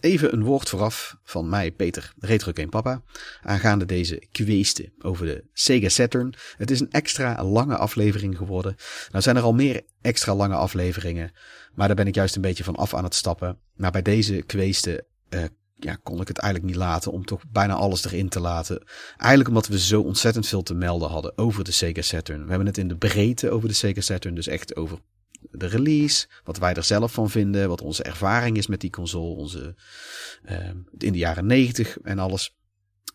Even een woord vooraf van mij, Peter, Retro Game Papa, aangaande deze kweesten over de Sega Saturn. Het is een extra lange aflevering geworden. Nou zijn er al meer extra lange afleveringen, maar daar ben ik juist een beetje van af aan het stappen. Maar bij deze kweesten uh, ja, kon ik het eigenlijk niet laten om toch bijna alles erin te laten. Eigenlijk omdat we zo ontzettend veel te melden hadden over de Sega Saturn. We hebben het in de breedte over de Sega Saturn, dus echt over de release, wat wij er zelf van vinden, wat onze ervaring is met die console, onze, uh, in de jaren negentig en alles.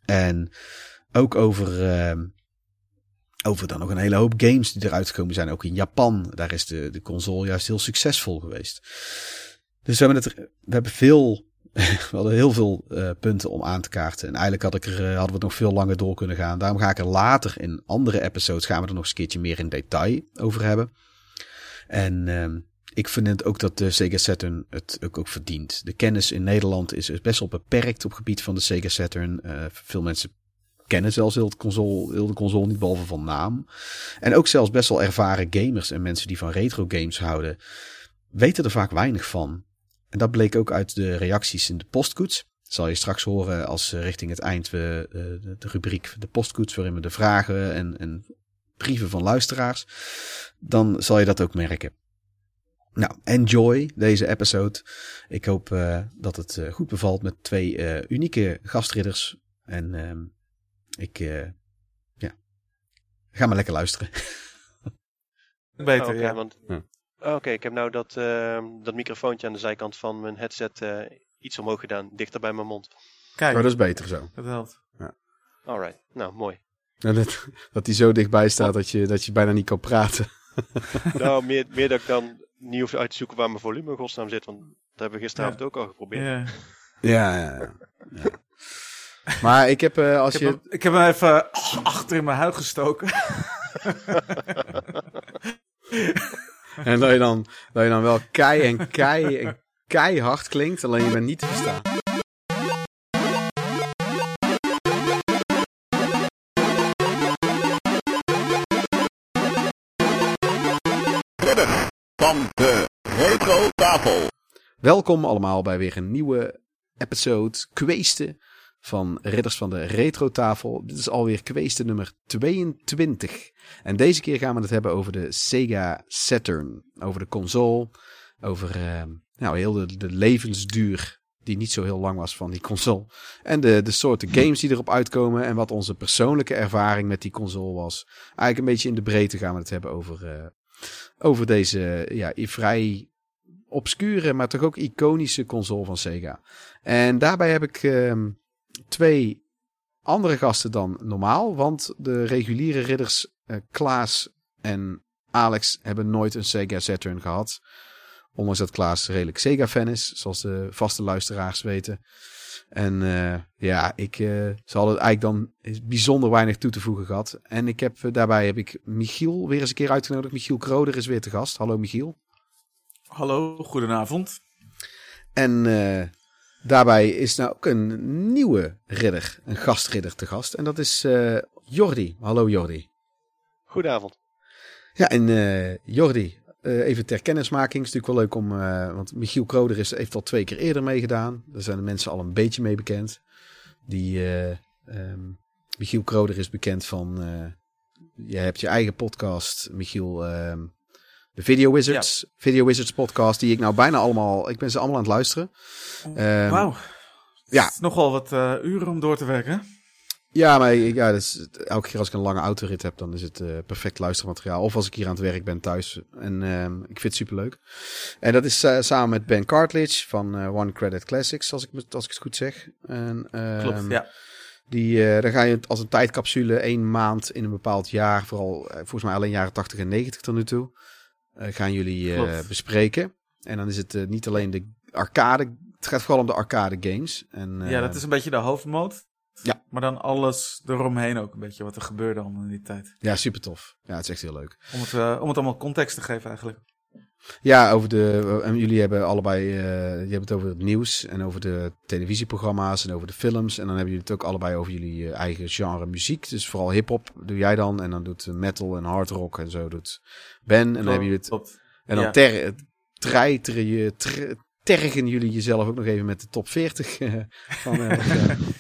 En ook over, uh, over dan nog een hele hoop games die eruit gekomen zijn, ook in Japan. Daar is de, de console juist heel succesvol geweest. Dus we hebben, het, we hebben veel we hadden heel veel uh, punten om aan te kaarten. En eigenlijk had ik er, uh, hadden we het nog veel langer door kunnen gaan. Daarom ga ik er later in andere episodes gaan we er nog een keertje meer in detail over hebben. En uh, ik vind het ook dat de Sega Saturn het ook, ook verdient. De kennis in Nederland is, best wel beperkt op het gebied van de Sega Saturn. Uh, veel mensen kennen zelfs heel de, console, de console niet, behalve van naam. En ook zelfs best wel ervaren gamers en mensen die van retro games houden, weten er vaak weinig van. En dat bleek ook uit de reacties in de postkoets. Dat zal je straks horen als richting het eind we uh, de rubriek de postkoets, waarin we de vragen en, en brieven van luisteraars, dan zal je dat ook merken. Nou, enjoy deze episode. Ik hoop uh, dat het uh, goed bevalt met twee uh, unieke gastridders. En uh, ik, ja, ga maar lekker luisteren. Beter, oh, okay, ja. Want, ja. Oké, okay, ik heb nou dat, dat microfoontje aan de zijkant van mijn headset iets omhoog gedaan, dichter bij mijn mond. Kijk, maar dat is beter zo. Dat helpt. Ja. Alright, nou mooi. Dat, dat hij zo dichtbij staat dat je, dat je bijna niet kan praten. nou, meer, meer dat ik dan niet hoef uit te zoeken waar mijn volume in godsnaam zit. Want dat hebben we gisteravond ja. ook al geprobeerd. Ja, ja, ja. ja. Maar ik heb uh, als ik je... Heb, ik heb hem even achter in mijn huid gestoken. en dat je, dan, dat je dan wel kei en kei en keihard klinkt, alleen je bent niet te verstaan. Van de Retro Tafel. Welkom allemaal bij weer een nieuwe episode Kweesten van Ridders van de Retro Tafel. Dit is alweer Kweesten nummer 22. En deze keer gaan we het hebben over de Sega Saturn. Over de console, over uh, nou, heel de, levensduur die niet zo heel lang was van die console. En de, de soorten games die erop uitkomen en wat onze persoonlijke ervaring met die console was. Eigenlijk een beetje in de breedte gaan we het hebben over, uh, over deze ja, vrij obscure, maar toch ook iconische console van Sega. En daarbij heb ik uh, twee andere gasten dan normaal, want de reguliere ridders uh, Klaas en Alex hebben nooit een Sega Saturn gehad. Ondanks dat Klaas redelijk Sega-fan is, zoals de vaste luisteraars weten. En uh, ja, ik uh, ze hadden eigenlijk dan bijzonder weinig toe te voegen gehad. En ik heb, uh, daarbij heb ik Michiel weer eens een keer uitgenodigd. Michiel Kroder is weer te gast. Hallo Michiel. Hallo, goedenavond. En daarbij is nou ook een nieuwe ridder, een gastridder te gast. En dat is Jordi. Hallo Jordi. Goedenavond. Ja, en Jordi, uh, even ter kennismaking. is natuurlijk wel leuk om. Uh, want Michiel Kroder is, heeft al twee keer eerder meegedaan. Daar zijn de mensen al een beetje mee bekend. Die. Uh, um, Michiel Kroder is bekend van. je hebt je eigen podcast, Michiel. Um, de Video Wizards. Ja. Video Wizards podcast. Die ik nou bijna allemaal. Ik ben ze allemaal aan het luisteren. Um, Wauw. Ja. Nogal wat uren om door te werken. Ja, maar ja, dus, elke keer als ik een lange autorit heb, dan is het uh, perfect luistermateriaal. Of als ik hier aan het werk ben thuis. En uh, ik vind het superleuk. En dat is uh, samen met Ben Cartledge van One Credit Classics, als ik, als ik het goed zeg. En, Klopt, ja. Die, dan ga je als een tijdcapsule één maand in een bepaald jaar, vooral volgens mij alleen jaren 80 en 90 tot nu toe, gaan jullie bespreken. En dan is het niet alleen de arcade, het gaat vooral om de arcade games. En, ja, dat is een beetje de hoofdmoot. Ja. Maar dan alles eromheen ook een beetje, wat er gebeurde allemaal in die tijd. Ja, super tof. Ja, het is echt heel leuk. Om het, uh, om het allemaal context te geven eigenlijk. Ja, over de, en jullie hebben allebei, uh, je hebt het over het nieuws en over de televisieprogramma's en over de films. En dan hebben jullie het ook allebei over jullie eigen genre muziek. Dus vooral hip-hop doe jij dan. En dan doet metal en hard rock en zo doet Ben. En dan hebben jullie het. En dan ja. ter, treiteren je, tergen jullie jezelf ook nog even met de top 40 van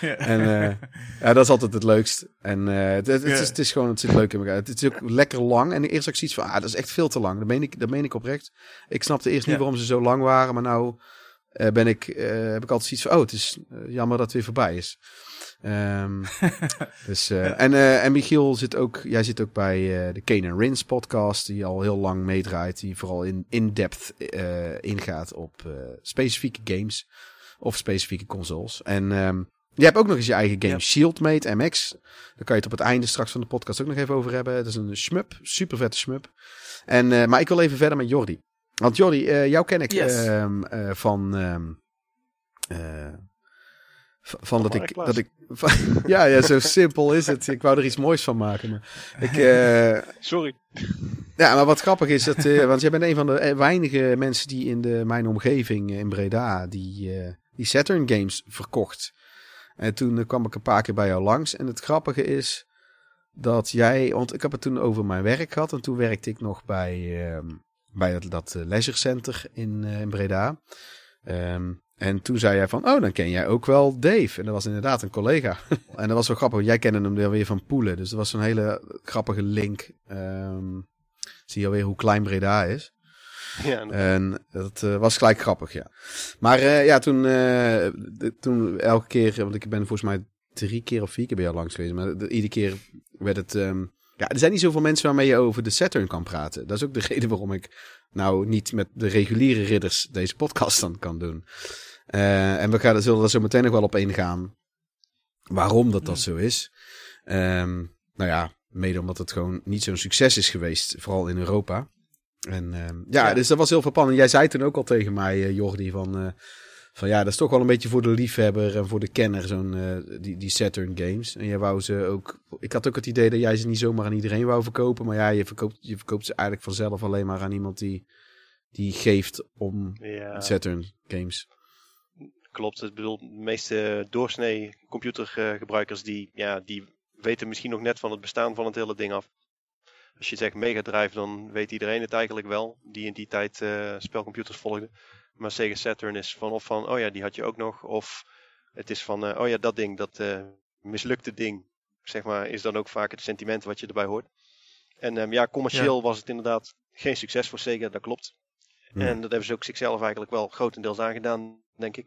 ja. En ja, dat is altijd het leukst. En het, het, is, het, is, gewoon, het zit leuk in elkaar. Het is ook lekker lang. En eerst had ik zoiets van, ah, dat is echt veel te lang. Dat meen ik, dat meen ik oprecht. Ik snapte eerst niet waarom ze zo lang waren, maar nou ben ik, heb ik altijd zoiets van, oh, het is jammer dat het weer voorbij is. Um, dus, en, en Michiel zit ook, jij zit ook bij de Kane Rins podcast, die al heel lang meedraait, die vooral in, in-depth ingaat op specifieke games of specifieke consoles. En um, je hebt ook nog eens je eigen game, ja. Shieldmate MX. Daar kan je het op het einde straks van de podcast ook nog even over hebben. Dat is een shmup, super vette shmup. En, maar ik wil even verder met Jordi. Want Jordi, jou ken ik yes. um, van van dat ik, dat ik. ja, ja, zo simpel is het. Ik wou er iets moois van maken. Maar ik, uh, Sorry. Ja, maar wat grappig is dat. Uh, want jij bent een van de eh, weinige mensen die in de, mijn omgeving in Breda. die, uh, die Saturn Games verkocht. En toen kwam ik een paar keer bij jou langs. En het grappige is dat jij. Want ik heb het toen over mijn werk gehad. En toen werkte ik nog bij, uh, bij dat, dat leisure center in, in Breda. Um, en toen zei jij van, oh, dan ken jij ook wel Dave. En dat was inderdaad een collega. en dat was wel grappig, jij kende hem weer van Poelen. Dus dat was een hele grappige link. Um, zie je alweer hoe klein Breda is. Ja, en dat uh, was gelijk grappig, ja. Maar uh, ja, toen, uh, toen elke keer, want ik ben volgens mij drie keer of vier keer bij jou langs geweest. Maar de, iedere keer werd het... Um, ja, er zijn niet zoveel mensen waarmee je over de Saturn kan praten. Dat is ook de reden waarom ik nou niet met de reguliere ridders deze podcast dan kan doen. En we gaan, zullen er zo meteen nog wel op ingaan. Waarom dat dat zo is. Um, nou ja, mede omdat het gewoon niet zo'n succes is geweest. Vooral in Europa. En uh, ja, ja, dus dat was heel verpannend. Jij zei toen ook al tegen mij, uh, Jordi, van, uh, van ja, dat is toch wel een beetje voor de liefhebber en voor de kenner, zo'n die, die Saturn games. En jij wou ze ook. Ik had ook het idee dat jij ze niet zomaar aan iedereen wou verkopen. Maar ja, je verkoopt, je verkoopt ze eigenlijk vanzelf alleen maar aan iemand die, die geeft om ja. Saturn games. Klopt. Ik bedoel, de meeste doorsnee computergebruikers die, ja, die weten misschien nog net van het bestaan van het hele ding af. Als je zegt Mega Drive, dan weet iedereen het eigenlijk wel, die in die tijd uh, spelcomputers volgde. Maar Sega Saturn is van of van, oh ja, die had je ook nog. Of het is van, uh, oh ja, dat ding, dat uh, mislukte ding, zeg maar, is dan ook vaak het sentiment wat je erbij hoort. En um, ja, commercieel was het inderdaad geen succes voor Sega, dat klopt. En dat hebben ze ook zichzelf eigenlijk wel grotendeels aangedaan, denk ik.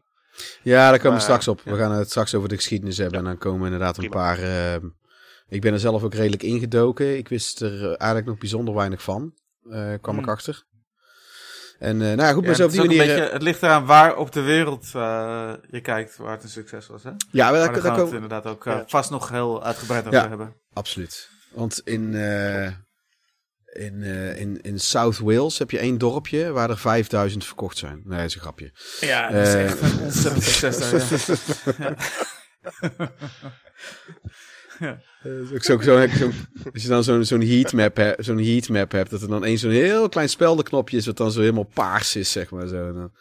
Ja, daar komen we straks op. We gaan het straks over de geschiedenis hebben. En dan komen inderdaad een paar. Uh, ik ben er zelf ook redelijk ingedoken. Ik wist er eh, eigenlijk nog bijzonder weinig van. Uh, kwam ik hmm. achter. En uh, nou ja, goed, maar zo op die manier... Beetje, het ligt eraan waar op de wereld je kijkt waar het een succes was, hè? Ja, maar daar gaan we het inderdaad ook vast nog heel uitgebreid over ja, hebben. absoluut. Want in, in, uh, in, in South Wales heb je één dorpje waar er 5000 verkocht zijn. Nee, dat is een grapje. Ja, dat is uh, echt een ontzettend succes daar, ja. Uh, zo, zo, zo, als je dan zo'n zo'n heatmap, he, zo'n heatmap hebt, dat er dan één zo'n heel klein speldenknopje is, wat dan zo helemaal paars is, zeg maar. Zo. Dan,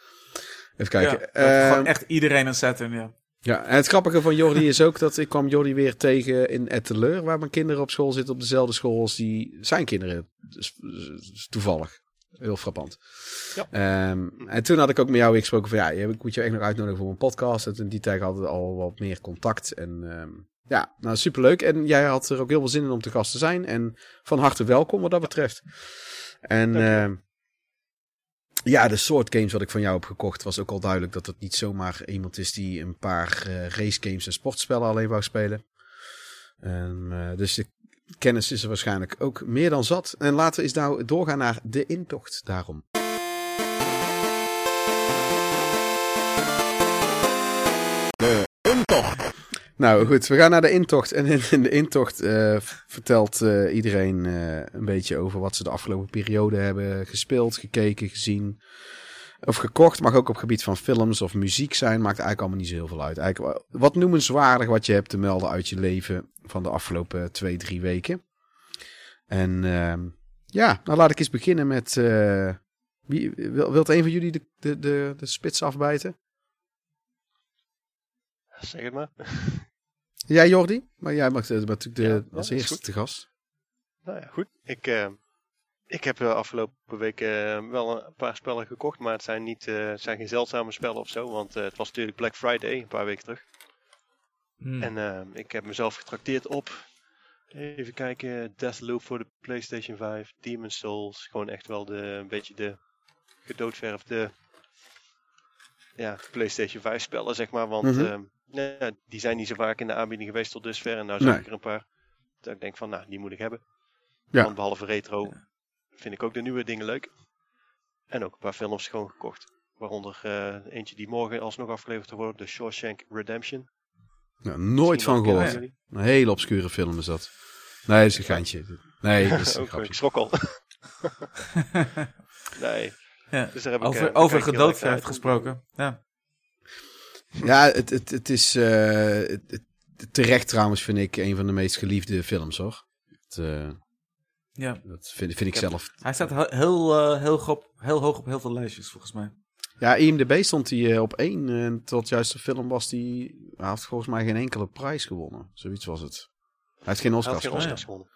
even kijken. Ja, gewoon echt iedereen een Saturn, ja. Ja, en het grappige van Jordi is ook dat ik kwam Jordi weer tegen in Etteleur, waar mijn kinderen op school zitten, op dezelfde school als die zijn kinderen. Dus, dus toevallig. Heel frappant. Ja. Um, en toen had ik ook met jou weer gesproken van ja, ik moet je echt nog uitnodigen voor mijn podcast. En in die tijd hadden we al wat meer contact. En um, ja, nou superleuk. En jij had er ook heel veel zin in om te gast te zijn. En van harte welkom wat dat betreft. En ja, de soort games wat ik van jou heb gekocht was ook al duidelijk dat het niet zomaar iemand is die een paar uh, race games en sportspellen alleen wou spelen. En, uh, dus de kennis is er waarschijnlijk ook meer dan zat. En laten we eens nou doorgaan naar de intocht daarom. De intocht. Nou goed, we gaan naar de intocht. En in, de intocht uh, vertelt uh, iedereen uh, een beetje over wat ze de afgelopen periode hebben gespeeld, gekeken, gezien. Of gekocht. Mag ook op gebied van films of muziek zijn. Maakt eigenlijk allemaal niet zo heel veel uit. Eigenlijk, wat noemenswaardig wat je hebt te melden uit je leven van de afgelopen twee, drie weken. En ehm, ja, nou laat ik eens beginnen met... wie, wil, wilt een van jullie de, de, de, de spits afbijten? Zeg het maar. Ja, Jordi? Maar jij mag natuurlijk de, als eerste te gast. Nou ja, goed. Ik, uh, Ik heb afgelopen week wel een paar spellen gekocht, maar het zijn, niet, het zijn geen zeldzame spellen of zo. Want het was natuurlijk Black Friday een paar weken terug. Hmm. En ik heb mezelf getrakteerd op Even kijken, Deathloop voor de PlayStation 5, Demon's Souls, gewoon echt wel de, een beetje de gedoodverfde ja, PlayStation 5 spellen, zeg maar. Want mm die zijn niet zo vaak in de aanbieding geweest tot dusver. En nou zag ik er een paar dat ik denk van, nou, die moet ik hebben. Ja. Want behalve retro vind ik ook de nieuwe dingen leuk. En ook een paar films gewoon gekocht. Waaronder uh, eentje die morgen alsnog afgeleverd wordt, de Shawshank Redemption. Ja, nooit van gehoord. Een hele obscure film is dat. Nee, dat is een geintje. Nee, dat is een grapje. Ik schrok al. nee. Ja. Dus daar heb over ik, uh, over gedoodverfd gesproken. Ja, ja het, het, het is uh, terecht trouwens vind ik een van de meest geliefde films hoor. Het, uh, ja. Dat vind, vind ik, zelf. Hij staat heel, heel, heel, heel hoog op heel veel lijstjes volgens mij. Ja, IMDb stond hij op één. En tot juist de film was die... Hij had volgens mij geen enkele prijs gewonnen. Zoiets was het. Hij heeft geen Oscars, geen Oscars gewonnen.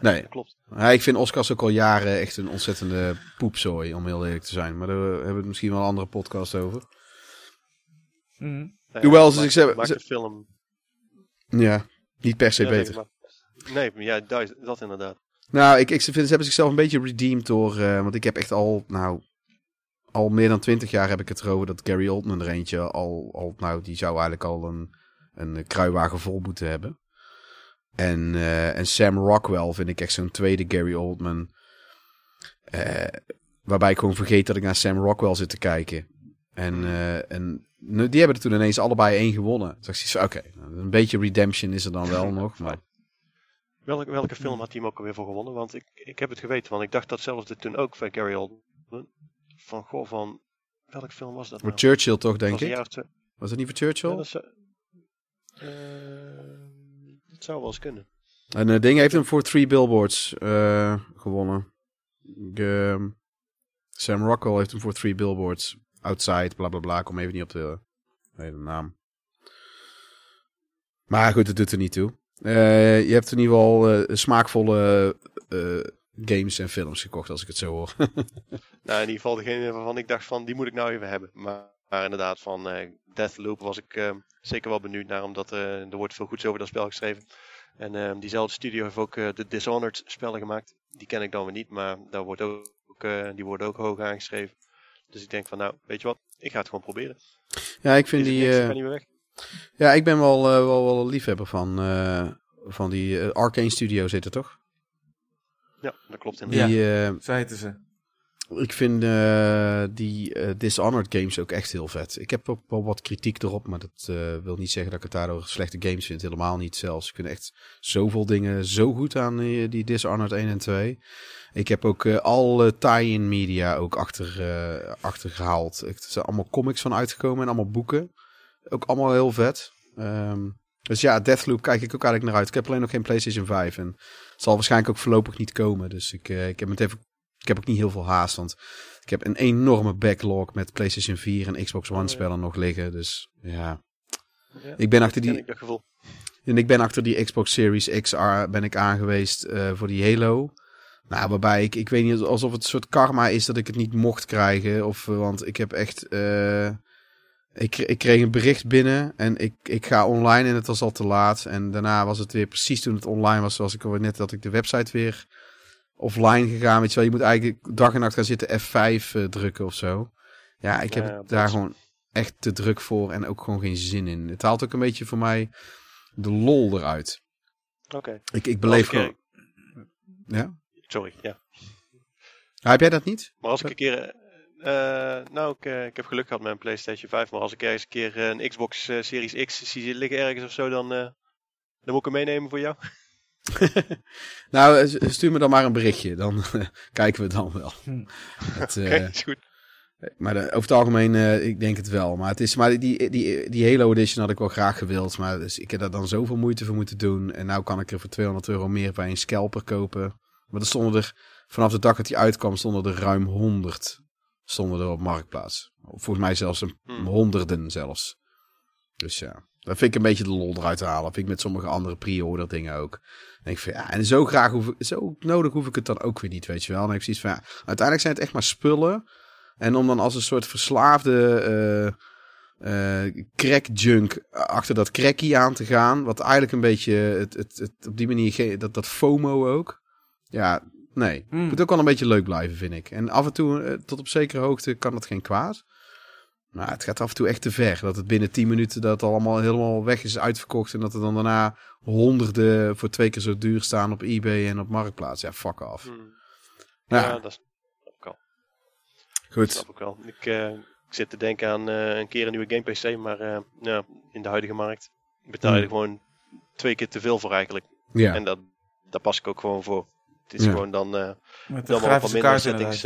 Nee, nee. klopt. Ja, ik vind Oscars ook al jaren echt een ontzettende poepzooi, om heel eerlijk te zijn. Maar daar hebben we het misschien wel een andere podcast over. Mm. Hoewel, als ik zeg... Maakt de film... Ja, niet per se beter. Nee, maar, ja, dat, dat inderdaad. Nou, ik, ik vind, ze hebben zichzelf een beetje redeemed door... Uh, want ik heb echt al, nou... Al meer dan twintig jaar heb ik het erover dat Gary Oldman er eentje al... al nou, die zou eigenlijk al een, een kruiwagen vol moeten hebben. En, uh, en Sam Rockwell vind ik echt zo'n tweede Gary Oldman. Uh, waarbij ik gewoon vergeet dat ik naar Sam Rockwell zit te kijken. En, uh, en die hebben er toen ineens allebei één gewonnen. Toen dacht ik oké, nou, een beetje redemption is er dan wel nog. Maar... Welke, welke film had hij hem ook alweer voor gewonnen? Want ik, ik heb het geweten, want ik dacht datzelfde toen ook van Gary Oldman. Van, goh, van... Welke film was dat Voor nou? Churchill toch, denk ik? Was het niet voor Churchill? Ja, dat het zou wel eens kunnen. En uh, Ding heeft hem voor Three Billboards uh, gewonnen. Sam Rockwell heeft hem voor Three Billboards. Outside, bla bla bla. Kom even niet op de hele naam. Maar goed, het doet er niet toe. Uh, je hebt in ieder geval smaakvolle games en films gekocht, als ik het zo hoor. nou, in ieder geval degene waarvan ik dacht van, die moet ik nou even hebben. Maar, inderdaad, van Deathloop was ik zeker wel benieuwd naar, omdat er wordt veel goeds over dat spel geschreven. En diezelfde studio heeft ook de Dishonored spellen gemaakt. Die ken ik dan weer niet, maar daar wordt ook, die worden ook hoog aangeschreven. Dus ik denk van nou, weet je wat, ik ga het gewoon proberen. Ja, ik vind die... Niks, niet meer weg. Ja, ik ben wel, wel, wel liefhebber van, van die Arcane Studio zitten, toch? Ja, dat klopt inderdaad. Die, ja, ze. Ik vind uh, die uh, Dishonored games ook echt heel vet. Ik heb ook wel wat kritiek erop, maar dat uh, wil niet zeggen dat ik het daardoor slechte games vind. Helemaal niet zelfs. Ik vind echt zoveel dingen zo goed aan die, Dishonored 1 en 2. Ik heb ook alle tie-in media ook achter, achter gehaald. Er zijn allemaal comics van uitgekomen en allemaal boeken. Ook allemaal heel vet. Um, dus ja, Deathloop kijk ik ook eigenlijk naar uit. Ik heb alleen nog geen PlayStation 5 en het zal waarschijnlijk ook voorlopig niet komen. Dus ik, ik heb het even ik heb ook niet heel veel haast, want ik heb een enorme backlog met PlayStation 4 en Xbox One oh, spellen nog liggen. Dus ja, ja ik ben achter die... En ik ben achter die Xbox Series X ben ik aangeweest uh, voor die Halo. Nou, waarbij ik, ik weet niet, alsof het een soort karma is dat ik het niet mocht krijgen. Of, uh, want ik heb echt, uh, ik, ik kreeg een bericht binnen en ik, ik ga online en het was al te laat. En daarna was het weer precies toen het online was, zoals ik al net dat ik de website weer offline gegaan. Weet je wel, je moet eigenlijk dag en nacht gaan zitten F5 uh, eh, drukken of zo. Ja, ik heb daar gewoon echt te druk voor en ook gewoon geen zin in. Het haalt ook een beetje voor mij de lol eruit. Oké. Ik, ik beleef gewoon... Ja? Sorry, ja. Ah, heb jij dat niet? Maar als ik een keer... Uh, nou, ik, uh, ik, heb geluk gehad met een PlayStation 5. Maar als ik ergens een keer een Xbox Series X zie liggen ergens of zo, dan, dan moet ik hem meenemen voor jou. nou, stuur me dan maar een berichtje. Dan kijken we dan wel. Hm. Het, uh, is goed. Maar de, over het algemeen, uh, ik denk het wel. Maar, het is, maar die, die, die Halo Edition had ik wel graag gewild. Maar dus ik heb daar dan zoveel moeite voor moeten doen. En nou kan ik er voor 200 euro meer bij een scalper kopen. Maar er stonden er, vanaf de dag dat hij uitkwam, stonden er ruim 100 stonden er op Marktplaats. Volgens mij zelfs een, hm. honderden zelfs. Dus ja. Dat vind ik een beetje de lol eruit te halen. vind ik met sommige andere pre-order dingen ook. En ik vind, ja, en zo graag hoef ik, zo nodig hoef ik het dan ook weer niet, weet je wel. En ik zoiets van, ja, uiteindelijk zijn het echt maar spullen. En om dan als een soort verslaafde uh, uh, crack junk achter dat crackie aan te gaan. Wat eigenlijk een beetje het, het, het, op die manier, dat, dat FOMO ook. Ja, nee. Mm. Moet ook wel een beetje leuk blijven, vind ik. En af en toe, uh, tot op zekere hoogte, kan het geen kwaad. Maar het gaat af en toe echt te ver. Dat het binnen 10 minuten dat allemaal helemaal weg is uitverkocht. En dat er dan daarna honderden voor twee keer zo duur staan op eBay en op Marktplaats. Ja, fuck af. Hmm. Ja, ja, dat snap ik al. Goed. Dat snap ik wel. Ik, uh, ik zit te denken aan uh, een keer een nieuwe game PC. Maar uh, ja, in de huidige markt betaal je hmm. gewoon twee keer te veel voor eigenlijk. Ja. En dat, daar pas ik ook gewoon voor. Het is ja. gewoon dan... Met de grafische minder settings.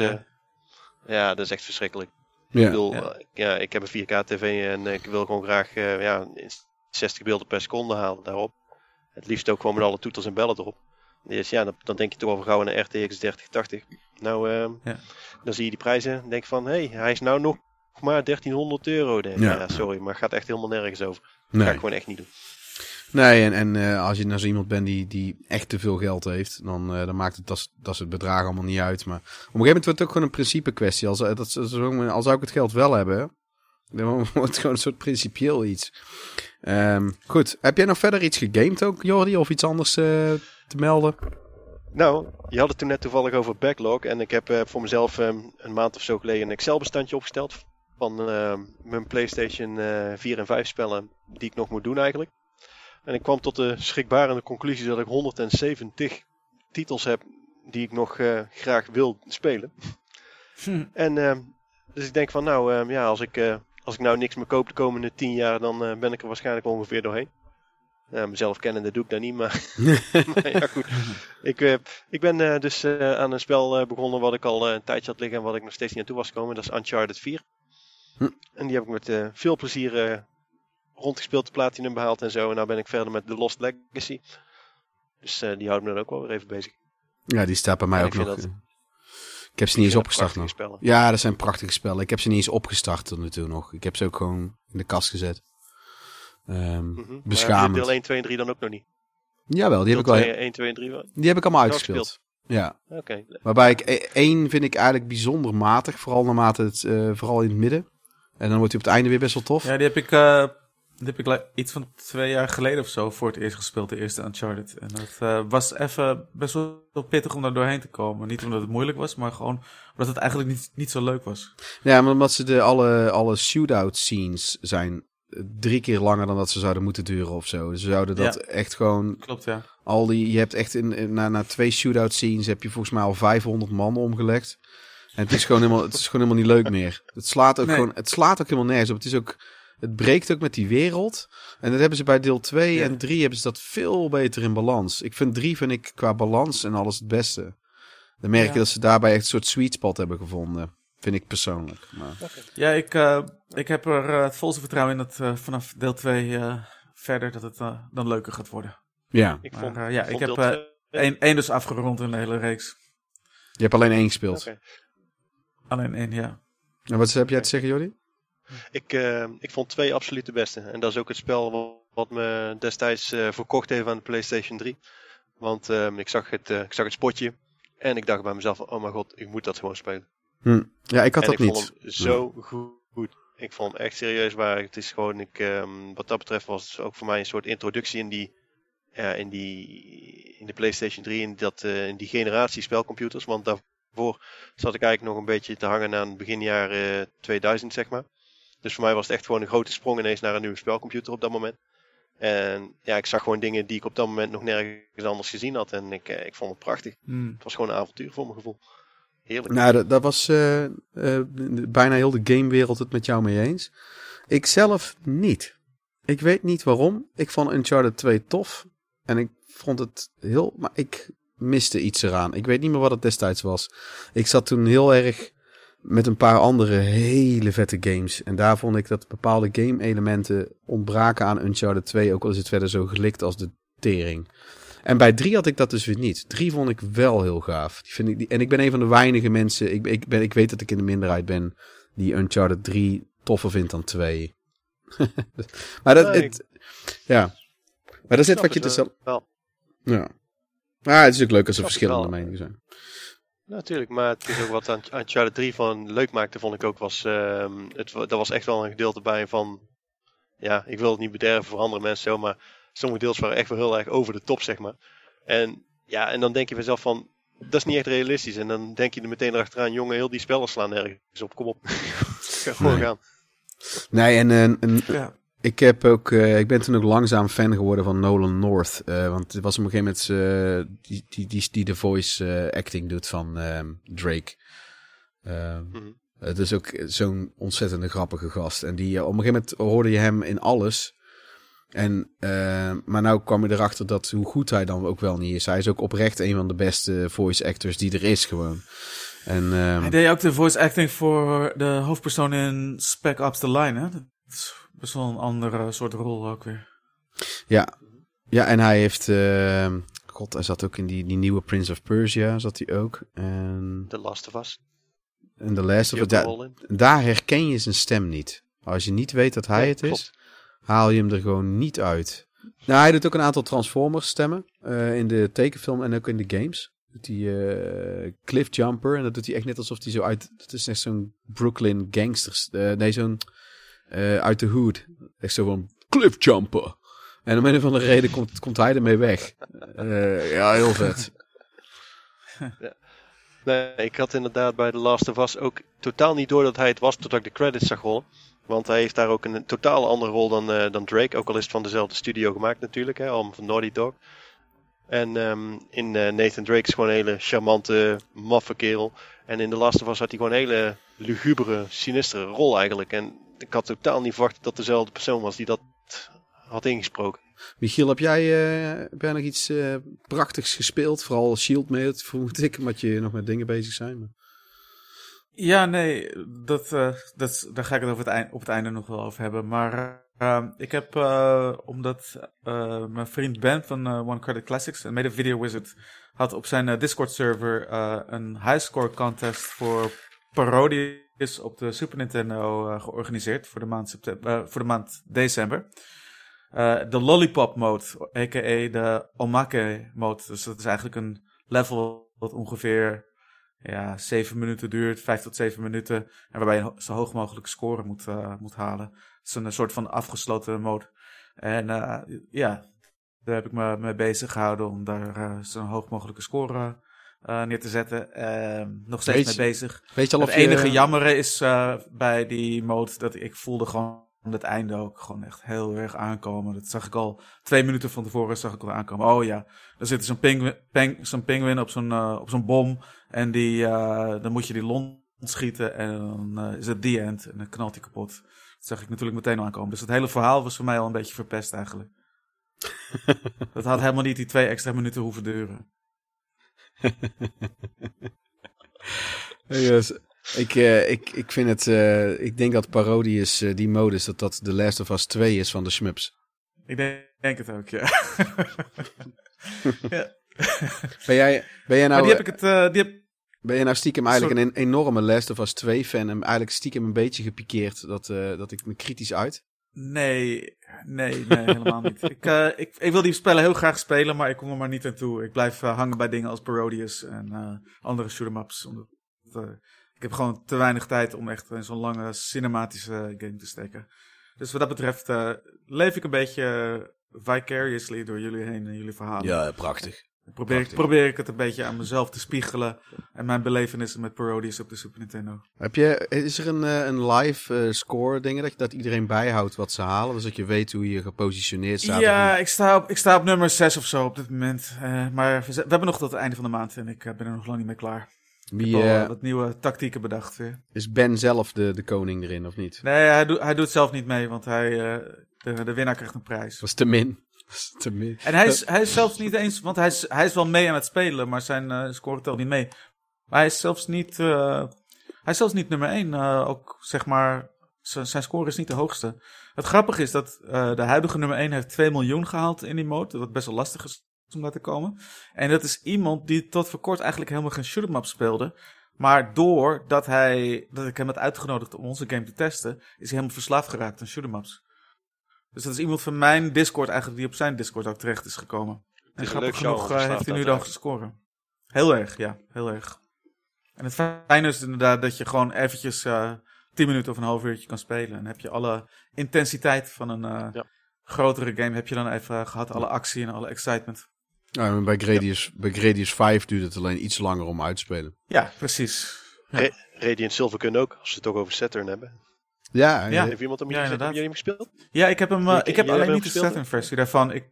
ja, dat is echt verschrikkelijk. Ja. Ik, ja. ja. ik heb een 4K tv en ik wil gewoon graag uh, ja, 60 beelden per seconde halen daarop. Het liefst ook gewoon met alle toeters en bellen erop. Dus ja, dan, dan denk je toch over gauw aan een RTX 3080. Nou, uh, ja. dan zie je die prijzen en denk van, hé, hey, hij is nou nog maar 1300 euro. Denk. Ja. ja. sorry, maar het gaat echt helemaal nergens over. Dat nee. ga ik gewoon echt niet doen. Nee, en, en uh, als je nou zo iemand bent die, die echt te veel geld heeft, dan, uh, dan maakt het dat, dat het bedrag allemaal niet uit. Maar op een gegeven moment wordt het ook gewoon een principe kwestie. Als, dat, als zou ik het geld wel hebben, dan wordt het gewoon een soort principieel iets. Um, goed, heb jij nog verder iets gegamed ook, Jordi, of iets anders te melden? Nou, je had het toen net toevallig over backlog. En ik heb voor mezelf um, een maand of zo geleden een Excel-bestandje opgesteld. Van uh, mijn PlayStation 4 en 5 spellen die ik nog moet doen eigenlijk. En ik kwam tot de schrikbarende conclusie dat ik 170 titels heb die ik nog uh, graag wil spelen. Hm. En uh, dus ik denk van nou uh, ja, als ik, uh, als ik nou niks meer koop de komende 10 jaar, dan ben ik er waarschijnlijk ongeveer doorheen. mezelf kennende doe ik dat niet, maar, maar ja goed. Ik, ik ben dus aan een spel begonnen wat ik al een tijdje had liggen en wat ik nog steeds niet aan toe was gekomen. Dat is Uncharted 4. Hm. En die heb ik met veel plezier rondgespeeld, de platinum behaald en zo. En nu ben ik verder met The Lost Legacy. Dus uh, die houdt me dan ook wel weer even bezig. Ja, die staat bij mij ook nog. Dat, ik heb ze niet eens opgestart nog. Spellen. Ja, dat zijn prachtige spellen. Ik heb ze niet eens opgestart tot nu toe nog. Ik heb ze ook gewoon in de kast gezet. Um, mm -hmm. Beschamend. deel 1, 2 en 3 dan ook nog niet? Jawel, die deel heb ik wel. 1, 2 en 3 wel? Die heb ik allemaal uitgespeeld. Ja. Oké. Okay. Waarbij ik 1 e- vind ik eigenlijk bijzonder matig. Vooral naarmate het, uh, vooral in het midden. En dan wordt hij op het einde weer best wel tof. Ja, die heb ik uh, dat heb ik iets van twee jaar geleden of zo voor het eerst gespeeld, de eerste Uncharted. En dat uh, was even best wel pittig om daar doorheen te komen. Niet omdat het moeilijk was, maar gewoon omdat het eigenlijk niet, niet zo leuk was. Ja, maar omdat ze de, alle, alle shootout scenes zijn drie keer langer dan dat ze zouden moeten duren of zo. Ze zouden dat echt gewoon... Klopt, ja. Al die, je hebt echt in, in, na, na twee shootout scenes heb je volgens mij al 500 man omgelegd. En het is gewoon helemaal, het is gewoon helemaal niet leuk meer. Het slaat ook gewoon, het slaat ook helemaal nergens op. Het is ook het breekt ook met die wereld. En dat hebben ze bij deel 2 en 3 hebben ze dat veel beter in balans. Ik vind 3 vind ik qua balans en alles het beste. Dan merk je dat ze daarbij echt een soort sweet spot hebben gevonden. Vind ik persoonlijk. Maar... Ja, ik, uh, ik heb er uh, het volste vertrouwen in dat uh, vanaf deel 2 verder dat het dan leuker gaat worden. Ja. Ik, vond, maar, ja, ik heb één, één dus afgerond in de hele reeks. Je hebt alleen één gespeeld? Okay. Alleen één, ja. En wat heb jij te zeggen, Jordi? Ik, uh, ik vond twee absoluut de beste. En dat is ook het spel wat me destijds uh, verkocht heeft aan de PlayStation 3. Want uh, ik, zag het, uh, ik zag het spotje. En ik dacht bij mezelf: oh mijn god, ik moet dat gewoon spelen. Hm. Ja, ik had en dat ik niet. Vond hem zo goed, goed. Ik vond hem echt serieus waar. Het is gewoon, ik, um, wat dat betreft, was het ook voor mij een soort introductie in die. Ja, in, die, in de PlayStation 3, in, dat, in die generatie spelcomputers. Want daarvoor zat ik eigenlijk nog een beetje te hangen aan begin jaren 2000, zeg maar. Dus voor mij was het echt gewoon een grote sprong ineens naar een nieuwe spelcomputer op dat moment. En ja, ik zag gewoon dingen die ik op dat moment nog nergens anders gezien had. En ik, eh, ik vond het prachtig. Hmm. Het was gewoon een avontuur voor mijn gevoel. Heerlijk. Nou, dat, dat was uh, uh, bijna heel de gamewereld het met jou mee eens. Ik zelf niet. Ik weet niet waarom. Ik vond Uncharted 2 tof. En ik vond het heel... Maar ik miste iets eraan. Ik weet niet meer wat het destijds was. Ik zat toen heel erg met een paar andere hele vette games. En daar vond ik dat bepaalde game-elementen ontbraken aan Uncharted 2. Ook al is het verder zo gelikt als de tering. En bij 3 had ik dat dus weer niet. 3 vond ik wel heel gaaf. Die vind ik, die, en ik ben een van de weinige mensen. Ik, ik, ben, ik weet dat ik in de minderheid ben. Die Uncharted 3 toffer vindt dan 2. maar dat, Nee, het, ja. Maar dat is het wat je dus al... wel. Ja. Maar het is ook leuk als er verschillende meningen zijn. Natuurlijk, maar het is ook wat aan Uncharted 3 van leuk maakte, vond ik ook. Was, ehm het, er was echt wel een gedeelte bij van. Ja, ik wil het niet bederven voor andere mensen zo, maar sommige deels waren echt wel heel erg over de top, zeg maar. En ja, en dan denk je vanzelf van. Dat is niet echt realistisch. En dan denk je er meteen erachteraan, jongen, heel die spellen slaan nergens op. Kom op. Ga gewoon Nee. gaan. Nee, en, en, en Ja. Ik, heb ook, eh, ik ben toen ook langzaam fan geworden van Nolan North. eh, want het was op een gegeven moment eh, die, die, die, die de voice eh, acting doet van ehm, Drake. Ehm, Mhm. Het is ook zo'n ontzettende grappige gast. En die, op een gegeven moment hoorde je hem in alles. En, eh, maar nou kwam je erachter dat hoe goed hij dan ook wel niet is. Hij is ook oprecht een van de beste voice actors die er is gewoon. En, ehm, Hij deed ook de voice acting voor de hoofdpersoon in Spec Ops The Line, hè? Dat is best wel een andere soort rol ook weer. ja. ja, en hij heeft... ehm, God, hij zat ook in die, die nieuwe Prince of Persia, zat hij ook. En, The Last of Us. en The Last of Us. Daar, rol in. daar herken je zijn stem niet. Als je niet weet dat hij het is, haal je hem er gewoon niet uit. Nou, hij doet ook een aantal Transformers stemmen. eh, in de tekenfilm en ook in de games. Doet hij eh, Cliffjumper. En dat doet hij echt net alsof hij zo uit... Het is echt zo'n Brooklyn gangsters... eh, nee, zo'n... eh, uit de hood. Echt zo van... Cliffjumper. En om een of andere reden komt, komt hij ermee weg. Eh, ja, heel vet. Nee, ik had inderdaad bij The Last of Us ook totaal niet door dat hij het was totdat ik de credits zag rollen. Want hij heeft daar ook een totaal andere rol dan, eh, dan Drake. Ook al is het van dezelfde studio gemaakt natuurlijk, hè, allemaal van Naughty Dog. En ehm, in Nathan Drake is gewoon een hele charmante, maffe kerel. En in The Last of Us had hij gewoon een hele lugubere, sinistere rol eigenlijk. En ik had totaal niet verwacht dat dezelfde persoon was die dat had ingesproken. Michiel, heb jij, eh, nog iets eh, prachtigs gespeeld? Vooral Shield mee, vermoed ik. Omdat je nog met dingen bezig zijn. Maar... Ja, nee, dat, eh, dat, daar ga ik het over het eind, op het einde nog wel over hebben. Maar eh, ik heb, eh, omdat eh, mijn vriend Ben van One Credit Classics, en mede Video Wizard, had op zijn Discord-server eh, een highscore contest voor parodies op de Super Nintendo eh, georganiseerd voor de maand, september, eh, voor de maand december. Eh, de Lollipop mode, a.k.a. de Omake mode. Dus dat is eigenlijk een level wat ongeveer ja, 7 minuten duurt, 5 tot 7 minuten. En waarbij je zo hoog mogelijk score moet, moet halen. Het is een, soort van afgesloten mode. En ja, daar heb ik me mee bezig gehouden om daar zo'n hoog mogelijke score eh, neer te zetten. Ehm, nog steeds mee bezig. Weet je al Het je... enige jammere is eh, bij die mode dat ik voelde gewoon het einde ook gewoon echt heel erg aankomen. Dat zag ik al twee minuten van tevoren zag ik al aankomen. Oh ja, er zit zo'n pinguïn, peng, zo'n pinguïn op zo'n eh, op zo'n bom en die, dan moet je die lont schieten en dan is het the end en dan knalt hij kapot. Dat zag ik natuurlijk meteen al aankomen. Dus het hele verhaal was voor mij al een beetje verpest eigenlijk. dat had helemaal niet die twee extra minuten hoeven duren. Yes. Ik, eh, ik, ik vind het... eh, ik denk dat parodie is, eh, die modus, dat dat The Last of Us 2 is van de Shmups. Ik denk, denk het ook, ja. ja. Ben jij, ben jij maar nou, die heb ik het, die heb, ben jij nou stiekem eigenlijk een enorme Last of Us 2 fan en eigenlijk stiekem een beetje gepikeerd dat, dat ik me kritisch uit? Nee, nee, nee, helemaal niet. Ik, eh, ik, ik wil die spellen heel graag spelen, maar ik kom er maar niet aan toe. Ik blijf eh, hangen bij dingen als Parodius en eh, andere shoot'em-ups. Ik heb gewoon te weinig tijd om echt in zo'n lange cinematische game te steken. Dus wat dat betreft leef ik een beetje vicariously door jullie heen en jullie verhalen. prachtig. Probeer, ik, prachtig. probeer ik het een beetje aan mezelf te spiegelen en mijn belevenissen met Parodius op de Super Nintendo. Heb je, is er een, eh, een live eh, score dingen dat, dat iedereen bijhoudt wat ze halen? Dus dat je weet hoe je gepositioneerd staat? Ja, ik sta, op, ik sta op nummer 6 of zo op dit moment. Eh, maar we, hebben nog tot het einde van de maand en ik ben er nog lang niet mee klaar. Wie, ik heb al wat nieuwe tactieken bedacht weer. is Ben zelf de, de koning erin, of niet? Nee, hij, doet hij doet zelf niet mee, want hij, de, de winnaar krijgt een prijs. Dat is te min. En hij is, hij is zelfs niet eens, want hij is, hij is wel mee aan het spelen, maar zijn eh score telt niet mee. Maar hij is zelfs niet, eh, hij is zelfs niet nummer 1. ook zeg maar, zijn score is niet de hoogste. Het grappige is dat eh, de huidige nummer 1 heeft 2 miljoen gehaald in die mode, wat best wel lastig is om daar te komen. En dat is iemand die tot voor kort eigenlijk helemaal geen shoot'em up speelde. Maar doordat hij, dat ik hem had uitgenodigd om onze game te testen, is hij helemaal verslaafd geraakt aan shoot'em ups. Dus dat is iemand van mijn Discord eigenlijk die op zijn Discord ook terecht is gekomen. En grappig genoeg eh, heeft hij nu dan eigenlijk. gescoren. Heel erg, ja. Heel erg. En het fijne is inderdaad dat je gewoon eventjes eh 10 minuten of een half uurtje kan spelen. En dan heb je alle intensiteit van een eh, Ja. grotere game heb je dan even eh, gehad. Alle actie en alle excitement. Ja, en bij, Gradius, bij Gradius 5 duurt het alleen iets langer om uit te spelen. Ja, precies. Radiant Silver kunnen ook, als we het toch over Saturn hebben. Ja, Ja. Heeft iemand hem Ja, hier inderdaad. hebben jullie hem gespeeld? Ja, ik heb hem. eh, ik heb alleen niet de Saturn versie daarvan. Ik,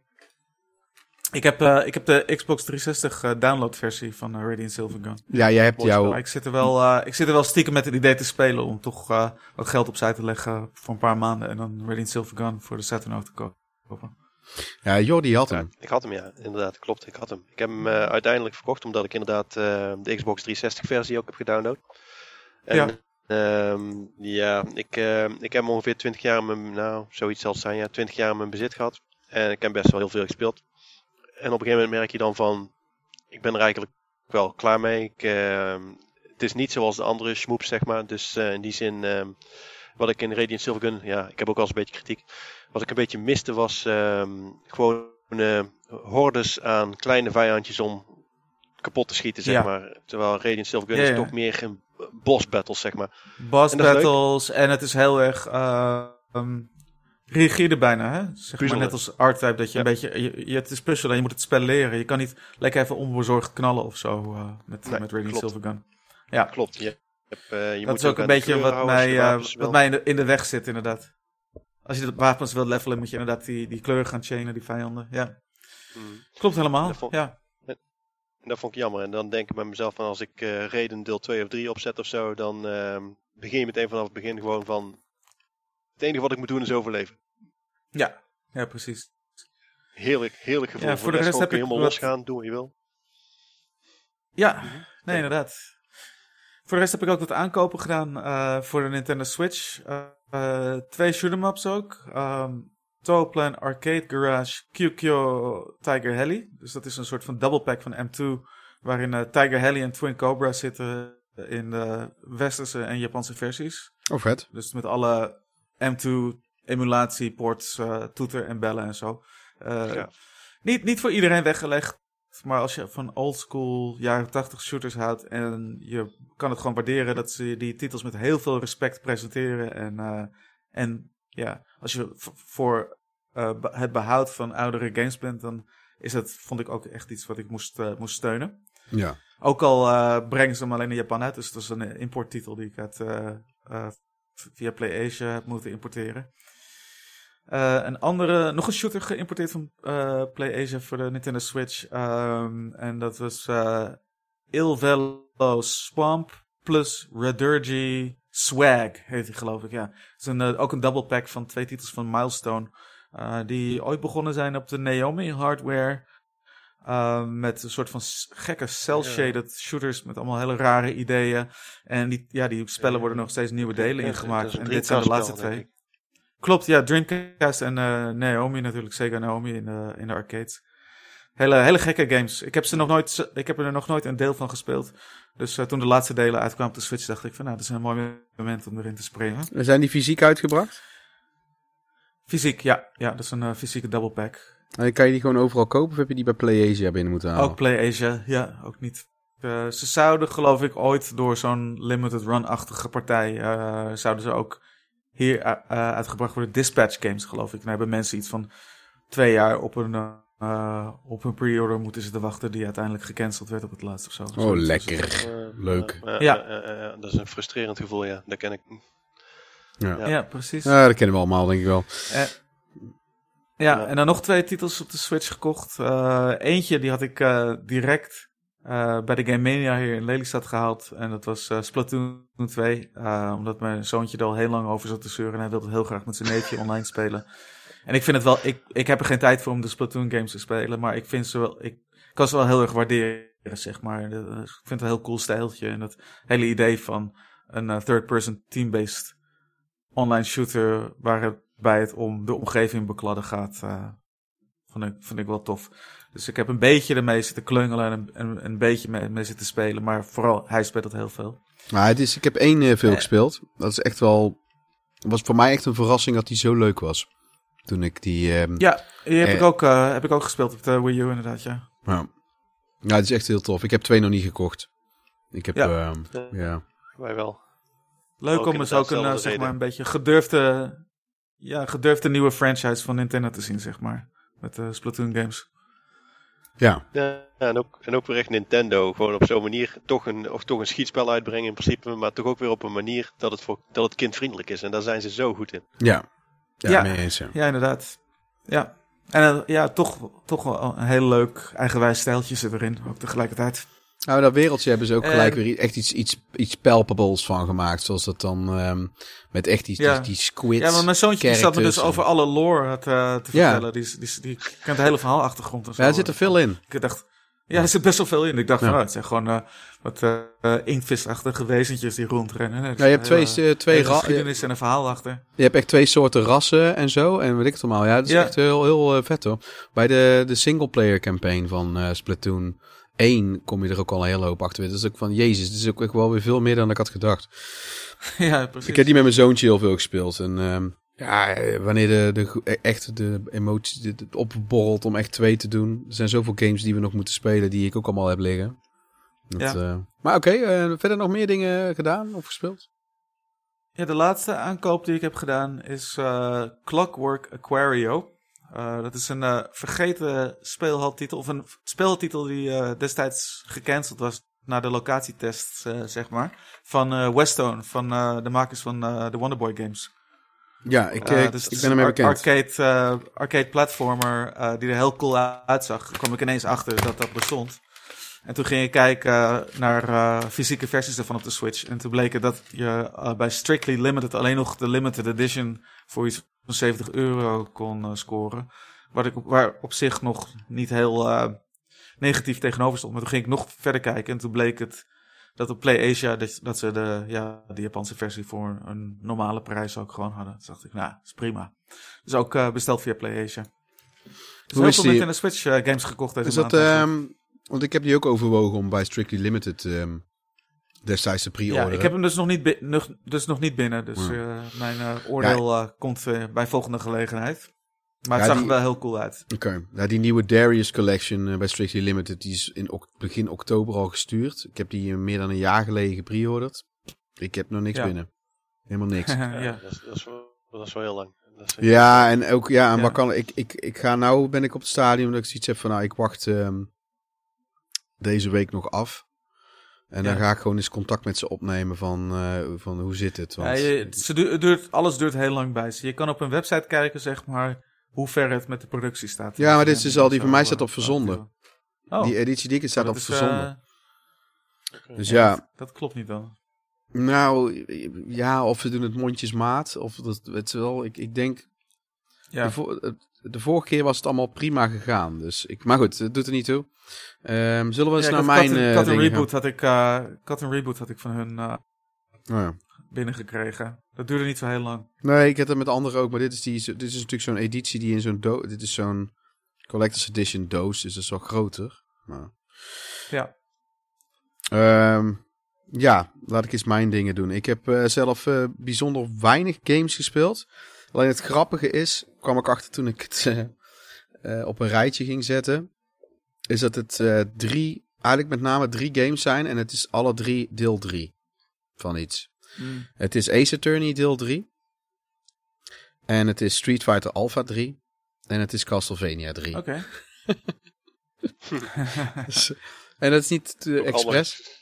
ik, heb, eh, ik heb de Xbox 360 eh, download versie van eh, Radiant Silver Gun. ja jij hebt jouw... Ik zit, er wel, eh, ik zit er wel stiekem met het idee te spelen om toch eh, wat geld opzij te leggen voor een paar maanden en dan Radiant Silver Gun voor de Saturn ook te ko- kopen. Ja, Jordi had Ja, hem. ik had hem ja, inderdaad, klopt, ik had hem. Ik heb hem eh, uiteindelijk verkocht omdat ik inderdaad eh, de Xbox 360 versie ook heb gedownload. En, Ja. Ehm, ja, ik, eh, ik heb ongeveer 20 jaar in mijn, nou, zoiets zal het zijn, ja, 20 jaar in mijn bezit gehad. En ik heb best wel heel veel gespeeld. En op een gegeven moment merk je dan van, ik ben er eigenlijk wel klaar mee. Ik, ehm, het is niet zoals de andere schmoeps, zeg maar. Dus eh, in die zin, ehm, wat ik in Radiant Silver Gun, ja, ik heb ook wel eens een beetje kritiek. Wat ik een beetje miste was gewoon eh, hordes aan kleine vijandjes om kapot te schieten, zeg Ja. maar. Terwijl Radiant Silver Gun Ja, is toch meer een boss battles, zeg maar. Boss En battles en het is heel erg ehm, rigide bijna, hè? Zeg maar net als R-Type dat je Ja. een beetje, je, je, het is puzzelen en je moet het spel leren. Je kan niet lekker even onbezorgd knallen of zo eh, met, Nee, met Radiant klopt. Silver Gun. Ja, Klopt. Je, hebt, eh, je dat moet is ook een beetje wat mij, eh, wat mij in de, in de weg zit, inderdaad. Als je de wapens wilt levelen, moet je inderdaad die, die kleuren gaan chainen, die vijanden. Ja, Mm. klopt helemaal. Ja, En dat vond ik jammer. En dan denk ik bij mezelf van als ik eh reden deel 2 of 3 opzet of zo, dan ehm, begin je meteen vanaf het begin gewoon van het enige wat ik moet doen is overleven. ja, ja, precies. Heerlijk, heerlijk gevoel. Ja, voor de rest heb je ik helemaal wat- losgaan, doe wat je wil. Ja, nee, inderdaad. Voor de rest heb ik ook wat aankopen gedaan eh, voor de Nintendo Switch. Eh, twee shoot'em ups ook. Ehm Toaplan Arcade Garage QQ Tiger Heli. Dus dat is een soort van double pack van M2. Waarin eh, Tiger Heli en Twin Cobra zitten in de westerse en Japanse versies. Oh, vet. Dus met alle M2 emulatieports, eh toeter en bellen en zo. Eh, Ja. niet, niet voor iedereen weggelegd. Maar als je van oldschool jaren 80 shooters houdt en je kan het gewoon waarderen dat ze die titels met heel veel respect presenteren. En, eh, en ja, als je voor eh, het behoud van oudere games bent, dan is dat, vond ik ook echt iets wat ik moest, eh, moest steunen. Ja. Ook al eh, brengen ze hem alleen in Japan uit, dus dat is een importtitel die ik uit, via PlayAsia heb moeten importeren. Een andere, nog een shooter geïmporteerd van eh PlayAsia voor de Nintendo Switch. Ehm, en dat was Il Velo Swamp plus Redurgy Swag, heet hij geloof ik, ja. Het is een, eh, ook een double pack van twee titels van Milestone. eh, die ooit begonnen zijn op de Naomi hardware. eh, met een soort van gekke cel-shaded shooters met allemaal hele rare ideeën. En die, ja, die spellen worden nog steeds nieuwe delen ingemaakt. En dit zijn de laatste twee. Klopt, ja, Dreamcast en eh, Naomi natuurlijk, Sega Naomi in de, in de arcades. Hele, hele gekke games. Ik heb, ze nog nooit, ik heb er nog nooit een deel van gespeeld. Dus eh, toen de laatste delen uitkwamen op de Switch, dacht ik van nou, dat is een mooi moment om erin te springen. Zijn die fysiek uitgebracht? Fysiek, ja. Ja, dat is een eh, fysieke double pack. En kan je die gewoon overal kopen of heb je die bij PlayAsia binnen moeten halen? Ook PlayAsia, ja, ook niet. Eh, ze zouden, geloof ik, ooit door zo'n limited run-achtige partij, zouden ze ook hier uitgebracht worden. Dispatch games, geloof ik. Dan hebben mensen iets van twee jaar op een, eh, op een pre-order moeten zitten wachten, die uiteindelijk gecanceld werd op het laatst of zo. Oh, lekker. Eh, Leuk. eh, Ja. dat is een frustrerend gevoel, ja. Dat ken ik. Ja. Ja. Ja, precies. Ja, dat kennen we allemaal, denk ik wel. Eh, ja, Ja. en dan nog twee titels op de Switch gekocht. Eh, eentje die had ik eh, direct eh, bij de Game Mania hier in Lelystad gehaald. En dat was eh, Splatoon 2. eh, omdat mijn zoontje er al heel lang over zat te zeuren. En hij wilde heel graag met zijn neefje online spelen. En ik vind het wel... Ik, ik heb er geen tijd voor om de Splatoon games te spelen. Maar ik vind ze wel... Ik kan ze wel heel erg waarderen, zeg maar. De- Ik vind het een heel cool stijltje. En dat hele idee van een eh, third-person team-based online shooter... waarbij het om de omgeving bekladden gaat... eh, vond, ik, vond ik wel tof. Dus ik heb een beetje ermee zitten klungelen en een, een, beetje mee, mee zitten spelen. Maar vooral, hij speelt het heel veel. Maar het is, ik heb één eh, veel Eh. gespeeld. Dat is echt wel... was voor mij echt een verrassing dat die zo leuk was. Toen ik die... ehm, Ja, die heb, Eh. ik ook, eh, heb ik ook gespeeld op de Wii U inderdaad, ja. ja. Ja, het is echt heel tof. Ik heb twee nog niet gekocht. Ik heb... Ja. ehm, Ja. ja. Wij wel. Leuk Ook om eens ook een, eh, zeg maar, een beetje gedurfde, ja, gedurfde nieuwe franchise van Nintendo te zien, zeg maar. Met de Splatoon games. Ja. Ja, en ook, en ook weer echt Nintendo. Gewoon op zo'n manier toch een, of toch een schietspel uitbrengen in principe. Maar toch ook weer op een manier dat het, voor, dat het kindvriendelijk is. En daar zijn ze zo goed in. Ja. Ja, Ja. mee eens, ja. Ja, inderdaad. Ja. En eh, ja, toch, toch wel een heel leuk eigenwijs stijltje zit erin, ook tegelijkertijd. Nou, dat wereldje hebben ze ook gelijk En- weer echt iets, iets, iets palpables van gemaakt. Zoals dat dan ehm, met echt die, Ja. die, die squid. Ja, maar mijn zoontje die zat me dus en- over alle lore te, te Ja. vertellen. Die, die, die, kent de hele verhaalachtergrond en zo. Ja, er zit er veel in. Ik dacht, ja, er zit best wel veel in. Ik dacht oh, het zijn gewoon eh, wat inktvisachtige wezentjes die rondrennen. Nee, Ja, je hebt twee, hele- eh, twee geschiedenis en een verhaal achter. Je hebt echt twee soorten rassen en zo. En weet ik het allemaal. Ja, dat is Ja. echt heel, heel vet hoor. Bij de, de singleplayer campaign van Splatoon 1 kom je er ook al een hele hoop achter. Dat is ook van, jezus, dit is ook wel weer veel meer dan ik had gedacht. ja, precies. Ik heb die met mijn zoontje heel veel gespeeld. En ehm, ja, wanneer de, de, echt de emotie opborrelt om echt twee te doen. Er zijn zoveel games die we nog moeten spelen die ik ook allemaal heb liggen. Dat, Ja. eh, maar oké, eh, verder nog meer dingen gedaan of gespeeld? Ja, de laatste aankoop die ik heb gedaan is eh, Clockwork Aquario. Dat is een vergeten speelhaltitel, of een speeltitel die destijds gecanceld was na de locatietest, zeg maar. Van Westone, van de makers van de Wonderboy games. Ja, ik, Eh, eh, dus ik ben ermee bekend. Arcade, eh, arcade platformer eh, die er heel cool uitzag. Kwam ik ineens achter dat dat bestond. En toen ging ik kijken naar fysieke versies ervan op de Switch. En toen bleek dat je bij Strictly Limited alleen nog de limited edition voor iets van 70 euro kon scoren. Wat ik, waar op zich nog niet heel negatief tegenover stond. Maar toen ging ik nog verder kijken en toen bleek het dat op PlayAsia dat, dat ze de, ja, de Japanse versie voor een normale prijs ook gewoon hadden. Dus dacht ik, nou, is prima. Dus ook eh, besteld via PlayAsia. Dus Hoe is veel die- Nintendo Switch eh, games gekocht deze Is dat, maand eigenlijk. ehm, want ik heb die ook overwogen om bij Strictly Limited ehm, destijds te Ja, pre-orderen. ik heb hem dus nog niet, nog, dus nog niet binnen. Dus Ja. eh, mijn oordeel komt bij volgende gelegenheid. Maar het Ja, zag die- er wel heel cool uit. Oké, nou, die nieuwe Darius Collection eh, bij Strictly Limited, die is in ok- begin oktober al gestuurd. Ik heb die eh, meer dan een jaar geleden gepreorderd. Ik heb nog niks Ja. binnen. Helemaal niks. Ja, ja. Dat, is, dat, is wel, dat is wel heel lang. Ja, en ook, ja, en Ja. wat kan ik, ik, ik ga nou, ben ik op het stadium dat ik zoiets heb van, nou, ik wacht ehm, deze week nog af. En dan Ja. ga ik gewoon eens contact met ze opnemen van, eh, van hoe zit het. Want, Ja, je- ze duurt, alles duurt heel lang bij ze. Je kan op een website kijken, zeg maar, hoe ver het met de productie staat. Ja, maar dit is dus al, die van mij staat op verzonden. Oh, die editie die ik staat op is, verzonden. eh, dus ja, Dat, dat klopt niet dan. nou, ja, of ze doen het mondjesmaat. Of dat, het is wel, ik, ik denk, Ja, De, vorige keer was het allemaal prima gegaan. Dus ik, maar goed, het doet er niet toe. Ehm, zullen we eens Ja, naar mijn had een dingen reboot had ik, een reboot had ik van hun eh? Oh, ja. Binnengekregen. Dat duurde niet zo heel lang. Nee, ik heb het met anderen ook. Maar dit is, die, dit is natuurlijk zo'n editie die in zo'n doos... Dit is zo'n Collector's Edition doos. Dus dat is wel groter. Maar, Ja. Ehm, ja, laat ik eens mijn dingen doen. Ik heb eh, zelf eh, bijzonder weinig games gespeeld. Alleen het grappige is, kwam ik achter toen ik het eh, op een rijtje ging zetten, is dat het drie, eigenlijk met name drie games zijn en het is alle drie deel 3 van iets. Mm. Het is Ace Attorney deel 3 en het is Street Fighter Alpha 3 en het is Castlevania 3. Oké. Dus, en dat is niet Ook expres.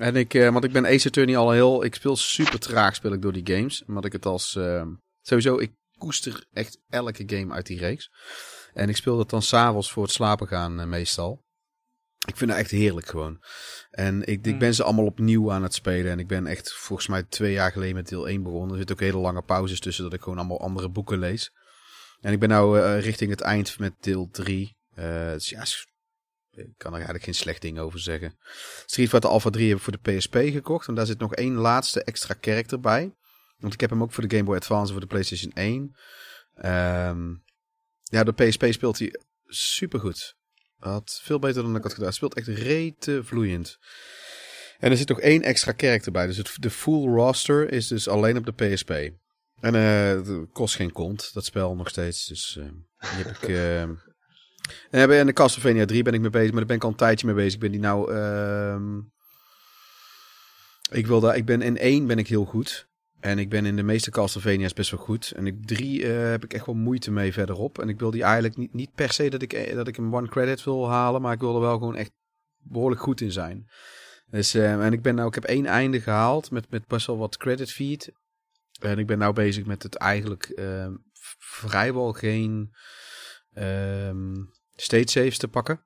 En ik, eh, want ik ben Ace Attorney al heel, ik speel super traag speel ik door die games. Omdat ik het als, ehm, sowieso, ik koester echt elke game uit die reeks. En ik speel dat dan s'avonds voor het slapen gaan eh, meestal. Ik vind dat echt heerlijk gewoon. En ik, ik Hmm. ben ze allemaal opnieuw aan het spelen. En ik ben echt volgens mij twee jaar geleden met deel 1 begonnen. Er zitten ook hele lange pauzes tussen dat ik gewoon allemaal andere boeken lees. En ik ben nou eh, richting het eind met deel 3. Eh, dus ja, ik kan er eigenlijk geen slecht ding over zeggen. Street Fighter Alpha 3 heb ik voor de PSP gekocht. En daar zit nog één laatste extra character bij. Want ik heb hem ook voor de Game Boy Advance en voor de PlayStation 1. Ehm, ja, de PSP speelt hij supergoed. Had veel beter dan ik had gedaan. Hij speelt echt rete vloeiend. En er zit nog één extra character bij. Dus het, de full roster is dus alleen op de PSP. En eh, het kost geen kont, dat spel nog steeds. Dus eh, die heb ik... eh, en de Castlevania 3 ben ik mee bezig, maar daar ben ik al een tijdje mee bezig. Ik ben die nou... ehm, ik, wil daar, ik ben in 1 ben ik heel goed. En ik ben in de meeste Castlevania's best wel goed. En ik 3 eh, heb ik echt wel moeite mee verderop. En ik wil die eigenlijk niet, niet per se dat ik, eh, dat ik een one credit wil halen. Maar ik wil er wel gewoon echt behoorlijk goed in zijn. Dus, eh, en ik ben nou, ik heb één einde gehaald met, met best wel wat credit feed. En ik ben nou bezig met het eigenlijk vrijwel geen ehm state saves te pakken.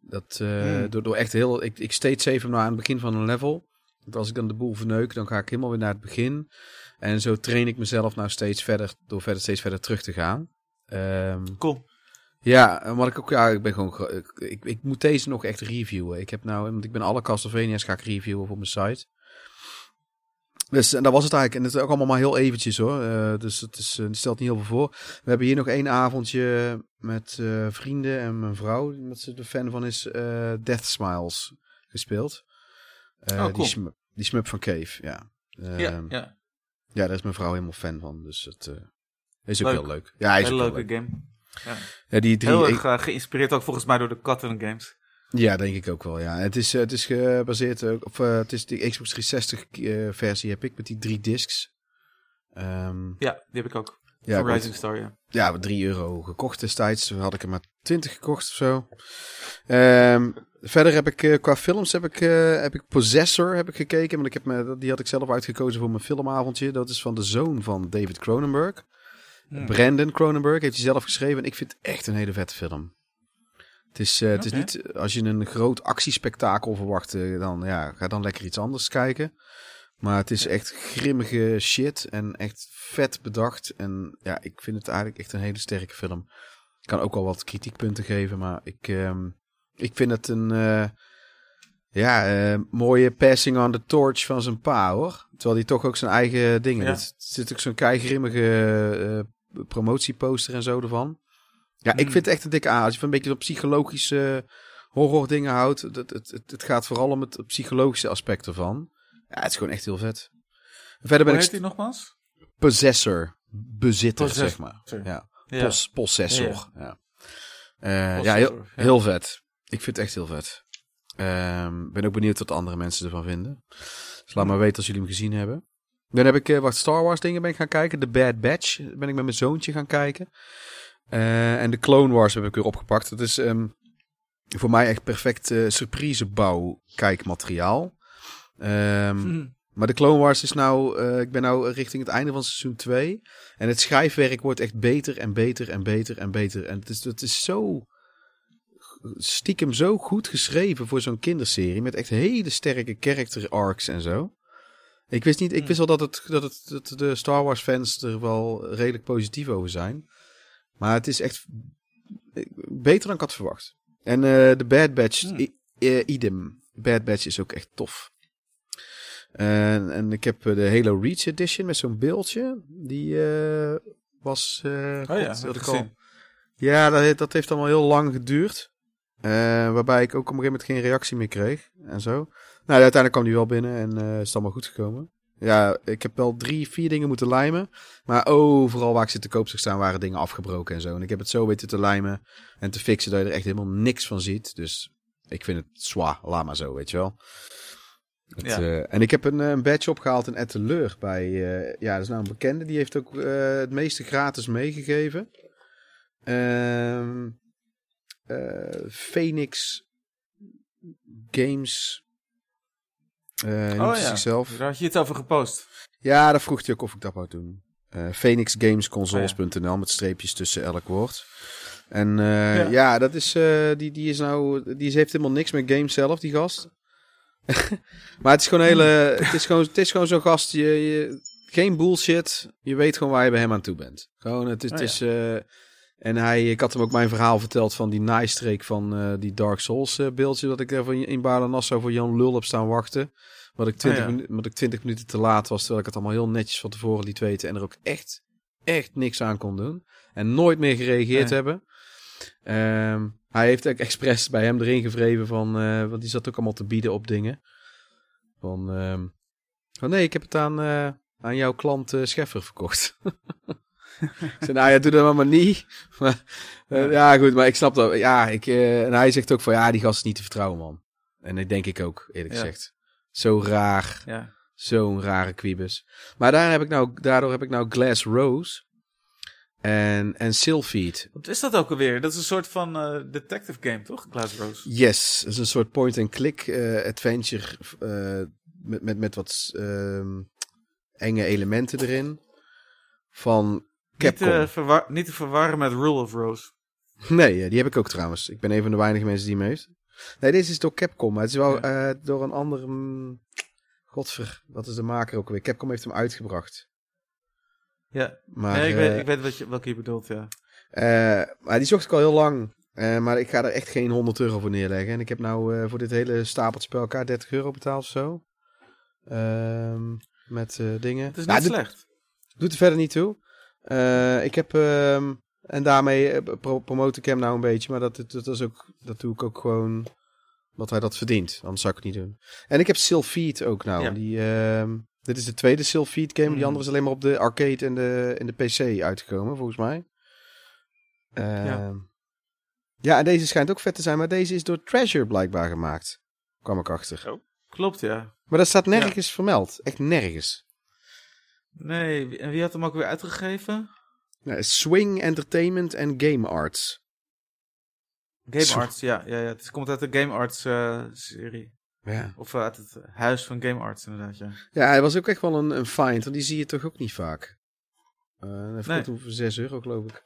Dat, Hmm. door, door echt heel, ik, ik state save hem nou aan het begin van een level. Want als ik dan de boel verneuk, dan ga ik helemaal weer naar het begin. En zo train ik mezelf nou steeds verder, door verder, steeds verder terug te gaan. Ehm, Cool. ja, wat ik ook, ja, ik ben gewoon, ik, ik, ik moet deze nog echt reviewen. Ik heb nou, want ik ben alle Castlevania's ga ik reviewen op mijn site. Dus en dat was het eigenlijk. En het is ook allemaal maar heel eventjes hoor. Eh, dus het, is, eh, het stelt niet heel veel voor. We hebben hier nog één avondje met eh, vrienden en mijn vrouw, met ze de fan van is, Death Smiles gespeeld. Eh, Oh, cool. die, sm die smup van Cave, ja. ja, Ehm, ja. ja, daar is mijn vrouw helemaal fan van. Dus het eh, is ook Leuk. heel leuk. Ja, hij is heel leuke leuk. game. Ja. Ja, die drie, Heel ik- erg eh, geïnspireerd ook volgens mij door de Cotton Games. Ja, denk ik ook wel. Ja. Het is, het is gebaseerd ook op. het is de Xbox 360 eh, versie heb ik met die drie discs. Ehm, Ja, die heb ik ook. ja, Rising Star, ja. ja, wat 3 euro gekocht destijds. Toen had ik er maar 20 gekocht of zo. Ehm, verder heb ik eh, qua films heb ik, eh, heb ik Possessor heb ik gekeken. Want ik heb me, die had ik zelf uitgekozen voor mijn filmavondje. Dat is van de zoon van David Cronenberg. Brandon Cronenberg heeft hij zelf geschreven. En ik vind het echt een hele vette film. Het is, eh, het is niet, als je een groot actiespektakel verwacht, dan ja, ga dan lekker iets anders kijken. Maar het is echt grimmige shit en echt vet bedacht. En ja, ik vind het eigenlijk echt een hele sterke film. Ik kan ook wel wat kritiekpunten geven, maar ik, ehm, ik vind het een eh, ja, eh, mooie passing on the torch van zijn pa, hoor. Terwijl hij toch ook zijn eigen dingen... Ja. Er zit ook zo'n keigrimmige eh, promotieposter en zo ervan. Ja, ik Hmm. vind het echt een dikke aan. Als je van een beetje op psychologische horror dingen houdt. Het, het, het, het gaat vooral om het psychologische aspect ervan. Ja, het is gewoon echt heel vet. Verder ben Hoe ik heet die nogmaals? possessor. Bezitter, Possessor. zeg maar. Ja, Ja. Pos, possessor. Ja, ja heel, ja. heel vet. Ik vind het echt heel vet. Ehm ben ook benieuwd wat andere mensen ervan vinden. Dus laat maar weten als jullie hem gezien hebben. Dan heb ik eh, wat Star Wars dingen ben ik gaan kijken. The Bad Batch ben ik met mijn zoontje gaan kijken. Eh, en de Clone Wars heb ik weer opgepakt. Dat is ehm, voor mij echt perfect eh surprisebouw kijkmateriaal. Ehm, Hm. maar de Clone Wars is nou, ik ben nou richting het einde van seizoen 2. En het schrijfwerk wordt echt beter en beter en beter en beter. En het is, het is zo stiekem zo goed geschreven voor zo'n kinderserie. Met echt hele sterke character arcs en zo. Ik wist niet, ik Hmm. wist wel dat, het, dat, het, dat de Star Wars fans er wel redelijk positief over zijn. Maar het is echt beter dan ik had verwacht. En eh, de Bad Batch, Hmm. i- eh, idem. Bad Batch is ook echt tof. En, en ik heb eh, de Halo Reach Edition met zo'n beeldje. Die was... eh, Oh ja, god, dat ik al- ja, dat, dat heeft allemaal heel lang geduurd. Eh, waarbij ik ook op een gegeven moment geen reactie meer kreeg. En zo. Nou, uiteindelijk kwam die wel binnen en eh, is het allemaal goed gekomen. Ja, ik heb wel drie, vier dingen moeten lijmen. Maar overal waar ik zit te koop zag staan waren dingen afgebroken en zo. En ik heb het zo weten te lijmen en te fixen dat je er echt helemaal niks van ziet. Dus ik vind het zwaar, laat maar zo, weet je wel. Het, Ja. eh, en ik heb een, een badge opgehaald in Etteleur bij, eh, ja, dat is nou een bekende. Die heeft ook het meeste gratis meegegeven. Eh, Phoenix Games. noemt Oh ja, zichzelf. daar had je het over gepost. Ja, daar vroeg hij ook of ik dat wou doen. Eh PhoenixGamesConsoles.nl met streepjes tussen elk woord. En eh, ja. Ja. dat is, die, die is nou, die heeft helemaal niks met games zelf, die gast. maar het is gewoon een hele, het is gewoon, het is gewoon zo'n gast, je, je, geen bullshit. Je weet gewoon waar je bij hem aan toe bent. Gewoon, het is, Oh ja. Eh, en hij, ik had hem ook mijn verhaal verteld van die naaistreek van eh, die Dark Souls eh, beeldje dat ik daar van in Baarle-Nassau voor Jan Lul heb staan wachten. Wat ik, 20 Oh ja. minu- wat ik 20 minuten te laat was, terwijl ik het allemaal heel netjes van tevoren liet weten. En er ook echt, echt niks aan kon doen. En nooit meer gereageerd Nee. hebben. Ehm, hij heeft ook expres bij hem erin gevreven van, eh, want die zat ook allemaal te bieden op dingen. Van, ehm, van nee, ik heb het aan, eh, aan jouw klant eh, Scheffer verkocht. ik zei, nou ja, doe dat maar niet. Maar, eh, ja. goed, maar ik snap dat. Ja, ik, eh, en hij zegt ook van, ja, die gast is niet te vertrouwen, man. En dat denk ik ook, eerlijk Ja. gezegd. Zo raar. Ja. Zo'n rare quibus. Maar daar heb ik nou, daardoor heb ik nou Glass Rose en, en Sylphied. Wat is dat ook alweer? Dat is een soort van eh, detective game, toch? Glass Rose. Yes, het is een soort point-and-click adventure met, met, met wat ehm, enge elementen erin. Van Capcom. te, verwar- niet te verwarren met Rule of Rose. Nee, eh, die heb ik ook trouwens. Ik ben een van de weinige mensen die hem heeft. Nee, deze is door Capcom, maar het is wel eh, door een andere... mm, Godver, wat is de maker ook alweer? Capcom heeft hem uitgebracht. Ja, Maar, nee, ik, eh, weet, ik weet wat je, welke je bedoelt, ja. Eh, maar die zocht ik al heel lang. Eh, maar ik ga er echt geen 100 euro voor neerleggen. En ik heb nou eh, voor dit hele stapeltje bij elkaar 30 euro betaald of zo. Ehm, met eh, dingen. Het is Nou, niet doet- slecht. Doet er verder niet toe. Eh, ik heb... ehm, en daarmee eh, pro promote ik hem nou een beetje. Maar dat, dat, is ook, dat doe ik ook gewoon... Wat hij dat verdient. Anders zou ik het niet doen. En ik heb Sylphied ook nou. Ja. Die, ehm, dit is de tweede Sylphied game. Die Hmm. andere is alleen maar op de arcade en de, en de PC uitgekomen, volgens mij. Ja. Ehm, ja, en deze schijnt ook vet te zijn. Maar deze is door Treasure blijkbaar gemaakt. Kwam ik achter. Oh. Klopt, ja. Maar dat staat nergens vermeld. Echt nergens. Nee, en wie had hem ook weer uitgegeven? Nou, Swing Entertainment en Game Arts. Game Zo. Arts, ja. ja, ja. Het komt uit de Game Arts eh, serie. Ja. Of eh, uit het huis van Game Arts, inderdaad, ja. Ja, hij was ook echt wel een, een find, want die zie je toch ook niet vaak. Eh even Nee. voor 6 euro geloof ik.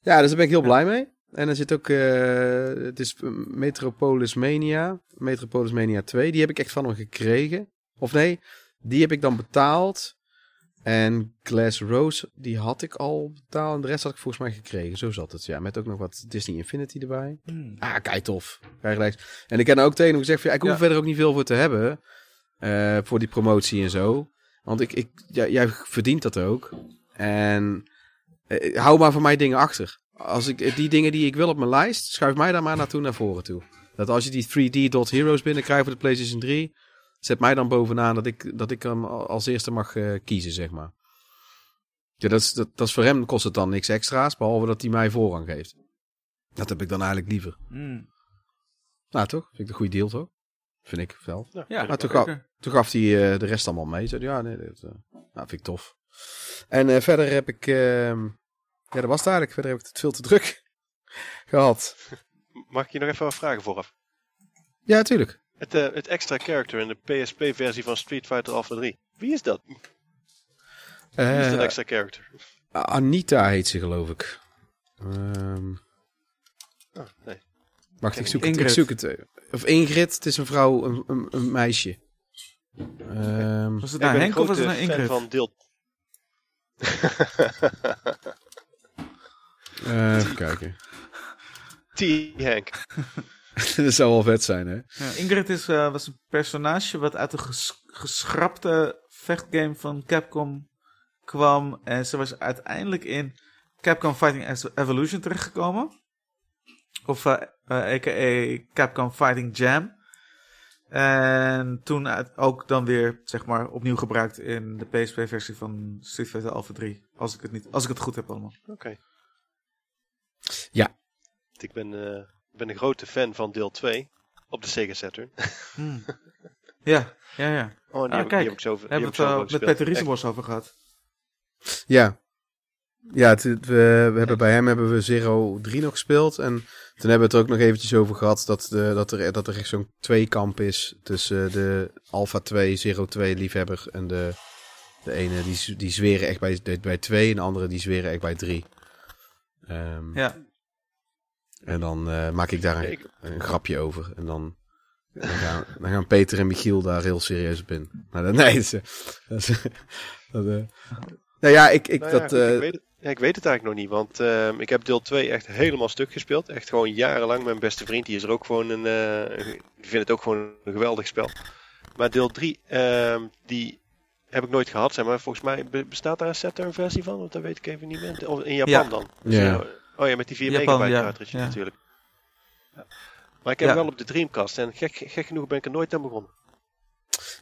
Ja, dus daar ben ik heel blij mee. En er zit ook, het is Metropolis Mania, Metropolis Mania 2, die heb ik echt van hem gekregen. Of nee, die heb ik dan betaald. En Glass Rose, die had ik al betaald. En de rest had ik volgens mij gekregen. Zo zat het, ja. Met ook nog wat Disney Infinity erbij. Hmm. Ah, kei tof. En ik heb ook tegen hem gezegd, van, ja, ik hoef Ja. er verder ook niet veel voor te hebben. eh, voor die promotie en zo. Want ik, ik, ja, jij verdient dat ook. En eh, hou maar van mij dingen achter. Als ik die dingen die ik wil op mijn lijst, schuif mij daar maar naartoe naar voren toe. Dat als je die 3D Dot Heroes binnenkrijgt voor de PlayStation 3, zet mij dan bovenaan dat ik, dat ik hem al- als eerste mag eh, kiezen, zeg maar. Ja, dat is, dat, dat is voor hem kost het dan niks extra's, behalve dat hij mij voorrang geeft. Dat heb ik dan eigenlijk liever. Hmm. Nou, toch? Vind ik een goede deal, toch? Vind ik wel. Ja, Maar toch zeker. Toen gaf hij eh, de rest allemaal mee. Zei, ja, nee, dat eh, nou, vind ik tof. En eh, verder heb ik... ehm, ja, dat was het eigenlijk. Verder heb ik het veel te druk gehad. Mag ik je nog even wat vragen vooraf? Ja, tuurlijk. Het, eh, het extra character in de PSP-versie van Street Fighter Alpha 3. Wie is dat? Wie is dat Eh, extra character? Anita heet ze, geloof ik. Ehm, Oh, nee. wacht, ik zoek, het, ik zoek het. eh, Of Ingrid, het is een vrouw, een, een, een meisje. Ehm, Was het nou Henk een of was het nou fan Ingrid? van deel... eh, even kijken. T-Hank. dat zou wel vet zijn, hè? Ja, Ingrid is, eh, was een personage wat uit de ges- geschrapte vechtgame van Capcom kwam. En ze was uiteindelijk in Capcom Fighting Evolution terechtgekomen. Of eh eh, a.k.a. Capcom Fighting Jam. En toen uit- ook dan weer, zeg maar, opnieuw gebruikt in de PSP-versie van Street Fighter Alpha 3. Als ik het, niet, als ik het goed heb allemaal. Oké. Ja. Ik ben, eh, ben een grote fan van deel 2 op de Sega Saturn. Hmm. ja, ja, ja. Oh, die, Ah, heb, ik- kijk, die heb ik zo, die We hebben heb het ik eh, met gespeeld. Peter Echt, Riesenbos over gehad. Ja. Ja, het, we, we hebben bij hem hebben we Zero 3 nog gespeeld. En toen hebben we het er ook nog eventjes over gehad dat, de, dat, er, dat er echt zo'n tweekamp is tussen de Alpha 2, Zero 2 liefhebber en de, de ene die, die zweren echt bij, bij 2 en de andere die zweren echt bij 3. Ehm, Ja. En dan eh, maak ik daar een, grapje over. En dan, dan, gaan, dan gaan Peter en Michiel daar heel serieus op in. Maar dat, nee, dat is, eh, dat is, dat, nou ja, ik, ik, Nou ja, dat, eh, ik, weet het, ja, ik weet het eigenlijk nog niet, want ehm, ik heb deel 2 echt helemaal stuk gespeeld. Echt gewoon jarenlang. Mijn beste vriend, die is er ook gewoon een, eh, die vindt het ook gewoon een geweldig spel. Maar deel 3, ehm, die heb ik nooit gehad, zeg maar. Volgens mij be- bestaat daar een Saturn versie van, want dat weet ik even niet meer. Of in Japan Ja. dan. Ja. Oh ja, met die 4 Japan, megabyte ja. cartridge Ja. natuurlijk. Ja. Maar ik heb Ja. hem wel op de Dreamcast en gek, gek genoeg ben ik er nooit aan begonnen.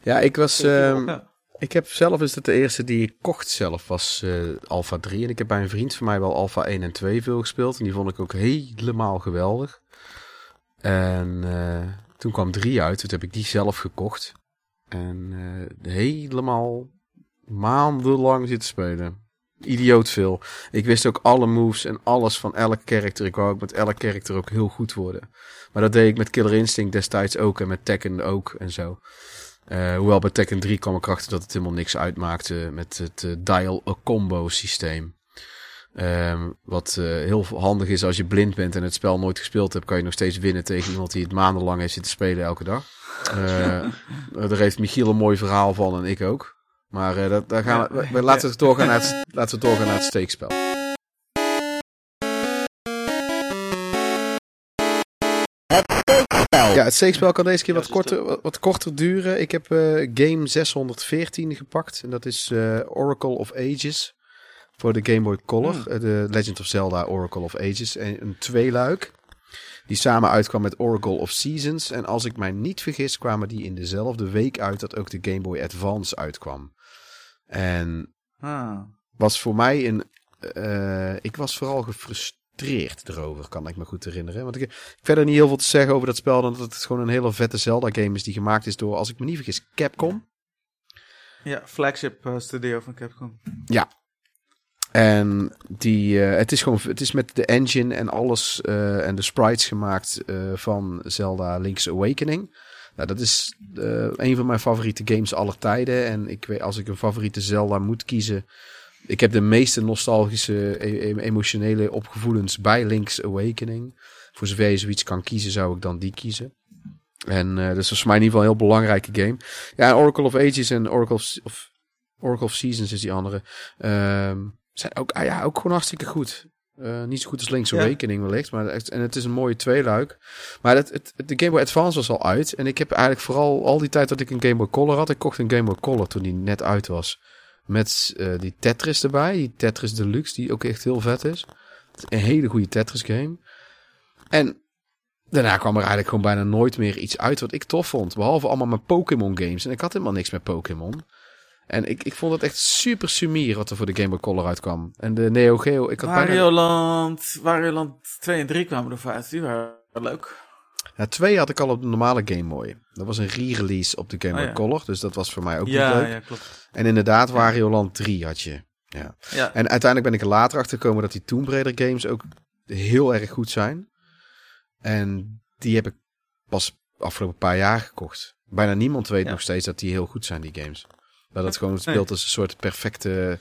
ja, ik was, ehm. Ik heb zelf is het de eerste die ik kocht zelf was eh Alpha 3. En ik heb bij een vriend van mij wel Alpha 1 en 2 veel gespeeld. En die vond ik ook helemaal geweldig. En eh, toen kwam 3 uit. Toen heb ik die zelf gekocht. En eh, helemaal maandenlang zitten spelen. Idioot veel. Ik wist ook alle moves en alles van elk karakter. Ik wou ook met elk karakter ook heel goed worden. Maar dat deed ik met Killer Instinct destijds ook. En met Tekken ook en zo. Eh, hoewel bij Tekken 3 kwam ik achter dat het helemaal niks uitmaakte met het eh, dial-a-combo systeem. Ehm, wat eh, heel handig is als je blind bent en het spel nooit gespeeld hebt, kan je nog steeds winnen tegen iemand die het maandenlang heeft zitten spelen elke dag. Daar heeft Michiel een mooi verhaal van en ik ook. Maar eh, dat, daar gaan we, we- laten, we doorgaan naar het, laten we doorgaan naar het steekspel. Ja, het steekspel kan deze keer Ja, wat is korter, wat, wat korter duren. Ik heb eh, game 614 gepakt. En dat is eh, Oracle of Ages. Voor de Game Boy Color. Hmm. De Legend of Zelda Oracle of Ages. En een tweeluik. Die samen uitkwam met Oracle of Seasons. En als ik mij niet vergis, kwamen die in dezelfde week uit dat ook de Game Boy Advance uitkwam. En Ah. was voor mij een. eh, ik was vooral gefrustreerd erover, kan ik me goed herinneren. Want ik, ik heb verder niet heel veel te zeggen over dat spel. Dan dat het gewoon een hele vette Zelda-game is die gemaakt is door, als ik me niet vergis, Capcom. Ja, flagship eh, studio van Capcom. En die, eh, het is gewoon, het is met de engine en alles en de sprites gemaakt van Zelda Link's Awakening. Nou, dat is eh, een van mijn favoriete games aller tijden. En ik weet, als ik een favoriete Zelda moet kiezen, ik heb de meeste nostalgische, e- e- emotionele opgevoelens bij Link's Awakening. Voor zover je zoiets kan kiezen, zou ik dan die kiezen. En dus dat is voor mij in ieder geval een heel belangrijke game. Ja, Oracle of Ages en Oracle of, of Oracle of Seasons is die andere. Ehm, zijn ook, ah ja, ook gewoon hartstikke goed. Eh, niet zo goed als Link's Ja. Awakening wellicht. Maar echt, en het is een mooie tweeluik. Maar het, het, de Game Boy Advance was al uit. En ik heb eigenlijk vooral al die tijd dat ik een Game Boy Color had. Ik kocht een Game Boy Color toen die net uit was. Met eh, die Tetris erbij. Die Tetris Deluxe. Die ook echt heel vet is. Een hele goede Tetris game. En daarna kwam er eigenlijk gewoon bijna nooit meer iets uit wat ik tof vond. Behalve allemaal mijn Pokémon games. En ik had helemaal niks met Pokémon. En ik, ik vond het echt super sumier wat er voor de Game Boy Color uitkwam. En de Neo Geo, ik had bijna... Wario Land, Wario Land 2 en 3 kwamen ervoor uit. Die waren leuk. Ja, twee had ik al op de normale Game Boy. Dat was een re-release op de Game Oh, Boy ja. Color. Dus dat was voor mij ook niet Ja, leuk. ja, klopt. En inderdaad, Wario Land 3 had je. Ja. Ja, En uiteindelijk ben ik er later achter gekomen dat die Tomb Raider games ook heel erg goed zijn. En die heb ik pas afgelopen paar jaar gekocht. Bijna niemand weet nog steeds dat die heel goed zijn, die games. Dat het gewoon speelt als een soort perfecte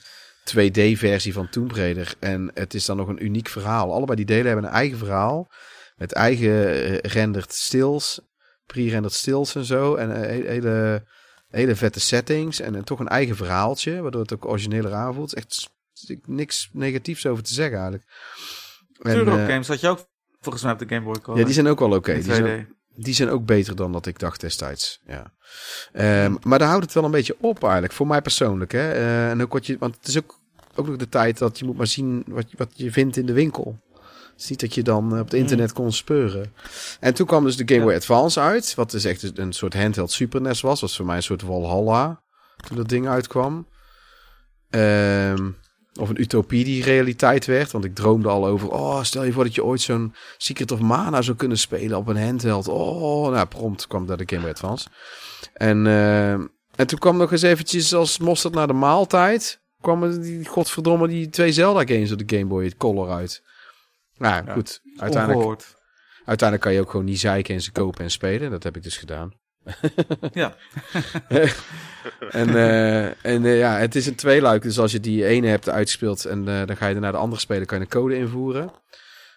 2D-versie van Tomb Raider. En het is dan nog een uniek verhaal. Allebei die delen hebben een eigen verhaal. Met eigen eh, rendered stills, pre-rendered stills en zo. En eh, he- hele, hele vette settings. En, eh, toch een eigen verhaaltje, waardoor het ook origineler aanvoelt. Echt niks negatiefs over te zeggen eigenlijk. En, Turok eh, Games had je ook volgens mij op de Game Boy Color. ja, die zijn ook wel oké. Die, zijn, 2D. die zijn ook beter dan dat ik dacht destijds. Ja. Ehm, maar daar houdt het wel een beetje op eigenlijk, voor mij persoonlijk. Hè? Eh, en ook wat je, want het is ook, ook nog de tijd dat je moet maar zien wat, je- wat je vindt in de winkel. Het is niet dat je dan eh, op het internet kon speuren. En toen kwam dus de Game Ja. Boy Advance uit, wat dus echt een soort handheld Super NES was. was voor mij een soort Valhalla toen dat ding uitkwam. Ehm, of een utopie die realiteit werd. Want ik droomde al over, oh, stel je voor dat je ooit zo'n Secret of Mana zou kunnen spelen op een handheld. Oh, nou, prompt kwam daar de Game Boy Advance. En, eh, en toen kwam nog eens eventjes als mosterd naar de maaltijd. kwamen die, godverdomme, die twee Zelda games op de Game Boy Color uit. Nou, Ja, goed. Uiteindelijk, Ongehoord. uiteindelijk kan je ook gewoon niet zeiken en ze kopen en spelen. Dat heb ik dus gedaan. Ja. En, eh, en eh, ja, het is een tweeluik. Dus als je die ene hebt uitgespeeld en eh, dan ga je naar de andere spelen, kan je een code invoeren.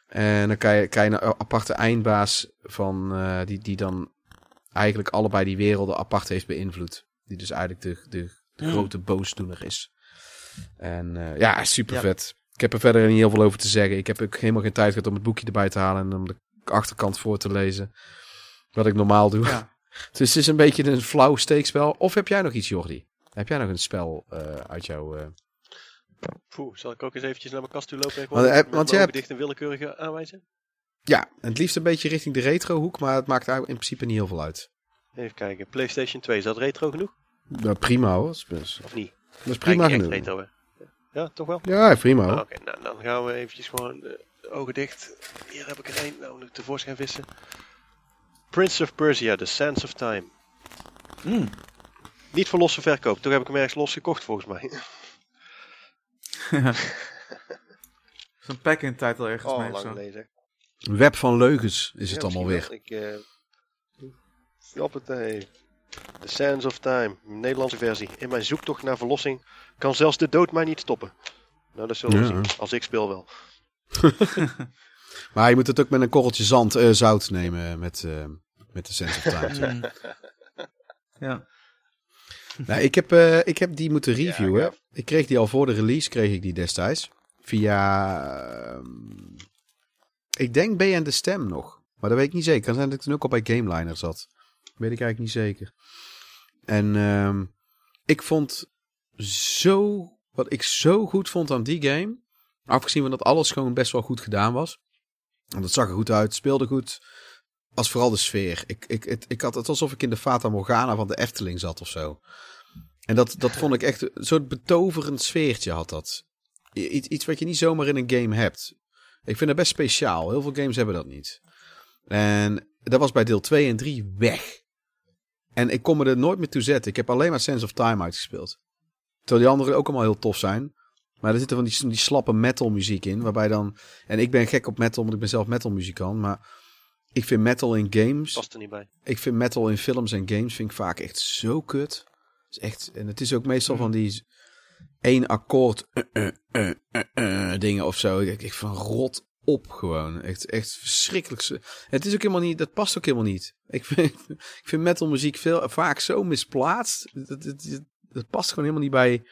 En dan kan je, krijg je een aparte eindbaas van, die, die dan eigenlijk allebei die werelden apart heeft beïnvloed. Die dus eigenlijk de, de, de grote boosdoener is. En ja, super Ja. vet. Ik heb er verder niet heel veel over te zeggen. Ik heb ook helemaal geen tijd gehad om het boekje erbij te halen en om de achterkant voor te lezen. Wat ik normaal doe. ja. Dus het is een beetje een flauw steekspel. Of heb jij nog iets, Jordi? Heb jij nog een spel eh, uit jouw... eh, Poeh, zal ik ook eens eventjes naar mijn kast toe lopen en Want, gewoon eh, je ogen hebt- dicht een willekeurige aanwijzen? Ja, het liefst een beetje richting de retro hoek, maar het maakt in principe niet heel veel uit. Even kijken, PlayStation 2, is dat retro genoeg? Nou, prima hoor. Best- Of niet? dat is prima genoeg. retro, hè? Ja, toch wel? Ja, prima Ah, hoor. Oké, nou, dan gaan we eventjes gewoon eh, ogen dicht. Hier heb ik er één, nou tevoorschijn vissen. Prince of Persia, The Sands of Time. Mm. Niet voor losse verkoop, toch heb ik hem ergens los gekocht volgens mij. Zo'n pack-in title ergens Oh, mee lang zo. geleden web van leugens is het allemaal weer. Ik eh snap het nee. The Sands of Time, Nederlandse versie. In mijn zoektocht naar verlossing kan zelfs de dood mij niet stoppen. Nou, dat zullen we Ja. zien. Als ik speel wel. Maar je moet het ook met een korreltje zand, eh, zout nemen met, eh, met de Sense of Time. Ja. nou, ik, heb, eh, ik heb die moeten reviewen. ik kreeg die al voor de release, kreeg ik die destijds. Via, ehm, ik denk BN De Stem nog. Maar dat weet ik niet zeker. Kan zijn dat ik toen ook al bij GameLiner zat. Weet ik eigenlijk niet zeker. En ehm, ik vond zo, wat ik zo goed vond aan die game. Afgezien van dat alles gewoon best wel goed gedaan was. Want het zag er goed uit, speelde goed. Was vooral de sfeer. Ik, ik, het, ik had het alsof ik in de Fata Morgana van de Efteling zat of zo. En dat, dat vond ik echt een soort betoverend sfeertje had dat. Iets, iets wat je niet zomaar in een game hebt. Ik vind dat best speciaal. Heel veel games hebben dat niet. En dat was bij deel 2 en 3 weg. En ik kon me er nooit meer toe zetten. Ik heb alleen maar Sense of Time uitgespeeld. Terwijl die anderen ook allemaal heel tof zijn. Maar er zitten van die, die slappe metal muziek in. Waarbij dan... En ik ben gek op metal, want ik ben zelf metal muzikant. Maar ik vind metal in games... Past er niet bij. Ik vind metal in films en games vind ik vaak echt zo kut. Is echt, en het is ook meestal van die één akkoord eh, eh, eh, dingen of zo. Ik, ik van rot op gewoon. Echt, echt verschrikkelijk. Het is ook helemaal niet, dat past ook helemaal niet. Ik vind, ik vind metal muziek veel, vaak zo misplaatst. Dat, dat, dat, dat past gewoon helemaal niet bij,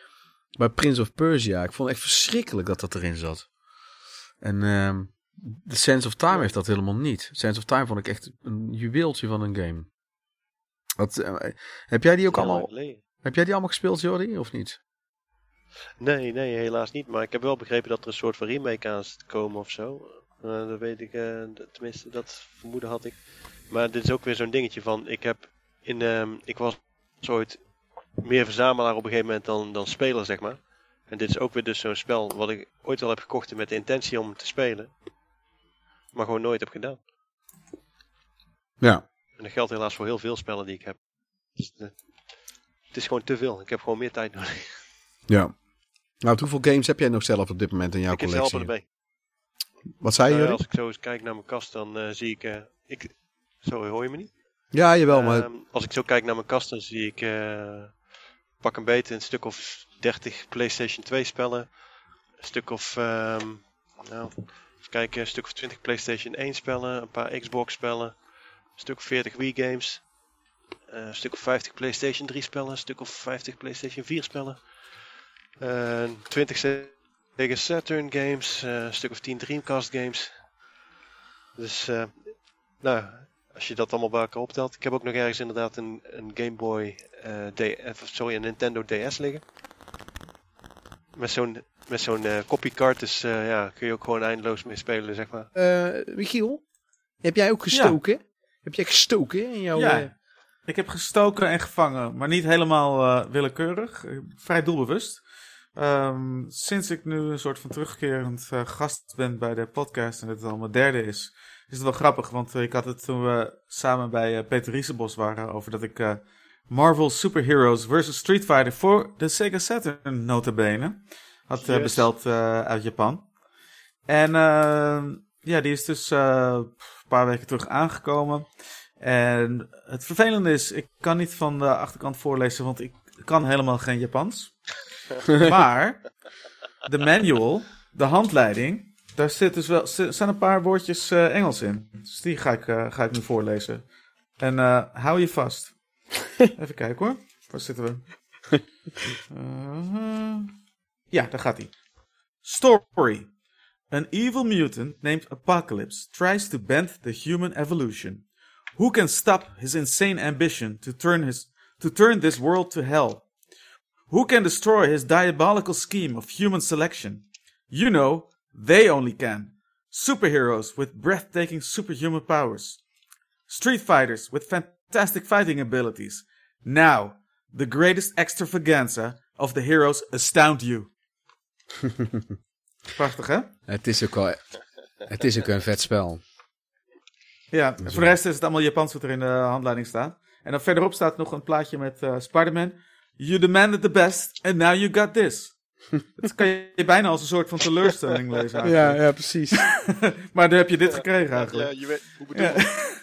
bij Prince of Persia. Ik vond het echt verschrikkelijk dat dat erin zat. En The Sense of Time heeft dat helemaal niet. Sense of Time vond ik echt een juweeltje van een game. Wat, eh, heb jij die ook allemaal, heb jij die allemaal gespeeld, Jordi, of niet? Nee, nee, helaas niet. Maar ik heb wel begrepen dat er een soort van remake aan te komen of zo. Eh, dat weet ik, eh, tenminste, dat vermoeden had ik. Maar dit is ook weer zo'n dingetje van, ik heb in, ehm, ik was ooit meer verzamelaar op een gegeven moment dan, dan speler, zeg maar. En dit is ook weer dus zo'n spel wat ik ooit wel heb gekocht met de intentie om te spelen. Maar gewoon nooit heb gedaan. Ja. En dat geldt helaas voor heel veel spellen die ik heb. Dus, eh, het is gewoon te veel. Ik heb gewoon meer tijd nodig. Ja. Nou, hoeveel games heb jij nog zelf op dit moment in jouw ik kan ze collectie? helpen erbij. Wat zei je, Nou als ik zo eens kijk naar mijn kast, dan eh, zie ik, eh, ik... Zo, hoor je me niet? Ja, jawel, maar... Ehm, als ik zo kijk naar mijn kast, dan zie ik... pak een beetje een stuk of 30 PlayStation 2 spellen. Een stuk of... ehm, nou, kijken. Een stuk of 20 PlayStation 1 spellen. Een paar Xbox spellen. Een stuk of 40 Wii games. eh, een stuk of 50 PlayStation 3 spellen. Een stuk of 50 PlayStation 4 spellen. eh, 20 Sega Saturn games. eh, een stuk of 10 Dreamcast games. Dus, eh, nou, als je dat allemaal bij elkaar optelt. Ik heb ook nog ergens inderdaad een, een Game Boy, eh, of sorry, een Nintendo DS liggen. Met zo'n met zo'n eh, copycard, dus eh, ja, kun je ook gewoon eindeloos mee spelen, zeg maar. Eh, Michiel, heb jij ook gestoken? Heb jij gestoken in jouw... Ja. eh, Ik heb gestoken en gevangen, maar niet helemaal eh, willekeurig. Vrij doelbewust. Ehm, sinds ik nu een soort van terugkerend eh, gast ben bij de podcast en het al mijn derde is, is het wel grappig. Want ik had het toen we samen bij eh, Peter Riesenbos waren over dat ik Marvel Superheroes vs. Street Fighter voor de Sega Saturn notabene had eh, Yes. besteld eh, uit Japan. En eh, ja, die is dus een paar weken terug aangekomen. En het vervelende is, ik kan niet van de achterkant voorlezen, want ik kan helemaal geen Japans. maar de manual, de handleiding, daar zit dus wel, zi- zijn een paar woordjes Engels in. Dus die ga ik, ga ik nu voorlezen. En hou je vast. Even kijken hoor. Waar zitten we? Eh, ja, daar gaat hij. Story. An evil mutant named Apocalypse tries to bend the human evolution. Who can stop his insane ambition to turn his to turn this world to hell? Who can destroy his diabolical scheme of human selection? You know, they only can. Superheroes with breathtaking superhuman powers. Street fighters with fantastic fighting abilities. Now, The greatest extravaganza of the heroes astound you. Prachtig, hè? Het is ook wel... Het is ook een vet spel. Ja, voor de rest is het allemaal Japans wat er in de handleiding staat. En dan verderop staat nog een plaatje met uh, Spider-Man. You demanded the best, and now you got this. Dat kan je bijna als een soort van teleurstelling lezen eigenlijk. ja, precies. maar dan heb je dit gekregen eigenlijk. Ja, je weet, hoe bedoel Ja. je?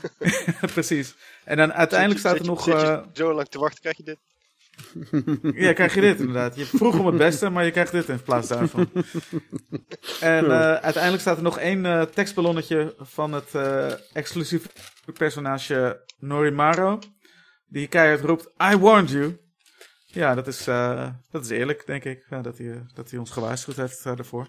Precies. En dan uiteindelijk Zit staat je- er nog... zit je eh, zo lang te wachten, krijg je dit? Ja, krijg je dit inderdaad. Je vroeg om het beste, maar je krijgt dit in plaats daarvan. En eh, uiteindelijk staat er nog één eh, tekstballonnetje van het eh, exclusieve personage Norimaro. Die keihard roept, I warned you. Ja, dat is, eh, dat is eerlijk, denk ik. Ja, dat, hij, dat hij ons gewaarschuwd heeft daarvoor.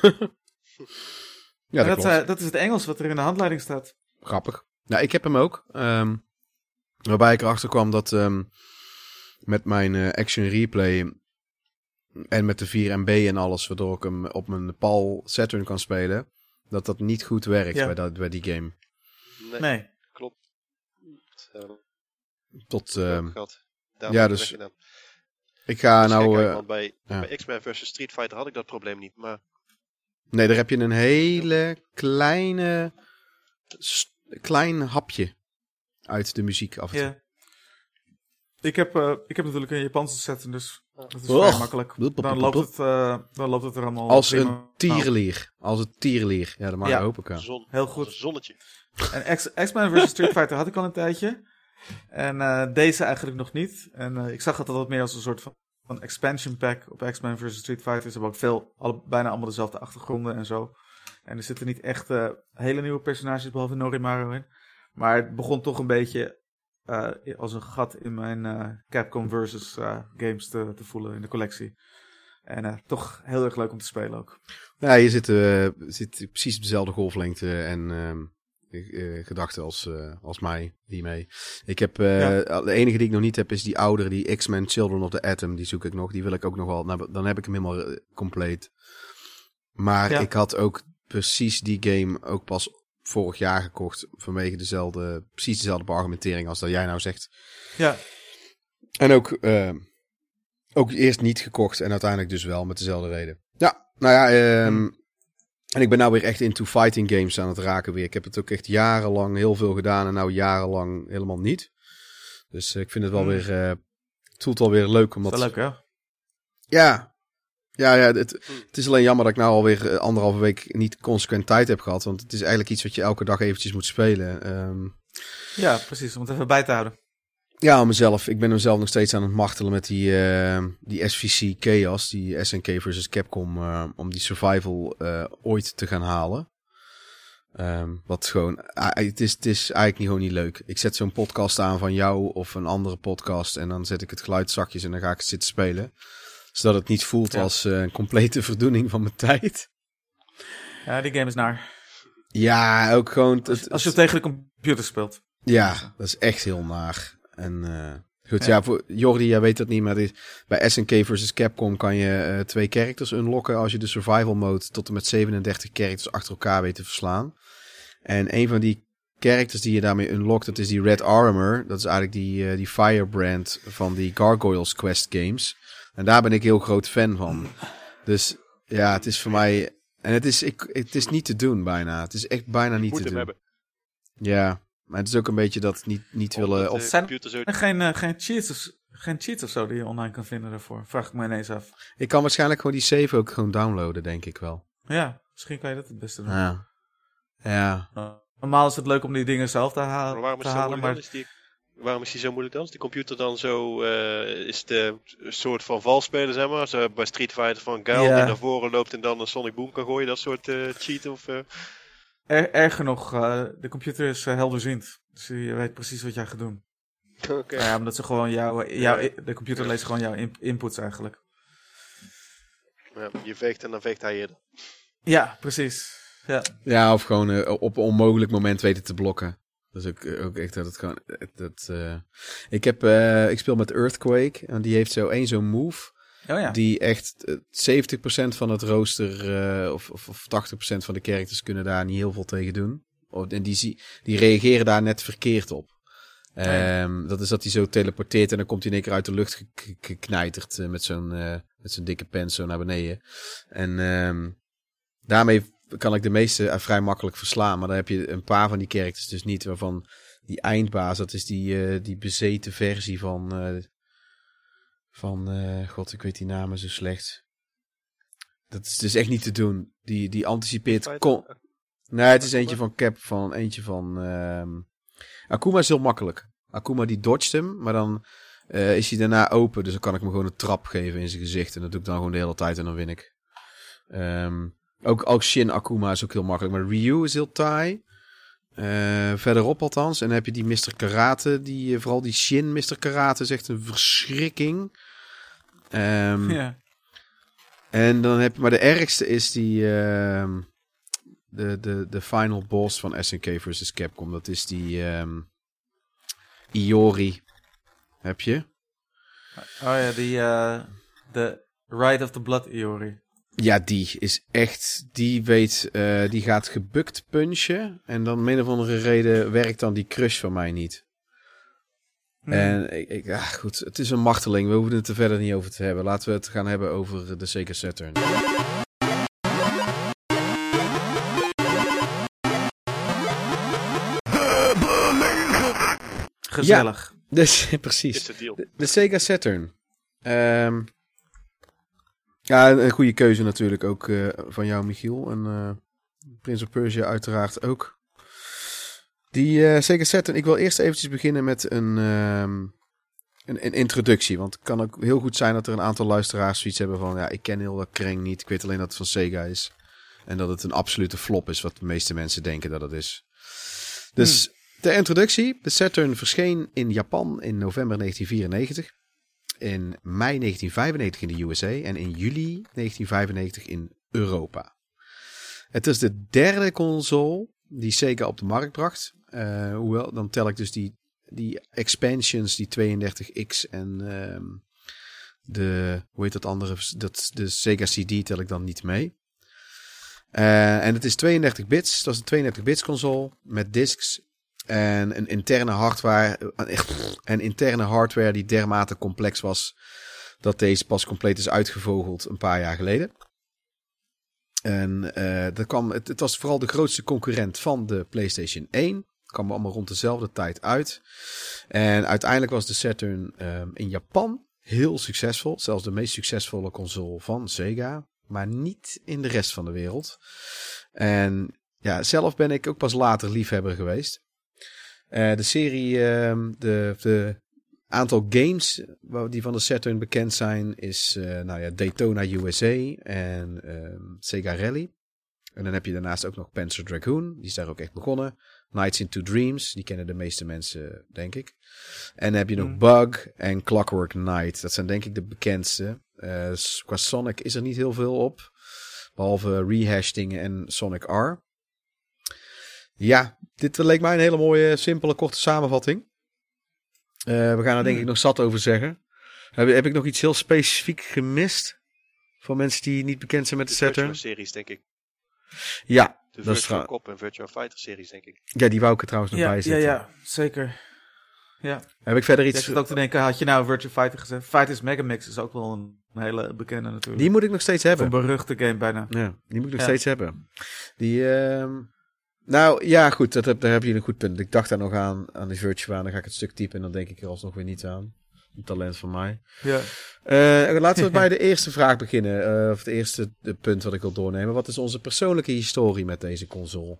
Ja, En dat, dat, klopt. dat is het Engels wat er in de handleiding staat. Grappig. Nou, ik heb hem ook. ehm, waarbij ik erachter kwam dat ehm, met mijn eh, Action Replay en met de 4MB en alles, waardoor ik hem op mijn PAL Saturn kan spelen, dat dat niet goed werkt Ja. bij, dat, bij die game. Nee, Nee. klopt. Dat, eh, Tot, ehm, ja, dus- ik ga Dat is gek nou... eh, bij, ja. bij X-Men vs Street Fighter had ik dat probleem niet. Maar nee, daar heb je een hele kleine, klein hapje uit de muziek af en toe. Ja. Ik heb, eh, ik heb natuurlijk een Japanse set, dus dat is Och. vrij makkelijk. Dan loopt, het, eh, dan loopt het er allemaal Als prima. een tierenlier. Als een tierenlier. Ja, dat mag Ja. ik hopen kan. zon, Heel goed. een zonnetje. En X- X-Men vs. Street Fighter had ik al een tijdje. En eh, deze eigenlijk nog niet. En eh, ik zag het altijd meer als een soort van, van expansion pack op X-Men vs. Street Fighter. Ze hebben ook veel, alle, bijna allemaal dezelfde achtergronden en zo. En er zitten niet echt eh, hele nieuwe personages behalve Norimaru in. Maar het begon toch een beetje eh, als een gat in mijn eh, Capcom versus games te, te voelen in de collectie. En toch heel erg leuk om te spelen ook. Ja, je zit, zit precies op dezelfde golflengte en ehm, eh, gedachten als, als mij hiermee. Ik heb, de enige die ik nog niet heb is die oudere, die X-Men Children of the Atom. Die zoek ik nog. Die wil ik ook nog wel. Nou, dan heb ik hem helemaal compleet. Maar Ja. ik had ook precies die game ook pas vorig jaar gekocht. Vanwege dezelfde, precies dezelfde beargumentering als dat jij nou zegt. Ja, En ook, eh, ook eerst niet gekocht en uiteindelijk dus wel met dezelfde reden. Ja, nou ja, ehm, Hmm. en ik ben nou weer echt into fighting games aan het raken weer. Ik heb het ook echt jarenlang heel veel gedaan en nou jarenlang helemaal niet. Dus eh, ik vind het wel Hmm. weer, eh, het voelt wel weer leuk dat omdat... is wel leuk hè? Ja, ja, ja het, het is alleen jammer dat ik nou alweer eh, anderhalve week niet consequent tijd heb gehad. Want het is eigenlijk iets wat je elke dag eventjes moet spelen. Ehm, Ja, precies. Om het even bij te houden. Ja, mezelf. Ik ben mezelf nog steeds aan het martelen met die, eh, die SVC Chaos, die SNK versus Capcom, eh, om die survival eh, ooit te gaan halen. Ehm, wat gewoon, het, is, het is eigenlijk niet, gewoon niet leuk. Ik zet zo'n podcast aan van jou of een andere podcast en dan zet ik het geluid zachtjes en dan ga ik zitten spelen. Zodat het niet voelt Ja. als eh, een complete verdoening van mijn tijd. Ja, die game is naar. Ja, ook gewoon... Als, als je tegen de computer speelt. Ja, dat is echt heel naar. En eh, goed, ja. voor Jordi, jij weet dat niet, maar dit, bij SNK versus Capcom kan je eh, twee characters unlocken als je de survival mode tot en met 37 characters achter elkaar weet te verslaan. En een van die characters die je daarmee unlockt, dat is die Red Armor. Dat is eigenlijk die, die Firebrand van die Gargoyles Quest games. En daar ben ik heel groot fan van. Dus ja, het is voor mij... En het is, ik, het is niet te doen bijna. Het is echt bijna niet te doen. hebben. Ja, maar het is ook een beetje dat niet, niet willen... Of, de zijn- computer zo... En geen, eh, geen, cheats of, geen cheats of zo die je online kan vinden daarvoor. Vraag ik me ineens af. ik kan waarschijnlijk gewoon die save ook gewoon downloaden, denk ik wel. Ja, misschien kan je dat het beste doen. Ja. Ja. Normaal is het leuk om die dingen zelf te, ha Maar waarom te is het zo halen. Maar Is die, waarom is die zo moeilijk dan? Is die computer dan zo... eh, is de een soort van valspelen, zeg maar? Zo bij Street Fighter van Guile Ja. die naar voren loopt en dan een Sonic Boom kan gooien. Dat soort eh, cheat of... eh, er, erger nog, eh, de computer is uh, helderziend. Dus je weet precies wat jij gaat doen. Oké. Ja, omdat ze gewoon jouw, jouw, de computer leest gewoon jouw in- inputs eigenlijk. Ja, je veegt en dan veegt hij eerder. Ja, precies. Ja, Ja, of gewoon eh, op een onmogelijk moment weten te blokken. Dat is ook, eh, ook echt dat het gewoon... eh, Dat, eh, Ik, heb, ik speel met Earthquake. En die heeft zo één zo'n move. oh ja. Die echt eh, 70% van het rooster... of, of, of 80% van de characters kunnen daar niet heel veel tegen doen. Oh, En die, zie- die reageren daar net verkeerd op. ja. Ehm, dat is dat hij zo teleporteert en dan komt hij in één keer uit de lucht gek- gek- geknijterd met zo'n met zo'n dikke pen zo naar beneden. En ehm, daarmee kan ik de meeste eh, vrij makkelijk verslaan. Maar dan heb je een paar van die characters dus niet, waarvan die eindbaas, dat is die, eh, die bezeten versie van, eh, van god, ik weet die namen zo slecht. Dat is dus echt niet te doen. Die, die anticipeert... Con nee, het is eentje van Cap, van eentje van... ehm, Akuma is heel makkelijk. Akuma die dodgt hem, maar dan is hij daarna open. Dus dan kan ik me gewoon een trap geven in zijn gezicht. En dat doe ik dan gewoon de hele tijd en dan win ik. Ehm, ook, ook Shin Akuma is ook heel makkelijk. Maar Ryu is heel taai. Eh, verderop althans. En dan heb je die Mr. Karate. Die, eh, vooral die Shin Mr. Karate is echt een verschrikking. Ehm, Ja. en dan heb je, maar de ergste is die, ehm, de, de, de final boss van SNK versus Capcom. Dat is die ehm, Iori. Heb je? Oh ja, die, eh de Ride of the Blood Iori. Ja, die is echt, die weet, eh, die gaat gebukt punchen. En dan om een of andere reden werkt dan die crush van mij niet. Hmm. En ik, ik, ja, goed, het is een marteling. We hoeven het er verder niet over te hebben. Laten we het gaan hebben over de Sega Saturn. Gezellig. Dus precies. Is de deal. De, de Sega Saturn. Ehm, ja, een goede keuze natuurlijk ook eh, van jou, Michiel. En eh, Prince of Persia uiteraard ook. Die eh, Sega Saturn, ik wil eerst eventjes beginnen met een, ehm, een, een introductie. Want het kan ook heel goed zijn dat er een aantal luisteraars zoiets hebben van... Ja, ik ken heel dat Kreng niet. Ik weet alleen dat het van Sega is. En dat het een absolute flop is, wat de meeste mensen denken dat het is. Dus de introductie. De Saturn verscheen in Japan in november 1994. In mei 1995 in de USA. En in juli 1995 in Europa. Het is de derde console die Sega op de markt bracht. Eh, hoewel, dan tel ik dus die, die expansions, die 32X en ehm, de, hoe heet dat andere, dat, de Sega CD tel ik dan niet mee. Eh, en het is 32 bits, dat is een 32 bits console met discs en een interne hardware, en interne hardware die dermate complex was dat deze pas compleet is uitgevogeld een paar jaar geleden. En eh, dat kwam, het, was vooral de grootste concurrent van de PlayStation 1. Het kwam allemaal rond dezelfde tijd uit. En uiteindelijk was de Saturn ehm, in Japan heel succesvol. Zelfs de meest succesvolle console van Sega. Maar niet in de rest van de wereld. En ja, zelf ben ik ook pas later liefhebber geweest. Eh, de serie, ehm, de, de aantal games die van de Saturn bekend zijn, is eh, nou ja, Daytona USA en ehm, Sega Rally. En dan heb je daarnaast ook nog Panzer Dragoon, die is daar ook echt begonnen. Nights into Dreams, die kennen de meeste mensen, denk ik. En dan heb je nog Hmm. Bug en Clockwork Knight. Dat zijn denk ik de bekendste. Eh, qua Sonic is er niet heel veel op. Behalve rehash dingen en Sonic R. Ja, dit leek mij een hele mooie, simpele, korte samenvatting. Eh, we gaan er denk ik nog zat over zeggen. Heb, heb ik nog iets heel specifiek gemist? Voor mensen die niet bekend zijn met de De Saturn? series, denk ik. Ja, De Dat is Virtua trouw- Cop en Virtua Fighter series, denk ik. ja, die wou ik er trouwens nog Ja, bij ja, zetten. ja, zeker. Ja, Heb ik verder ik iets... zit ook te denken, had je nou Virtua Fighter gezegd? Fighters Megamix is ook wel een, een hele bekende natuurlijk. Die moet ik nog steeds Of hebben. een beruchte game bijna. Ja, die moet ik nog Ja. steeds hebben. Die, ehm, nou ja, goed, dat heb, daar heb je een goed punt. Ik dacht daar nog aan, aan die Virtua, dan ga ik het stuk typen en dan denk ik er alsnog weer niet aan. Een talent van mij. Ja. Eh, laten we bij de eerste vraag beginnen. eh, of het eerste de punt wat ik wil doornemen. Wat is onze persoonlijke historie met deze console?